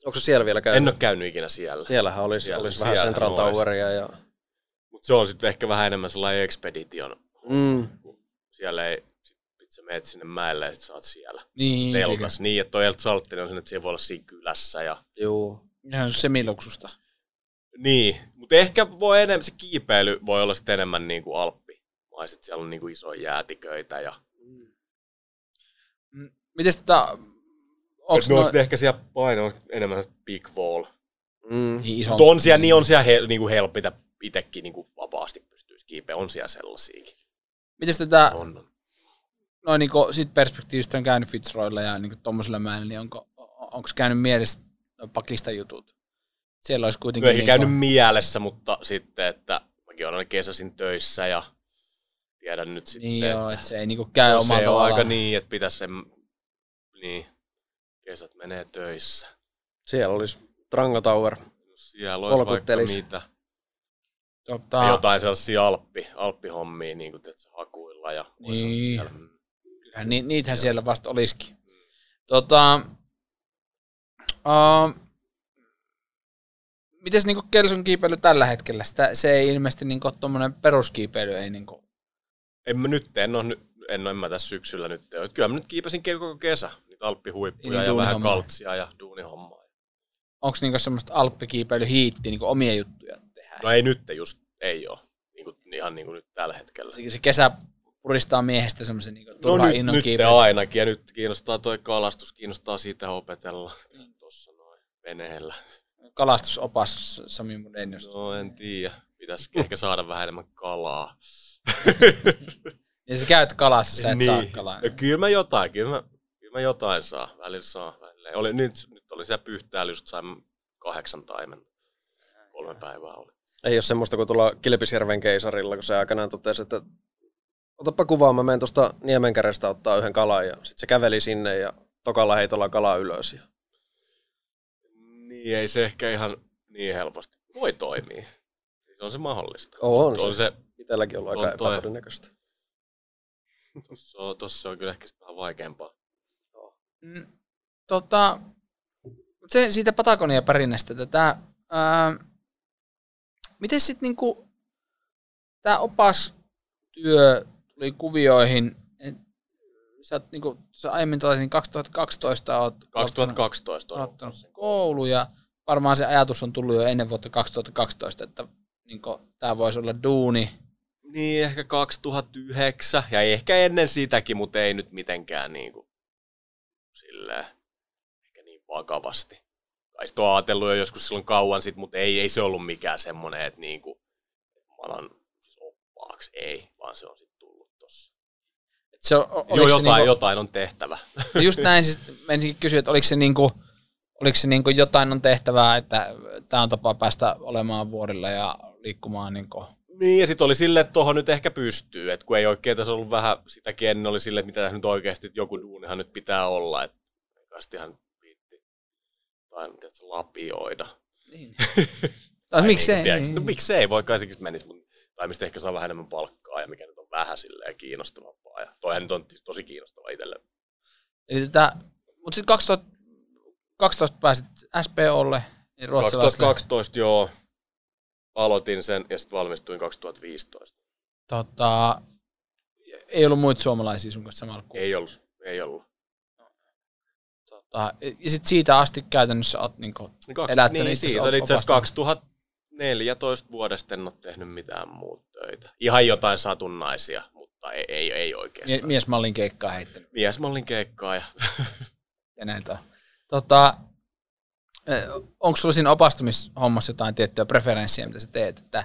Onko se siellä vielä käynyt? En ole käynyt ikinä siellä. Siellähän olisi, Siellä- olisi vähän siellä Central olisi. Toweria ja... Mutta se on sitten ehkä vähän enemmän sellainen expedition. Mm. Siellä ei, sit, sä meet sinne mäelle ja sit sä oot siellä Niin, teltas. Niin, että toi El Salttinen on sen, että siellä voi olla siinä kylässä. Ja... Juu. Ihan semiluksusta. Niin, mutta ehkä voi enemmän, se kiipeily voi olla sitten enemmän niin kuin Alppi. Maiset, siellä on niin kuin isoja jäätiköitä ja Mm, Mites tota, onks no, sitten ehkä siellä paino enemmän big wall. Mm. niin iso, on siellä, niin on siellä hel, niin kuin helppi, että itsekin niin kuin vapaasti pystyisi kiipeä. On siellä sellaisiakin. Mites tätä, On, on. noin niinku sit perspektiivistä on käynyt Fitzroylla ja niinku tommosella mäellä, niin onko, onko käynyt mielessä noi Pakistan jutut? Siellä olisi kuitenkin... Ei niinku, käynyt mielessä, mutta sitten, että mäkin olen aina kesäsin töissä ja tiedän nyt sitten, Niin joo, että se ei niinku käy no, omalla se on tavallaan. aika niin, että pitäisi sen, niin, kesät menee töissä. Siellä olisi Trango Tower. Siellä olisi vaikka mitä. Tota, Ja jotain sellaisia alppi, alppihommia, niin kuin teet hakuilla ja Niin. siellä. Mm. kyllähän ni, niitähän siellä vasta olisikin. Tota, uh, mites niinku Kelson kiipeily tällä hetkellä? Sitä, se ei ilmeisesti niinku tuommoinen peruskiipeily ei niinku... En mä nyt, en ole, en, ole, en mä tässä syksyllä nyt. Kyllä mä nyt kiipäsin koko kesä, niitä alppihuippuja Niin, ja vähän kaltsia ja duunihommaa. Onko niinku semmoista alppikiipeily hiitti niinku omia juttuja tehdään? No ei nyt just, ei ole. Niin kuin, ihan niin kuin nyt tällä hetkellä. Se, se kesä puristaa miehestä semmoisen niinku No turhan nyt, innon nyt kiipeilyn. ainakin, ja nyt kiinnostaa toi kalastus, kiinnostaa siitä opetella. Tuossa noin veneellä. Kalastusopas Sami Mudenius. No en tiedä, pitäisi ehkä saada vähän enemmän kalaa. Ja sä käyt kalassa, sä et saa kalaa. No, kyllä mä jotain, kyllä mä, kyllä mä jotain saa, välillä saa. Välillä. Oli, nyt, nyt oli siellä pyhtäällä, just sain kahdeksan taimen. Kolme päivää oli. Ei ole semmoista kuin tuolla Kilpisjärven keisarilla, kun se aikanaan totesi, että otapa kuvaa, mä menen tuosta Niemenkärestä ottaa yhden kalan ja sitten se käveli sinne ja tokalla heitolla kala ylös. Ja... Niin, ei se ehkä ihan niin helposti. Voi toimia. Siis on se mahdollista. On on se. se, Itselläkin ollut aika On toi. epätodennäköistä. tossa on, tossa on kyllä ehkä vähän vaikeampaa. Mm, tota, se, siitä Patagonia perinnästä tätä, ää, miten sitten niinku, tämä opastyö tuli kuvioihin, sä, oot, niinku, sä aiemmin totesin 2012 oot 2012 on aloittanut koulu ja varmaan se ajatus on tullut jo ennen vuotta 2012, että niinku, tämä voisi olla duuni. Niin, ehkä 2009 ja ehkä ennen sitäkin, mutta ei nyt mitenkään niin kuin, silleen, ehkä niin vakavasti. Tai sit on ajatellut jo joskus silloin kauan sit, mutta ei, ei se ollut mikään semmoinen, että niin kuin, mä alan siis oppaaksi. Ei, vaan se on sitten se, o- Joo, oliko se jotain, niinku, jotain on tehtävä. No just näin, siis menisinkin kysyä, että oliko se, niinku, oliko se niinku jotain on tehtävää, että tämä on tapa päästä olemaan vuorilla ja liikkumaan. Niinku. Niin, ja sitten oli silleen, että tuohon nyt ehkä pystyy, että kun ei oikein tässä ollut vähän sitäkin ennen, oli silleen, että mitä tässä nyt oikeasti joku duunihan nyt pitää olla, että sit ihan viitti tai mitä se lapioida. Niin. tai miksei? Niin, no Niin. miksei, voi kai sekin menisi, mutta tai mistä ehkä saa vähän enemmän palkkaa ja mikä nyt on vähän silleen kiinnostavampaa. Ja toihan nyt on tosi kiinnostava itselle. Eli tätä, mutta sitten 2012 pääsit SPOlle, niin ruotsalaiselle. 2012 joo, aloitin sen ja sitten valmistuin 2015. Tota, ei ollut muita suomalaisia sun kanssa samalla kurssilla. Ei ollut, ei ollut. Tota, ja sitten siitä asti käytännössä niinku, Niin, kaksi, Elättänyt niin siitä itse asiassa opastajana. 2014 vuodesta en ole tehnyt mitään muuta töitä. Ihan jotain satunnaisia, mutta ei, ei, ei oikeastaan. miesmallin keikkaa heittänyt. Miesmallin keikkaa ja ja näitä. Tota, onko sulla siinä opastumishommassa jotain tiettyä preferenssiä, mitä sä teet? Että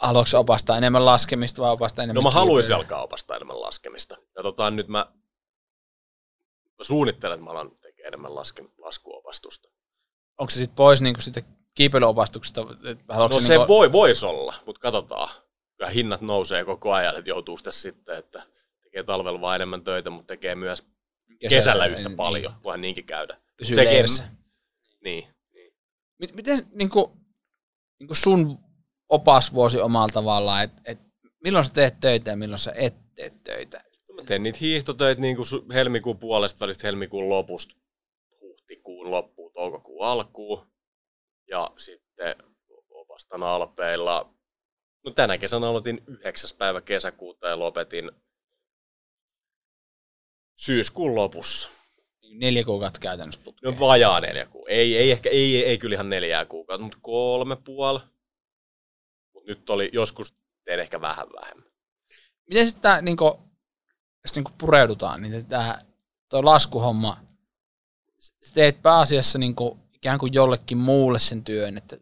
haluatko opastaa enemmän laskemista vai opastaa enemmän No mä haluaisin alkaa opastaa enemmän laskemista. Katsotaan nyt mä, mä suunnittelen, että mä alan tekemään enemmän laske, laskuopastusta. Onko se sitten pois niin siitä kiipeilyopastuksesta? Haluatko No se se niinku, voi, vois olla, mutta katsotaan. Kyllä hinnat nousee koko ajan, että joutuu sitä sitten, että tekee talvella vaan enemmän töitä, mutta tekee myös kesällä, yhtä niin, paljon. Voihan niinkin käydä. Pysyy Sekin- leivässä. Niin. Mit- Miten niin kuin, niin kuin sun opasvuosi omalla tavallaan, että et, milloin sä teet töitä ja milloin sä et tee töitä? Mä teen niitä hiihtotöitä niin kuin helmikuun puolesta välistä helmikuun lopusta huhtikuun loppuun, toukokuun alkuun. Ja sitten opastan Alpeilla. No tänä kesänä aloitin 9. päivä kesäkuuta ja lopetin syyskuun lopussa. Neljä kuukautta käytännössä putkeen. No vajaa neljä kuukautta. Ei, ei, ehkä, ei, ei, ei kyllä ihan neljää kuukautta, mutta kolme puoli. Mut nyt oli joskus tein ehkä vähän vähemmän. Miten sitten niin kuin, jos niin kuin pureudutaan, niin tämä toi laskuhomma, sä teet pääasiassa niin kuin, ikään kuin jollekin muulle sen työn, että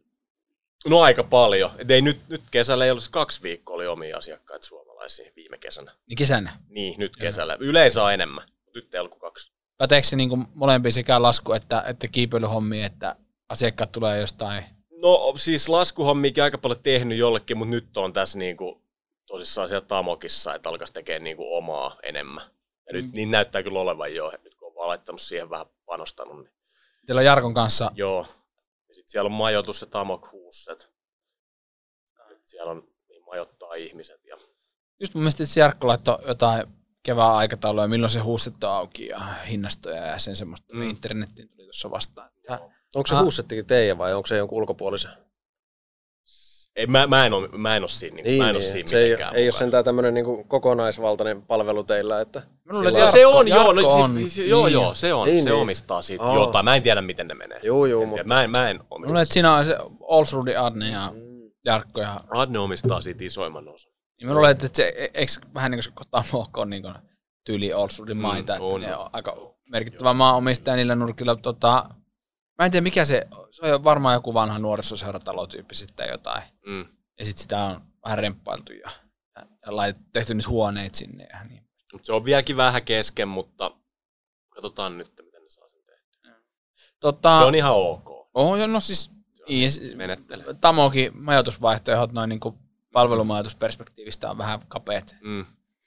No aika paljon. Et ei nyt, nyt kesällä ei ollut kaksi viikkoa oli omia asiakkaita suomalaisia viime kesänä. niin kesänä. Niin, nyt kesällä. Yleensä on enemmän. Nyt ei ollut kuin kaksi. Päteekö se niin kuin molempiin sekä lasku että, että kiipeilyhommi, että asiakkaat tulee jostain? No siis laskuhommiakin aika paljon tehnyt jollekin, mutta nyt on tässä niinku tosissaan siellä Tamokissa, että alkaisi tekemään niinku omaa enemmän. Ja nyt Mm. niin näyttää kyllä olevan jo, nyt kun on vaan laittanut siihen vähän panostanut. Niin Teillä on Jarkon kanssa, joo. Ja sitten siellä on majoitus ja Tamok huusset. Nyt siellä on, niin majoittaa ihmiset. Ja... just mun mielestä että Jarkko laittoi jotain kevään aikataulua, milloin se huusset on auki ja hinnastoja ja sen semmoista, mm. Mm. internettiin tuli tuossa vastaan. Onko se Ah. huussettikin teidän vai onko se jonkun ulkopuolisen? Ei, mä, mä, en ole, mä en ole siinä, niin, mä en ole siinä se ei, mitenkään ei ole sentään tämmöinen niinku kokonaisvaltainen palvelu teillä, että luulen, Sillä- No, Jarkko, se on, joo, no, Jarkko siis, on, siis, joo, niin. joo, se on, Niin, se niin. omistaa siitä Aa. jotain. Mä en tiedä, miten ne menee. juu, En mutta... tiedä. Mä en, mä en omista. luulen, että siinä on se Olsrudi Adne ja Mm. Jarkko ja Adne omistaa siitä isoimman osan. Niin mä luulen, että se, eikö vähän niin kuin se Tamokko on niin kuin tyyli Olsrudin Mm, maita, että on. ne on aika merkittävä maanomistaja niillä nurkilla. Tota, mä en tiedä mikä se, se on varmaan joku vanha nuorisoseuratalotyyppi sitten jotain. Mm. Ja sitten sitä on vähän remppailtu ja, ja, ja laitettu, tehty nyt huoneet sinne. Ja niin. Mut se on vieläkin vähän kesken, mutta katsotaan nyt, miten ne saa sen tehtyä. Tota, Se on ihan ok. oh, joo, no siis, niin, s- Menettele. Tamokin majoitusvaihtoehdot noin niin palvelumajoitusperspektiivistä on vähän kapeat. Mm.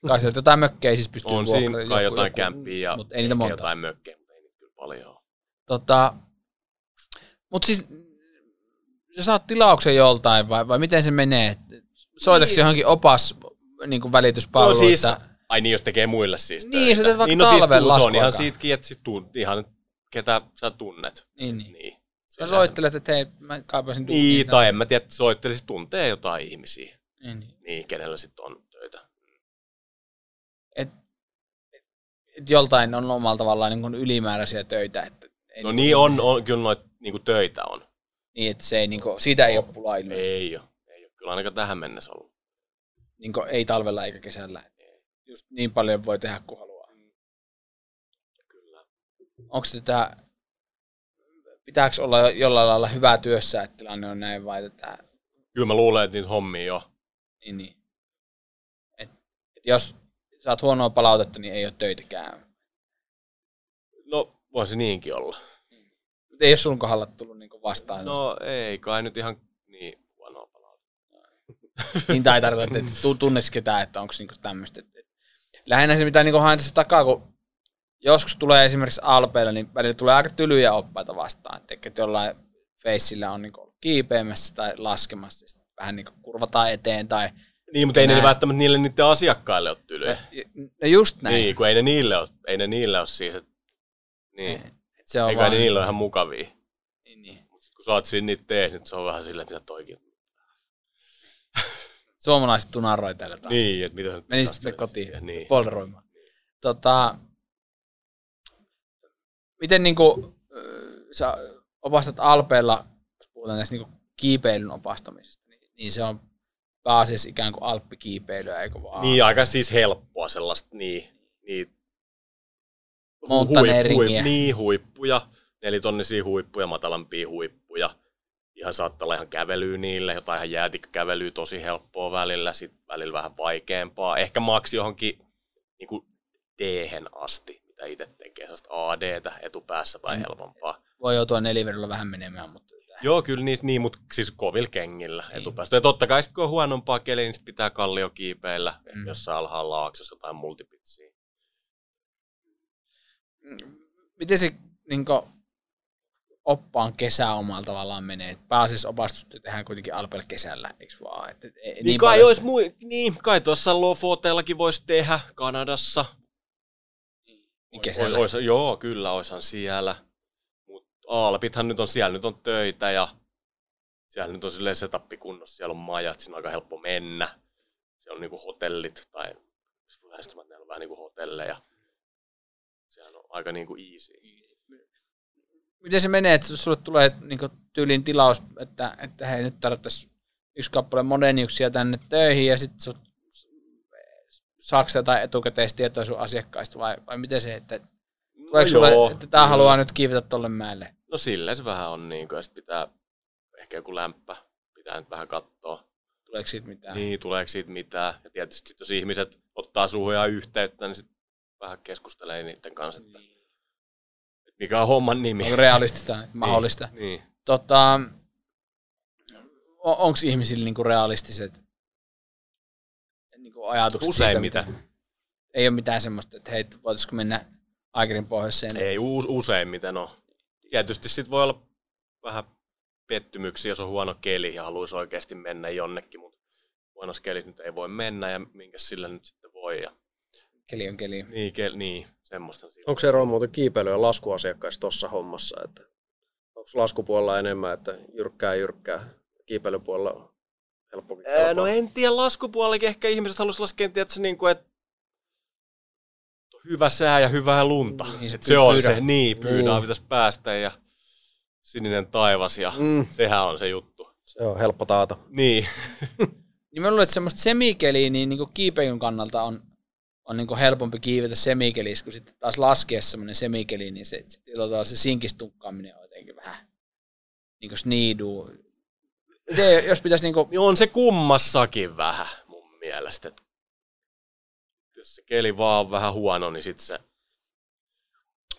Kai sieltä jotain mökkejä siis pystyy On siinä kai jotain joku- kämppiä ja mut ei niitä monta. jotain mökkejä, mutta ei niitä kyllä paljon ole. Tota, mutta siis, sä saat tilauksen joltain vai, vai miten se menee? Soitatko Niin. johonkin opas niin kuin välityspalvelu? No siis, ai niin, jos tekee muille siis Niin, töitä. sä teet vaikka niin, no siis, se on ihan siitäkin, että sit tunt, ihan ketä sä tunnet. niin, niin. Niin. Sä soittelet, että hei, mä kaipaisin Niin, duunia. tai en mä tiedä, että soittelisi tuntee jotain ihmisiä. Niin, niin. Niin, kenellä sitten on töitä. Et, et, et joltain on omalla tavallaan niin kuin ylimääräisiä töitä. Että ei No niin, niin on, on kyllä noita niinku töitä on. niin, että se ei, niin kuin, siitä ei ole pulaa ilmeisesti. Ei ole. Ei ole. Kyllä ainakaan tähän mennessä ollut. Niin kuin, ei talvella eikä kesällä. Just niin paljon voi tehdä kuin haluaa. Kyllä. Onko tätä, pitääkö olla jollain lailla hyvä työssä, että tilanne on näin vai tätä, Kyllä mä luulen, että niitä hommia on. niin, niin. Et, et jos saat huonoa palautetta, niin ei ole töitäkään. No, voisi niinkin olla. Mut ei ole sun kohdalla tullut niinku vastaan. No ei kai nyt ihan niin huonoa palautetta. niin tai tarkoittaa, että tu- tunnes ketään, että onko niinku tämmöistä. Et- et- Lähinnä se, mitä niinku haen tässä takaa, kun joskus tulee esimerkiksi Alpeilla, niin välillä tulee aika tylyjä oppaita vastaan. Et, että jollain feissillä on niinku ollut kiipeämässä tai laskemassa, ja vähän niinku kurvataan eteen tai Niin, mutta ei ne välttämättä niille niiden asiakkaille ole tylyjä. no just näin. Niin, kun ei ne niille ole, ei ne niille ole siis, että niin. Et se on Eikä vaan, ne niille ole ihan mukavia. Niin, niin. Mut sit kun sä oot siinä niitä tees, niin se on vähän silleen, mitä toikin. Suomalaiset tunaroi täällä taas. Niin, että mitä sä nyt Meni taas sitten kotiin siihen, Niin. polderoimaan. Tota, miten niinku, sä opastat Alpeilla, jos puhutaan näistä niinku kiipeilyn opastamisesta, niin, niin se on pääasiassa ikään kuin alppikiipeilyä, eikö vaan? Niin, aika siis helppoa sellaista, niin, niin Montaneeringiä. niin, huippuja, nelitonnisia huippuja, matalampia huippuja. Ihan saattaa olla ihan kävelyä niille, jotain ihan jäätikkäkävelyä tosi helppoa välillä, sitten välillä vähän vaikeampaa. Ehkä maksi johonkin niin kuin d asti, mitä itse tekee, sellaista AD-tä etupäässä tai Mm. helpompaa. Voi joutua nelivedolla vähän menemään, mutta Joo, kyllä niissä, niin, mutta siis kovilla kengillä Niin. etupäästä. Ja totta kai sitten kun on huonompaa keliä, niin sit pitää kallio kiipeillä, Mm. mm. jossain alhaalla laaksossa jotain multipitsiä. Miten se niin oppaan kesä omalla tavallaan menee? Pääasiassa opastusta tehdään kuitenkin Alpeilla kesällä, eikö vaan? Et, et, et, Niin, kai, paljon- olisi mui, niin, kai tuossa Lofotellakin voisi tehdä Kanadassa. niin kesällä. Ois, ois, joo, kyllä, oishan siellä. Mut Alpithan nyt on siellä, nyt on töitä ja siellä nyt on silleen setappi kunnossa, siellä on majat, siinä on aika helppo mennä. Siellä on niinku hotellit tai lähestymät, ne on vähän niinku hotelleja. Aika niinku easy. Miten se menee, että sulle tulee niinku tyylin tilaus, että, että hei nyt tarvittaisiin yksi kappale moderniuksia tänne töihin ja sitten saako jotain etukäteistietoa sun asiakkaista vai, vai miten se, että tuleeko No joo, sulle, että tämä haluaa nyt kiivetä tolle mäelle? No silleen se vähän on niin kuin, ja sit pitää ehkä joku lämpä, pitää nyt vähän katsoa. Tuleeko siitä mitään? Niin, tuleeko siitä mitään. Ja tietysti jos ihmiset ottaa suhun ja yhteyttä, niin sit vähän keskustelee niiden kanssa, että että mikä on homman nimi. Onko realistista, mahdollista? Niin, niin. Tota, onko ihmisillä niinku realistiset niinku ajatukset Useimmiten. mitä- ei ole mitään semmoista, että hei, voitaisiko mennä Aikerin pohjoiseen? Ei u- useimmiten ole. Tietysti sit voi olla vähän pettymyksiä, jos on huono keli ja haluaisi oikeasti mennä jonnekin, mutta huonossa kelissä nyt ei voi mennä ja minkä sillä nyt sitten voi. Ja, Keli on keli. niin, ke- niin, semmoista. Onko se eroa muuten kiipeily- ja laskuasiakkaissa tuossa hommassa? Että onko laskupuolella enemmän, että jyrkkää jyrkkää, kiipeilypuolella on helppokin Ää, no en tiedä, laskupuolellakin ehkä ihmiset haluaisi laskea, että niin kuin, että hyvä sää ja hyvää lunta. Niin, Niin, se se, se on pyydä. se, niin, pyydään Mm. pitäisi päästä ja sininen taivas ja Mm, sehän on se juttu. se on helppo taata. Niin, Niin mä luulen, että semmoista semikeliä niin, niin kiipeilyn kannalta on, on niin helpompi kiivetä semikelissä, kun sitten taas laskea semmoinen semikeli, niin se, se, se, se sinkistunkkaaminen on jotenkin vähän niin kuin sniiduu. Miten, jos pitäisi niin kuin, on se kummassakin vähän mun mielestä. Et jos se keli vaan on vähän huono, niin sitten se...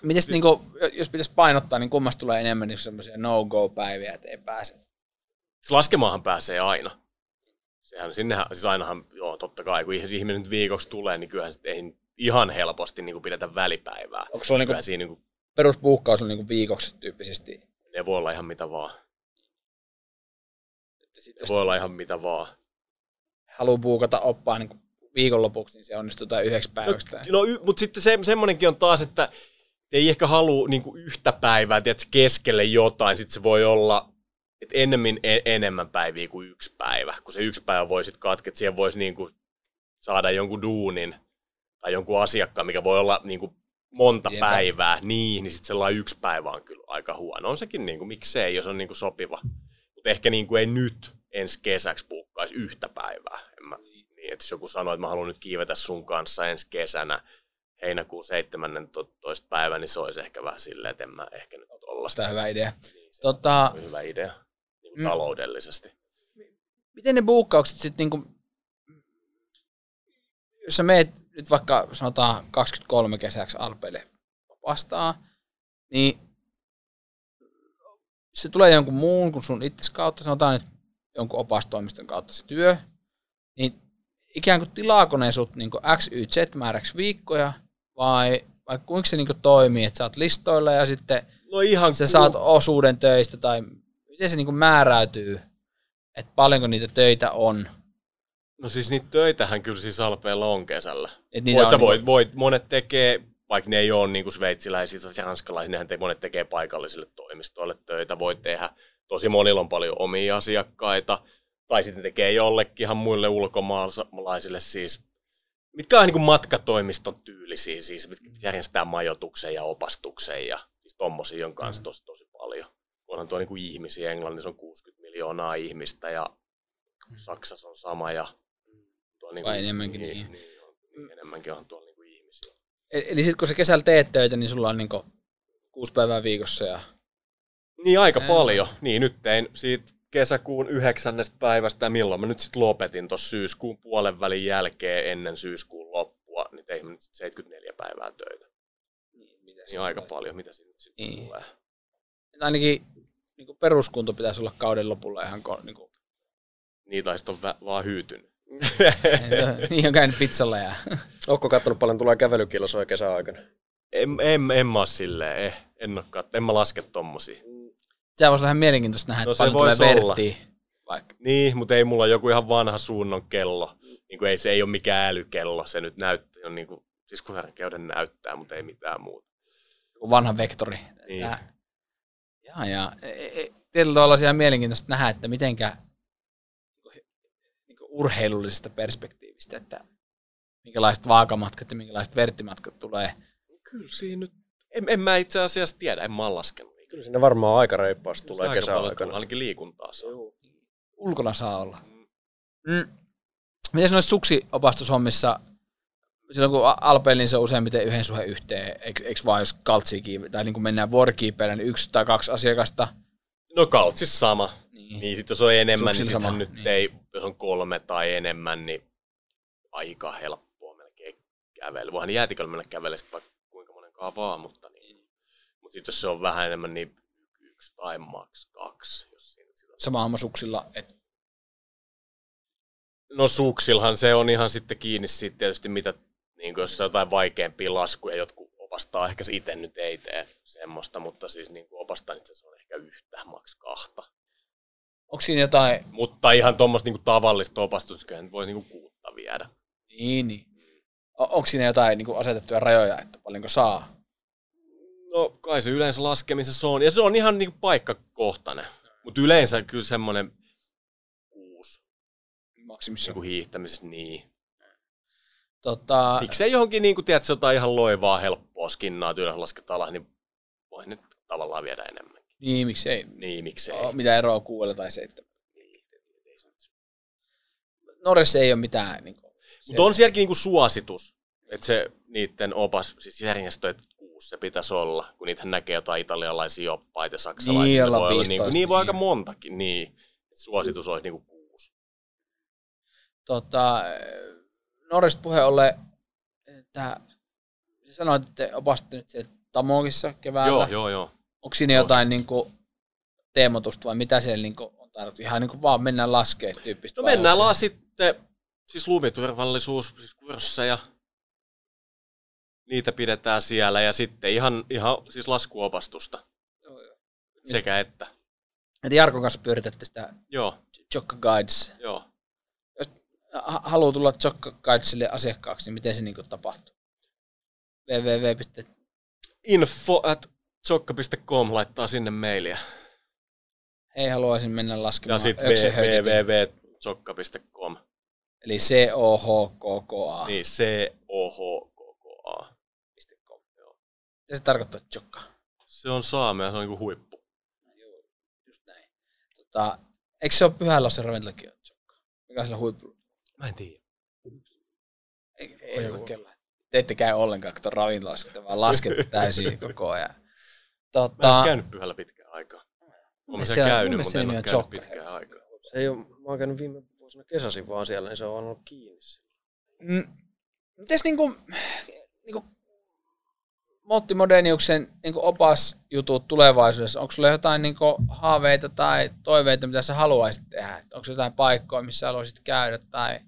miten niin kuin, jos pitäisi painottaa, niin kummasta tulee enemmän niin semmoisia no-go-päiviä, että ei pääse. Siis laskemaahan pääsee aina. Sehän sinnehän, siis ainahan, joo totta kai, kun ihminen nyt viikoksi tulee, niin kyllähän sit ei ihan helposti niin kuin pidetä välipäivää. Onko sulla niin kuin, siinä niin kuin, peruspuhkaus on niin kuin viikoksi tyyppisesti? ne voi olla ihan mitä vaan. Että sit Ne voi olla ihan mitä vaan. haluaa puukata oppaa niin kuin viikonlopuksi, niin se onnistuu tai yhdeksi päiväksi. tai- No, y- mutta sitten se, semmonenkin on taas, että ei ehkä halua niinku yhtä päivää, tiedätkö, keskelle jotain, sitten se voi olla että ennemmin e- enemmän päiviä kuin yksi päivä, kun se yksi päivä voi sitten katkea, että siihen voisi niinku saada jonkun duunin tai jonkun asiakkaan, mikä voi olla niinku monta Pidempään. päivää, niin, niin sitten sellainen yksi päivä on kyllä aika huono. On sekin, niinku, miksei, jos on niinku sopiva. Mutta ehkä niinku ei nyt ensi kesäksi puukkaisi yhtä päivää. En mä, niin, että jos joku sanoo, että mä haluan nyt kiivetä sun kanssa ensi kesänä heinäkuun 17. päivä, niin se olisi ehkä vähän silleen, että en mä ehkä nyt tollasta. Tämä on hyvä idea. Niin, Tota, hyvä idea niin Mm. taloudellisesti. miten ne buukkaukset sitten niinku, jos sä meet nyt vaikka sanotaan 23 kesäksi Alpeille vastaan, niin se tulee jonkun muun kuin sun itses kautta, sanotaan nyt jonkun opastoimiston kautta se työ, niin ikään kuin tilaako ne sut niin X, Y, Z määräksi viikkoja, vai, vai kuinka se niin toimii, että sä oot listoilla ja sitten No ihan sä saat osuuden töistä, tai miten se niin määräytyy, että paljonko niitä töitä on. No siis niitä töitähän kyllä siis Alpeilla on kesällä. Et niitä Voit, on sä niinku- voit, voit, monet tekee, vaikka ne ei ole niin kuin sveitsiläisiä tai hanskalaisia, nehän te, monet tekee paikallisille toimistoille töitä. Voit tehdä, tosi monilla on paljon omia asiakkaita, tai sitten tekee jollekin ihan muille ulkomaalaisille siis, mitkä on niin kuin matkatoimiston tyylisiä, siis mitkä järjestää majoituksen ja opastuksen ja siis tommosia on kanssa Mm. tosi, tosi. Onhan tuo niin kuin ihmisiä, Englannissa on 60 miljoonaa ihmistä ja Saksassa on sama ja tuo niin Vai enemmänkin niin, niin. niin, on, niin enemmänkin on tuolla niin kuin ihmisiä. E- Eli sitten kun sä kesällä teet töitä, niin sulla on niin kuusi päivää viikossa ja Niin aika Ää. paljon. Niin nyt tein siitä kesäkuun yhdeksännestä päivästä, ja milloin mä nyt sitten lopetin tuossa syyskuun puolen välin jälkeen ennen syyskuun loppua, niin tein mä nyt sit 74 päivää töitä. Niin aika paljon, mitä siinä nyt sitten Niin. tulee. ainakin niin peruskunto pitäisi olla kauden lopulla ihan niin kuin, Niitä on sitten vä- vaan hyytynyt. niin on käynyt pizzalla ja Ootko kattonut paljon tulee kävelykilsoja kesäaikana? en, en, en mä oo silleen, eh, en, oo kat- en mä laske tommosia. se voisi olla ihan mielenkiintoista nähdä, No että se paljon tulee verttiä. Vaikka. Niin, mutta ei mulla joku ihan vanha suunnon kello. Niin kuin ei, se ei ole mikään älykello, se nyt näyttää, on niin kuin, siis kun herkeuden näyttää, mutta ei mitään muuta. Joku vanha vektori. Niin. Tää. Ja, ja e- e- tietyllä tavalla siellä mielenkiintoista nähdä, että mitenkä niin urheilullisesta perspektiivistä, että minkälaiset vaakamatkat ja minkälaiset verttimatkat tulee. Kyllä siinä nyt, en, en mä itse asiassa tiedä, en mä laskenut. Kyllä sinne varmaan aika reippaasti Tulee tulee aika kesän aikana. ainakin liikuntaa saa. Ulkona saa olla. Mm. Miten noissa suksiopastushommissa, silloin kun Alpeilla, niin se on useimmiten yhden suhde yhteen, eikö, vaan jos kaltsiikin, tai niin kuin mennään vuorokiipeillä, niin yksi tai kaksi asiakasta. No kaltsis sama. Niin. Niin sit jos on enemmän, Suksilla niin sama, nyt niin. ei, jos on kolme tai enemmän, niin aika helppoa melkein kävellä. Voihan jäätiköllä mennä kävellä vaikka kuinka monenkaan vaan, mutta niin. Mut sit jos se on vähän enemmän, niin yksi tai maks kaksi. Jos siinä sitä Sama homma suksilla, että No suksilhan se on ihan sitten kiinni siitä tietysti, mitä, niin jos se on jotain vaikeampia laskuja, jotkut opastaa, ehkä se itse nyt ei tee semmoista, mutta siis niin kuin opastaa, niin se on ehkä yhtä, maks kahta. onko siinä jotain, Mutta ihan tuommoista niin tavallista opastusta, nyt voi niin kuin kuutta viedä. niin, niin. Onko siinä jotain niin kuin asetettuja rajoja, että paljonko saa? No kai se yleensä laskemisessa on, ja se on ihan niin kuin paikkakohtainen. Mutta yleensä kyllä semmoinen kuusi Maksimissa. niin kuin hiihtämisessä, niin. Tota, Miksei johonkin, niin kuin, tiedätkö, jotain ihan loivaa, helppoa skinnaa, että yleensä lasketaan alas, niin voi nyt tavallaan viedä enemmän. niin, miksei. Niin, miksei. O, mitä eroa kuudella tai seitsemän? Norjassa ei ole mitään. Niin kuin, Mutta on sielläkin niinku suositus, että se niiden opas, siis järjestö, että kuusi se pitäisi olla, kun niitä näkee jotain italialaisia oppaita ja saksalaisia. Niin, olla voi olla 15, niinku, niin voi aika niin. montakin, niin. Et suositus olisi niinku kuusi. tota, Norjasta puheen ollen, että sanoit, että te opastitte nyt siellä Tamokissa keväällä. Joo, joo, joo. Onko siinä jotain niin kuin, teemotusta vai mitä siellä niin kuin, on tarkoitus? Ihan niin kuin vaan mennään laskee tyyppistä. No mennään vaan sitten, siis lumiturvallisuus, siis kursseja. Niitä pidetään siellä ja sitten ihan, ihan siis laskuopastusta Joo, joo. sekä että. Että Jarkon kanssa pyöritätte sitä Joo, Jokka Guides. joo. Ha- haluaa tulla Jokka Guidesille asiakkaaksi, niin miten se niin tapahtuu? www. Info at zokka.com laittaa sinne mailia. Hei, haluaisin mennä laskemaan Ja sitten www.zokka.com. Eli c o h k k a Niin, C-O-H-K-K-A. .com. Mitä se tarkoittaa, Jokka? Se on saamea, se on niinku huippu. Joo, just näin. Tota, eikö se ole pyhällä se ravintolakin on Jokka? Mikä sillä huipulla? Mä en tiedä. Ei, ei ole kyllä. Te ette käy ollenkaan, kun tuon ravintolassa, kun te vaan laskette täysin koko ajan. Mä en Tota, käynyt pyhällä pitkään aikaa. Olen mun käynyt, mutta se en ole käynyt pitkään aikaa. Se ei ole, mä oon käynyt viime vuosina kesäsin vaan siellä, niin se on ollut kiinni. siellä. mm, mites niinku, niinku Motti Modeniuksen niinku opasjutut tulevaisuudessa, onko sulla jotain niinku haaveita tai toiveita, mitä sä haluaisit tehdä? Onko jotain paikkoja, missä haluaisit käydä tai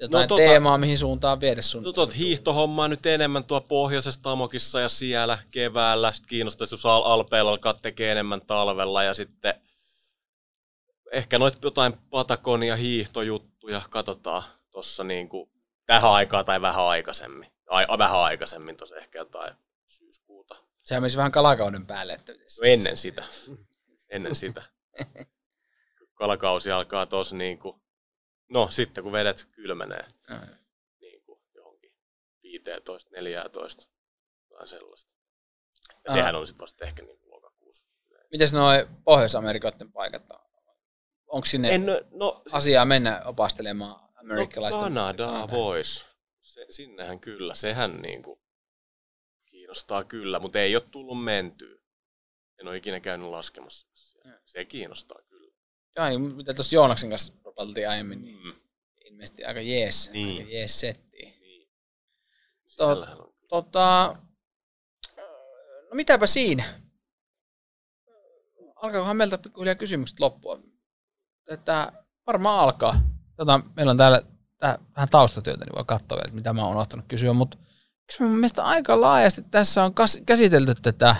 jotain No tota- teemaa, mihin suuntaan viedä sun? No tuot hiihtohommaa nyt enemmän tuo pohjoisessa Tamokissa ja siellä keväällä. Sitten kiinnostaisi, jos Al- Alpeilla alkaa tekee enemmän talvella ja sitten ehkä noit jotain Patagonia hiihtojuttuja katsotaan tuossa niinku tähän aikaan tai vähän aikaisemmin. Ai, vähän aikaisemmin tuossa ehkä jotain syyskuuta. Sehän menisi vähän kalakauden päälle. Että No ennen sitä. Ennen sitä. Kalakausi alkaa tuossa niinku, no sitten kun vedet kylmenee niinku johonkin 15, 14, tai sellaista. Ja sehän on sitten vasta ehkä niinku lokakuussa. Mites noi Pohjois-Amerikoiden paikat on? Onko sinne en, no, asiaa mennä opastelemaan no amerikkalaista? Kanadaa Kanada. vois. Se, sinnehän kyllä, sehän niinku kiinnostaa kyllä, mutta ei ole tullut mentyä. En ole ikinä käynyt laskemassa. siellä. Se kiinnostaa kyllä. Joo, niin mitä tuossa Joonaksen kanssa propaltiin aiemmin, niin Mm. ilmeisesti aika jees, Niin. aika jees setti. Niin. Tot- on. Tota, no mitäpä siinä? Alkaakohan meiltä pikkuhiljaa kysymykset loppua? Että varmaan alkaa. Tota, meillä on täällä tää, vähän taustatyötä, niin voi katsoa vielä, mitä mä oon unohtanut kysyä, mutta mun mielestä aika laajasti tässä on kas, käsitelty tätä,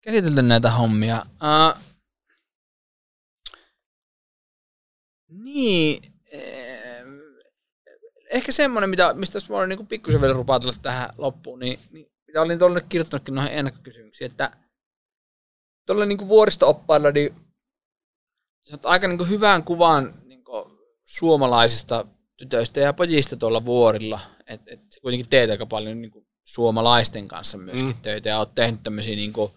käsitelty näitä hommia. Uh, niin, em, ehkä semmoinen, mitä, mistä mä olin niin pikkusen vielä rupaatella tähän loppuun, niin, niin mitä olin tuolle kirjoittanutkin noihin ennakkokysymyksiin, että tuolla niin vuoristo-oppailla, niin sä aika niin kuin hyvän kuvan niin kuin suomalaisista tytöistä ja pojista tuolla vuorilla. Et, et kuitenkin teet aika paljon niin kuin suomalaisten kanssa myöskin mm. töitä ja oot tehnyt tämmöisiä niin kuin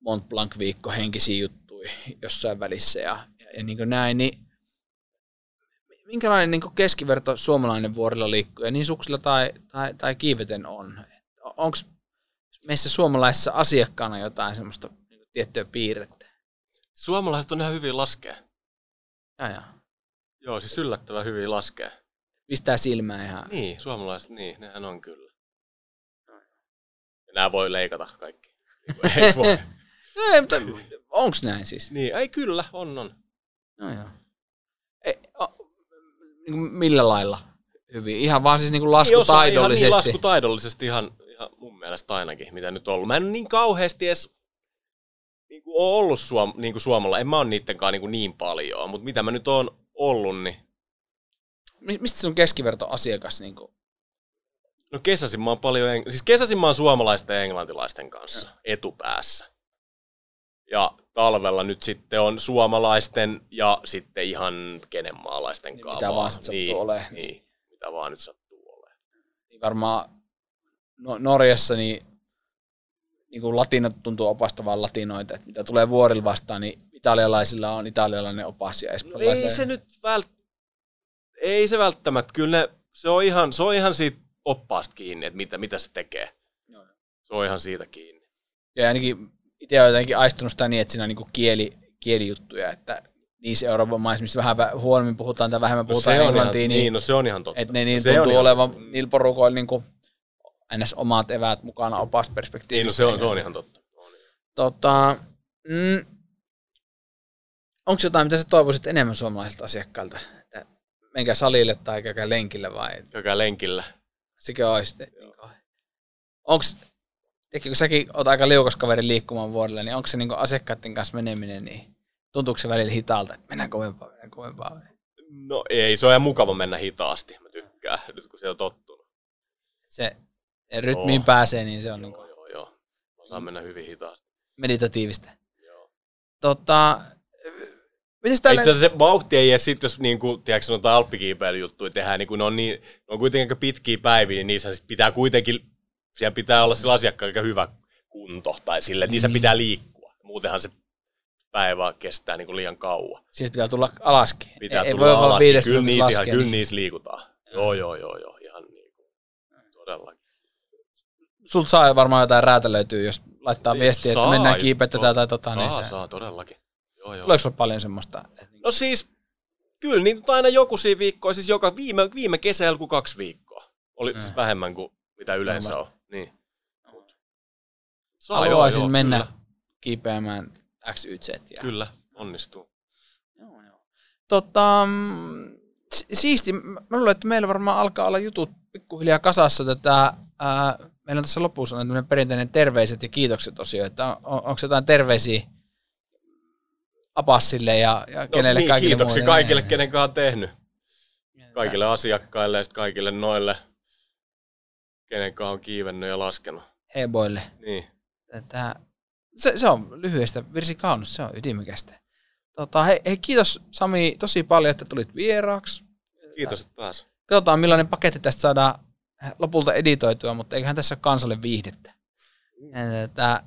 Mont Blanc-viikko henkisiä juttuja jossain välissä ja, ja, ja niin kuin näin, niin minkälainen niin keskiverto suomalainen vuorilla liikkuja niin suksilla tai, tai, tai kiiveten on? Onko meissä suomalaisissa asiakkaana jotain semmoista niin tiettyä piirrettä? Suomalaiset on ihan hyvin laskea. Ja, ja. Joo, siis yllättävän hyvin laskea. Pistää silmään ihan. Niin, suomalaiset, niin, nehän on kyllä. Ja nämä voi leikata kaikki. ei voi. no ei, mutta onks näin siis? Niin, ei kyllä, on, on. No joo. Ei, o, niin kuin millä lailla hyvin? Ihan vaan siis niin kuin laskutaidollisesti? Ihan niin laskutaidollisesti ihan, ihan mun mielestä ainakin, mitä nyt on ollut. Mä en niin kauheasti edes niin kuin ole ollut suom, niin kuin Suomalla. En mä ole niittenkaan niin, kuin niin paljon, mutta mitä mä nyt oon ollut, niin... Mistä sun keskiverto asiakas niin kuin? No kesäsin mä oon paljon, siis kesäsin mä oon suomalaisten ja englantilaisten kanssa ja. etupäässä. Ja talvella nyt sitten on suomalaisten ja sitten ihan kenen maalaisten niin, Mitä vaan sitten niin, sattuu olemaan. Niin, mitä vaan nyt sattuu olemaan. Niin varmaan no, Norjassa niin, niin kuin latinot tuntuu opastavan latinoita, että mitä tulee vuorilla vastaan, niin italialaisilla on italialainen opas ja no ei se nyt vält... ei se välttämättä, kyllä ne, se on ihan, se on ihan siitä oppaasta kiinni, että mitä, mitä se tekee. Joo. Se on ihan siitä kiinni. Ja ainakin itse olen jotenkin aistunut sitä niin, että siinä on niin kieli, kielijuttuja, että niissä Euroopan maissa, missä vähän huonommin puhutaan tai vähemmän no puhutaan no englantia, niin, niin, no se on ihan totta. Että ne niin se tuntuu olevan ihan... niillä porukoilla niin kuin, ns. omat eväät mukana opasta perspektiivistä. Niin, no se on, se on ihan totta. Tota, mm, onko jotain, mitä sä toivoisit enemmän suomalaisilta asiakkailta? Että menkää salille tai käykää lenkillä vai? Käykää lenkillä. Sikö olisi. Onko kun säkin oot aika liukas kaveri liikkumaan vuodelle, niin onko se niin asiakkaiden kanssa meneminen, niin tuntuuko se välillä hitaalta, että mennään kovempaa, mennään kovempaa? No ei, se on ihan mukava mennä hitaasti, mä tykkään, nyt kun se on tottunut. Se rytmiin joo. pääsee, niin se on joo, niin kuin... Joo, joo, osaa mennä hyvin hitaasti. Meditatiivista. Joo. Tota, Mites tälle... Itse asiassa se vauhti ei edes sit, jos niinku, tiedätkö, noita alppikiipeilyjuttuja tehdään, niin kun ne on, niin, ne on kuitenkin pitkiä päiviä, niin niissä sit pitää kuitenkin siellä pitää olla sillä asiakkaalla aika hyvä kunto, tai sille, että niissä niin. pitää liikkua. Muutenhan se päivä kestää niin kuin liian kauan. Siis pitää tulla alaskin. Pitää ei, tulla ei alaskin. Kyllä niissä, ihan, kyllä niin. niissä liikutaan. Joo, joo, joo, joo. Ihan niin kuin, todellakin. Sulta saa varmaan jotain räätälöityä, jos laittaa viestiä, saa, että mennään kiipetetään tai tota. Saa, niin se... saa, todellakin. Joo, joo. Tuleeko paljon semmoista? No siis, kyllä niin aina joku siinä viikkoa, siis joka viime, viime kesällä kuin kaksi viikkoa. Oli mm. siis vähemmän kuin mitä yleensä on. Niin. Saa, Haluaisin joo, joo, mennä kyllä. kiipeämään XYZ. Ja... Kyllä, onnistuu. Joo, joo. Tota, mm, siisti. Mä luulen, että meillä varmaan alkaa olla jutut pikkuhiljaa kasassa tätä. Ää, meillä on tässä lopussa on perinteinen terveiset ja kiitokset osio, että on, on, onko jotain terveisiä Apassille ja, ja no, kenelle niin, kaikille kiitoksia muille. kaikille, kenen on tehnyt. Kaikille asiakkaille ja kaikille noille kenenkaan on kiivennyt ja laskenut. Heboille. Niin. Tätä, se, se, on lyhyestä virsi kaunis, se on ytimekästä. Tota, hei, hei, kiitos Sami tosi paljon, että tulit vieraaksi. Kiitos, että pääs. Katsotaan, millainen paketti tästä saadaan lopulta editoitua, mutta eiköhän tässä ole kansalle viihdettä. Tätä,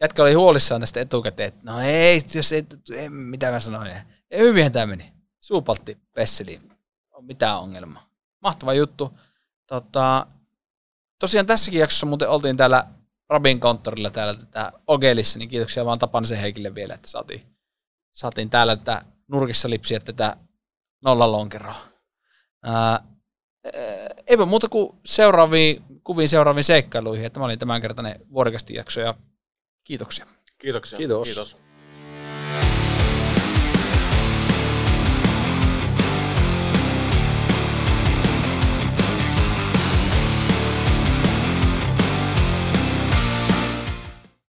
jätkä oli huolissaan tästä etukäteen, että no ei, jos ei, ei mitä mä sanoin. Ja hyvin tämä meni. Suupaltti Vesseli. On mitään ongelmaa. Mahtava juttu. Tota, tosiaan tässäkin jaksossa muuten oltiin täällä Rabin konttorilla täällä tätä Ogelissa, niin kiitoksia vaan Tapanisen Heikille vielä, että saatiin, saatiin täällä tätä nurkissa lipsiä tätä nollalonkeroa. Ää, eipä muuta kuin seuraaviin kuviin seuraaviin seikkailuihin, että mä olin tämänkertainen vuorikasti jakso ja kiitoksia. Kiitoksia. Kiitos. Kiitos.